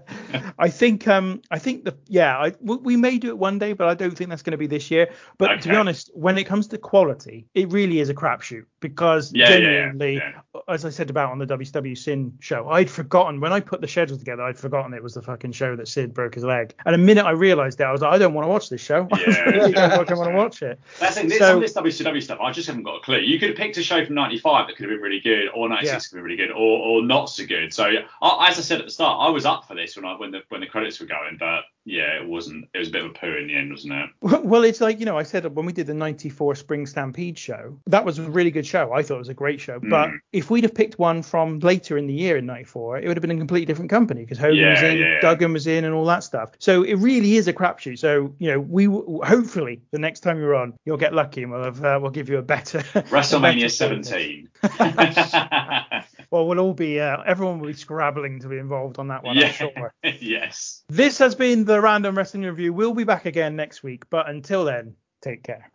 I think um I think the yeah I, we we may do it one day, but I don't think that's going to be this year. But to be honest, when it comes to quality, it really is a crapshoot because Yeah, yeah, yeah, genuinely, yeah. as I said about on the WCW Sin show, I'd forgotten when I put the schedule together, I'd forgotten it was the fucking show that Sid broke his leg. And the minute I realised that, I was like, I don't want to watch this show. I Yeah. really don't fucking want to watch it. That's So- some of this WCW stuff, I just haven't got a clue. You could have picked a show from '95 that could have been really good, or '96 Yeah. could have been really good, or, or not so good. So, I, as I said at the start, I was up for this when I when the when the credits were going, but yeah, it wasn't. It was a bit of a poo in the end, wasn't it? Well, it's like, you know, I said when we did the 94 Spring Stampede show, that was a really good show. I thought it was a great show. But Mm. if we'd have picked one from later in the year in 94, it would have been a completely different company because Hogan Yeah, was in, yeah, yeah. Duggan was in, and all that stuff. So it really is a crapshoot. So, you know, we w- hopefully the next time you're on, you'll get lucky and we'll, have, uh, we'll give you a better. a WrestleMania better 17. Well, we'll all be, uh, everyone will be scrabbling to be involved on that one, I'm yeah. sure. yes. This has been the Random Wrestling Review. We'll be back again next week. But until then, take care.